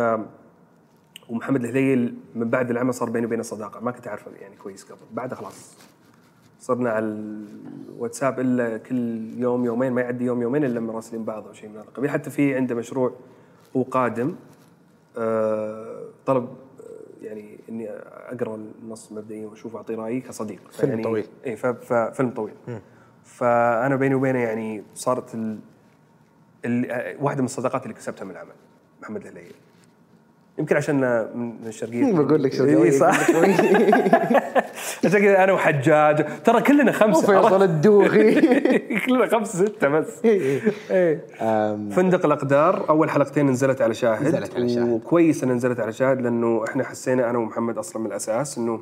ومحمد الهذيل من بعد العمل صار بيني وبينه صداقة. ما كنت أعرفه يعني كويس قبل. بعدها خلاص. صرنا على الواتساب إلا كل يوم يومين ما يعدي يوم يومين إلا مراسلين بعض أو شيء من هذا القبيل. حتى في عنده مشروع هو قادم آه، طلب آه، يعني إني أقرأ النص مبدئيا وأشوف أعطي رأيي كصديق. فيلم يعني طويل. اي ففيلم طويل. فأنا بيني وبينه يعني صارت ال... ال... آه، واحدة من الصداقات اللي كسبتها من العمل محمد الهليل. يمكن عشان من الشرقيه بقول لك شو إي صح. عشان كذا أنا وحجاج. ترى كلنا خمسة. وفيصل الدوخي. كلنا خمسة ستة بس. فندق الأقدار أول حلقتين نزلت على شاهد. نزلت على شاهد. وكويس إنها نزلت على شاهد لأنه إحنا حسينا أنا ومحمد أصلا من الأساس إنه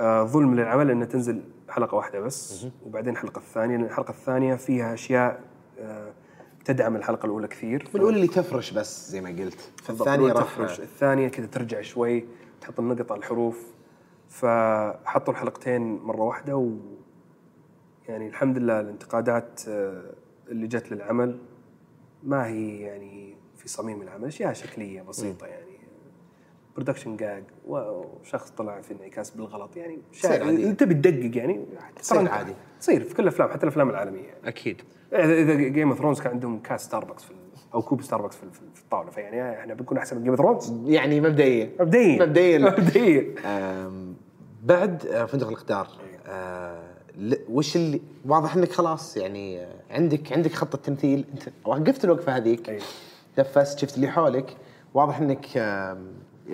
آه ظلم للعمل انها تنزل حلقة واحدة بس. وبعدين الحلقة الثانية لأن الحلقة الثانية فيها أشياء آه تدعم الحلقة الأولى كثير. بالاولى اللي تفرش بس زي ما قلت. الثانية تفرش. الثانية كذا ترجع شوي تحط النقط على الحروف. فحطوا الحلقتين مرة واحدة و يعني الحمد لله الانتقادات آه، اللي جت للعمل ما هي يعني في صميم العمل أشياء شكلية بسيطة يعني. برودكشن جاج وشخص طلع في انعكاس بالغلط يعني شيء عادي. انت بتدقق يعني تصير عادي. تصير في كل الأفلام حتى الأفلام العالمية. يعني. أكيد. اذا Game of Thrones كان عندهم كاس ستاربكس في أو كوب ستاربكس في, في, الطاولة فيعني إحنا بنكون أحسن من Game of Thrones يعني مبدئيا. مبدئيا. مبدئيا. مبدئيا. بعد آه، فندق الإقدار. آه، ل- وش اللي واضح إنك خلاص يعني آه، عندك عندك خطة تمثيل. انت وقفت الوقفة هذيك. أي. نفست شفت اللي حولك واضح إنك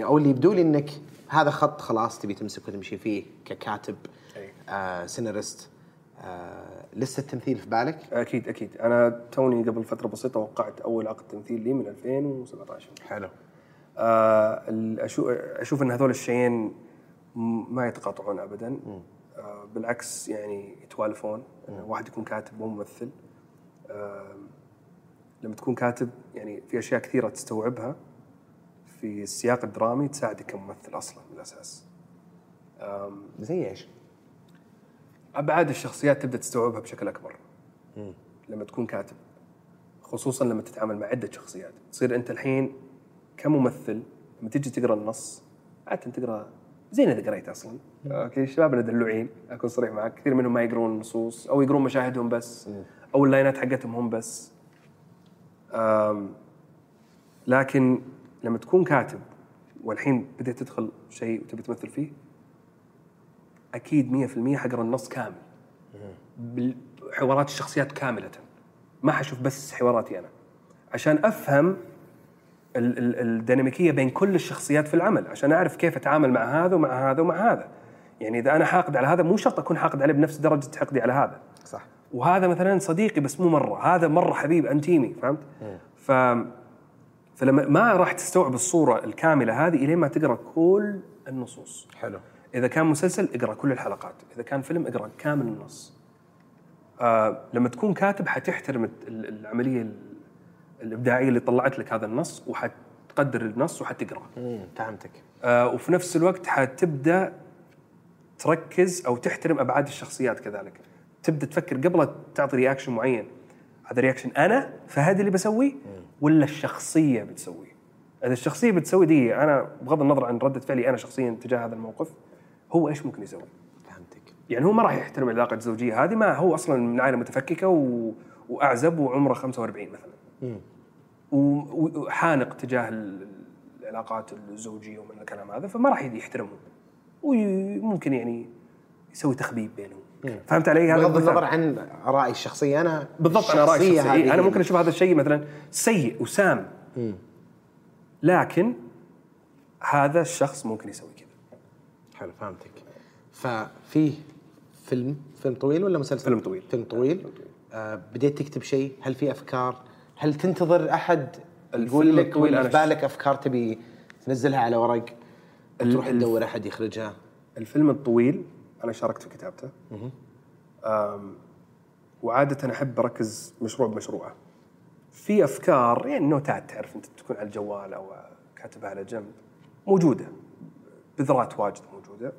أو اللي يبدو لي إنك هذا خط خلاص تبي تمسك وتمشي فيه ككاتب. آه سيناريست آه لسه التمثيل في بالك؟ أكيد أكيد. أنا توني قبل فترة بسيطة وقعت أول عقد تمثيل لي من 2017 حلو. آه أشوف إن هذول الشيئين ما يتقاطعون ابدا. آه بالعكس يعني يتوالفون. واحد يكون كاتب مو ممثل. آه لما تكون كاتب يعني في أشياء كثيرة تستوعبها. في السياق الدرامي تساعدك كممثل أصلا من الاساس زي إيش؟ أبعاد الشخصيات تبدأ تستوعبها بشكل أكبر. لما تكون كاتب خصوصا لما تتعامل مع عدة شخصيات. تصير أنت الحين كممثل لما تجي تقرأ النص عادة تقرأ زين إذا قريت أصلا. أوكي شبابنا دلوعين أكون صريح معك. كثير منهم ما يقرون النصوص أو يقرون مشاهدهم بس أو اللاينات حقتهم هم بس. لكن لما تكون كاتب والحين بديت تدخل شيء وتبي تمثل فيه أكيد 100% حقرأ النص كامل. حوارات الشخصيات كاملة. ما حشوف بس حواراتي أنا. عشان أفهم ال- ال- الديناميكية بين كل الشخصيات في العمل عشان أعرف كيف أتعامل مع هذا ومع هذا ومع هذا. يعني إذا أنا حاقد على هذا مو شرط أكون حاقد عليه بنفس درجة حقدي على هذا. صح. وهذا مثلا صديقي بس مو مرة. هذا مرة حبيب أنتيمي فهمت؟ ف فلما ما راح تستوعب الصورة الكاملة هذه إلين ما تقرأ كل النصوص. حلو. إذا كان مسلسل اقرأ كل الحلقات إذا كان فيلم اقرأ كامل النص. آه لما تكون كاتب حتحترم ال- ال- العملية ال- الإبداعية اللي طلعت لك هذا النص وحتقدر النص وحتقرا امم فهمتك. آه وفي نفس الوقت حتبدأ تركز أو تحترم أبعاد الشخصيات كذلك. تبدأ تفكر قبل تعطي reaction معين. هذا reaction أنا فهذا اللي بسويه ولا الشخصية بتسويه؟ إذا الشخصية بتسوي دي أنا بغض النظر عن ردة فعلي أنا شخصيا تجاه هذا الموقف هو إيش ممكن يسوي؟ فهمتك. يعني هو ما راح يحترم العلاقه الزوجيه هذه ما هو أصلا من عائلة متفككة و... وأعزب وعمره 45 مثلا. و- وحانق تجاه ال- العلاقات الزوجية ومن الكلام هذا فما راح يحترمهم وممكن يعني يسوي تخبيب بينهم. فهمت علي هذا بغض. النظر عن آرائي الشخصية أنا بالضبط أنا رأيي الشخصية الشخصي. هذه أنا ممكن أشوف هذا الشيء مثلا سيء وسام لكن هذا الشخص ممكن يسوي كذا حلو فهمتك ففي فيلم فيلم طويل ولا مسلسل؟ فيلم طويل. فيلم طويل آه بديت تكتب شيء؟ هل في أفكار؟ هل تنتظر أحد الفيلم يقول لك أنا في بالك أفكار تبي تنزلها على ورق؟ تروح تدور أحد يخرجها؟ الفيلم الطويل أنا شاركت في كتابته وعادة أحب أركز مشروع بمشروعه. في أفكار يعني نوتات تعرف أنت تكون على الجوال أو كاتبها على جنب موجودة. بذرات واجد موجودة.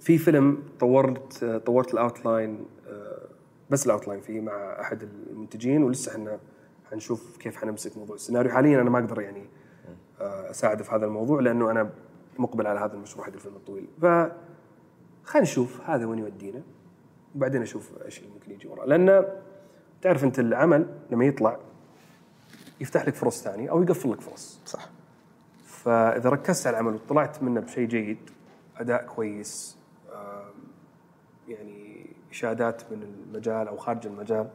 في فيلم طورت طورت ال outline أه، بس ال outline فيه مع أحد المنتجين ولسه إحنا حنشوف كيف حنمسك موضوع السيناريو. حاليا أنا ما أقدر يعني أه، اساعده في هذا الموضوع لأنه أنا مقبل على هذا المشروع حق الفيلم الطويل. ف خلينا نشوف هذا وين يودينا؟ وبعدين أشوف إيش اللي ممكن يجي وراه لأن تعرف أنت العمل لما يطلع يفتح لك فرص ثانية أو يقفل لك فرص. صح. فإذا ركزت على العمل وطلعت منه بشيء جيد أداء كويس يعني إشادات من المجال أو خارج المجال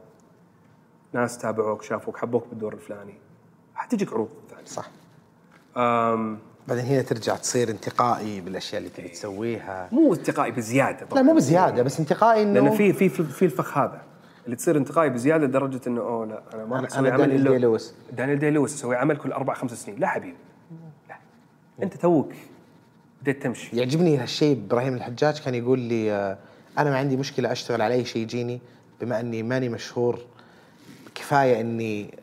ناس تابعوك شافوك حبوك بالدور الفلاني حتجيك عروض ثانية. صح. بعدين هنا ترجع تصير انتقائي بالأشياء اللي تبي تسويها. مو انتقائي بزيادة طبعا. لا مو بزيادة بس انتقائي إنه لأن في في في الفخ هذا اللي تصير انتقائي بزيادة لدرجة إنه أوه لا أنا ما أنا عمل دانيال إلا- دي لويس. دانيال دي لويس أسوي عمل كل أربع خمس سنين. لا حبيبي لا. أنت توك بديت تمشي. يعجبني هالشيء إبراهيم الحجاج كان يقول لي آه، أنا ما عندي مشكلة أشتغل على أي شيء يجيني بما إني ماني مشهور كفاية إني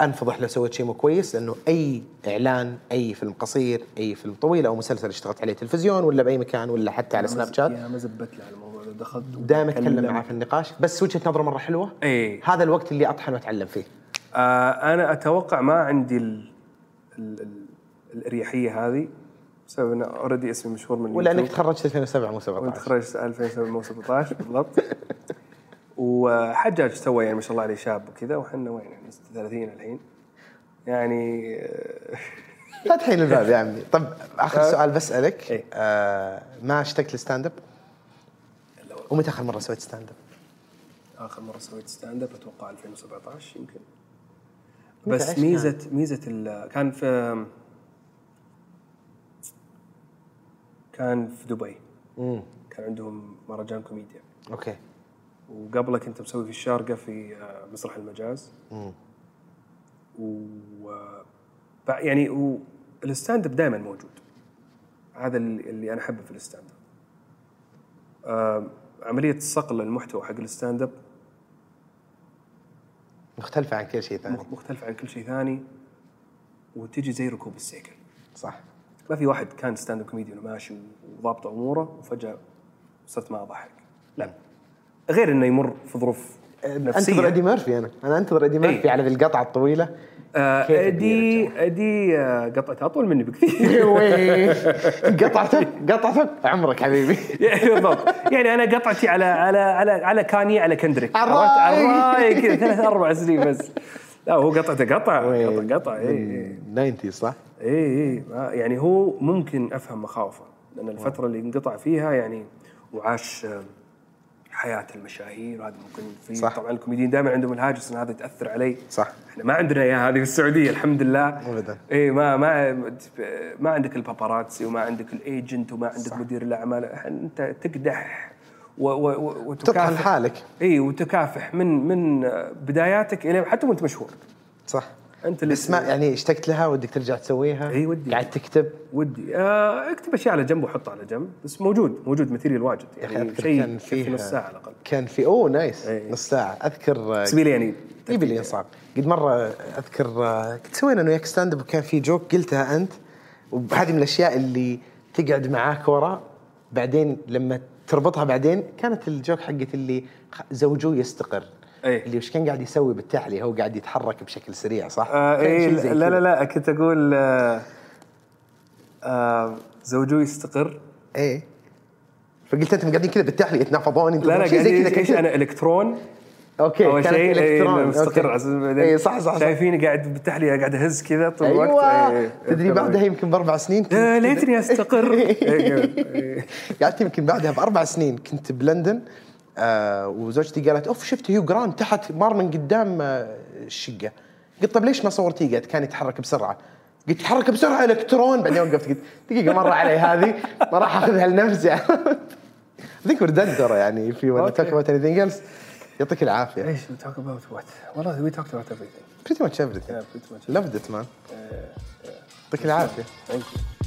أنفضح لو سويت شيء مو كويس لأنه أي إعلان أي فيلم قصير أي فيلم طويل أو مسلسل اشتغلت عليه تلفزيون ولا بأي مكان ولا حتى على سناب شات ما زبت لي على الموضوع دخلت دائما اتكلم. معاه في النقاش. بس وجهة نظره مرة حلوة. إيه. هذا الوقت اللي أطحن وأتعلم فيه. آه أنا أتوقع ما عندي ال ال ال الإريحية هذه. بسبب ان already اسمي مشهور من ولا إنك يوتيوب. تخرجت 2007 مو وأنت 17 تخرجت 2017 بالضبط. وحجاج سوى يعني ما شاء الله عليه شاب وكذا وحنا وين يعني؟ 36 الحين. يعني آه، لا تحين الباب يا عمي. طب آخر سؤال بسألك. إيه. آه ما اشتقت لل stand-up؟ ومتى آخر مرة سويت stand-up؟ آخر مرة سويت stand-up أتوقع 2017 يمكن. بس ميزه ميزة ال- كان في كان في دبي. امم كان عندهم مهرجان كوميديا. أوكي. وقبله كنت مسوي في الشارقة في آه، مسرح المجاز. مم. و ب- يعني ال stand-up دائما موجود. هذا اللي أنا أحبه في ال stand-up آه، عملية صقل المحتوى حق ال stand-up مختلفة عن كل شيء ثاني. مخ- مختلف عن كل شيء ثاني. وتجي زي ركوب السيكل. صح. ما في واحد كان stand-up comedian وماشي وضابط أموره وفجأة صرت ما اضحك لا. غير إنه يمر في ظروف انتظر نفسية. إيدي ميرفي أنا. أنا أنتظر إيدي ميرفي إيه. على ذي القطعة الطويلة. آه، ادي ادي آه، قطعته أطول مني بكثير. وي. قطعتك قطعتك عمرك حبيبي. بالضبط. يعني أنا قطعتي على على على على كاني على كندريك. على عرفت؟ الرايق كذا ثلاث أربع سنين بس. لا هو قطعته قطع. قطع قطع. اي اي 90 صح؟ اي اي يعني هو ممكن أفهم مخاوفه. لأن الفترة اللي انقطع فيها يعني وعاش آه، حياة المشاهير وهذا ممكن في صح. طبعا الكوميديين دائما عندهم الهاجس إن هذا ياثر علي صح. إحنا ما عندنا إياها هذه في السعودية الحمد لله أبداً. اي ما ما ما عندك ال paparazzi وما عندك ال agent وما عندك صح. مدير الأعمال أنت تقدح و و وتكافح حالك اي وتكافح من من بداياتك إلى حتى وأنت مشهور صح أنت اللي بس ما يعني اشتقت لها ودك ترجع تسويها؟ إي ودي. قاعد تكتب؟ ودي. آه اكتب أشياء على جنب وحطها على جنب بس موجود موجود material واجد يعني شيء كان فيه نص ساعة على الأقل. كان في oh nice إيه. نص ساعة. أذكر بس لي يعني يبي لي انصاف قد مرة أذكر آه، كنت سوينا أنا وياك stand-up وكان في joke قلتها أنت وهذه من الأشياء اللي تقعد معاك ورا. بعدين لما تربطها بعدين كانت الجوك حقت اللي زوجه يستقر. إيه. اللي وش كان قاعد يسوي بالتحلي هو قاعد يتحرك بشكل سريع صح؟ آه زي لا. لا لا كنت أقول آه آه زوجه يستقر إيه فقلت أنتم قاعدين كذا بالتحلي يتنافضون أنتم لا لا شيء قاعد زي كذا إيش. أنا إلكترون أوكي أول شيء. إيه، مستقر اي صح صح. شايفيني قاعد بالتحلية قاعد أهز كذا طول الوقت أيوه إيه، تدري أذكر. بعدها يمكن بأربع سنين. ليتني أستقر إيه، إيه. قعدت يمكن بعدها بأربع سنين كنت بلندن آه وزوجتي قالت أوف شفت هيو جرانت تحت مار من قدام آه الشقة. قلت طيب ليش ما صورتيه؟ قالت كان يتحرك بسرعة. قلت يتحرك بسرعة إلكترون؟ بعدين وقفت قلت دقيقة مره علي هذه ما راح أخذها لنفسي. ذيك ترى يعني في ولا. talk about anything else يعطيك العافية. إيش talk about what? والله everything. Pretty much everything. Yeah pretty much loved it man. يعطيك العافية. Thank you.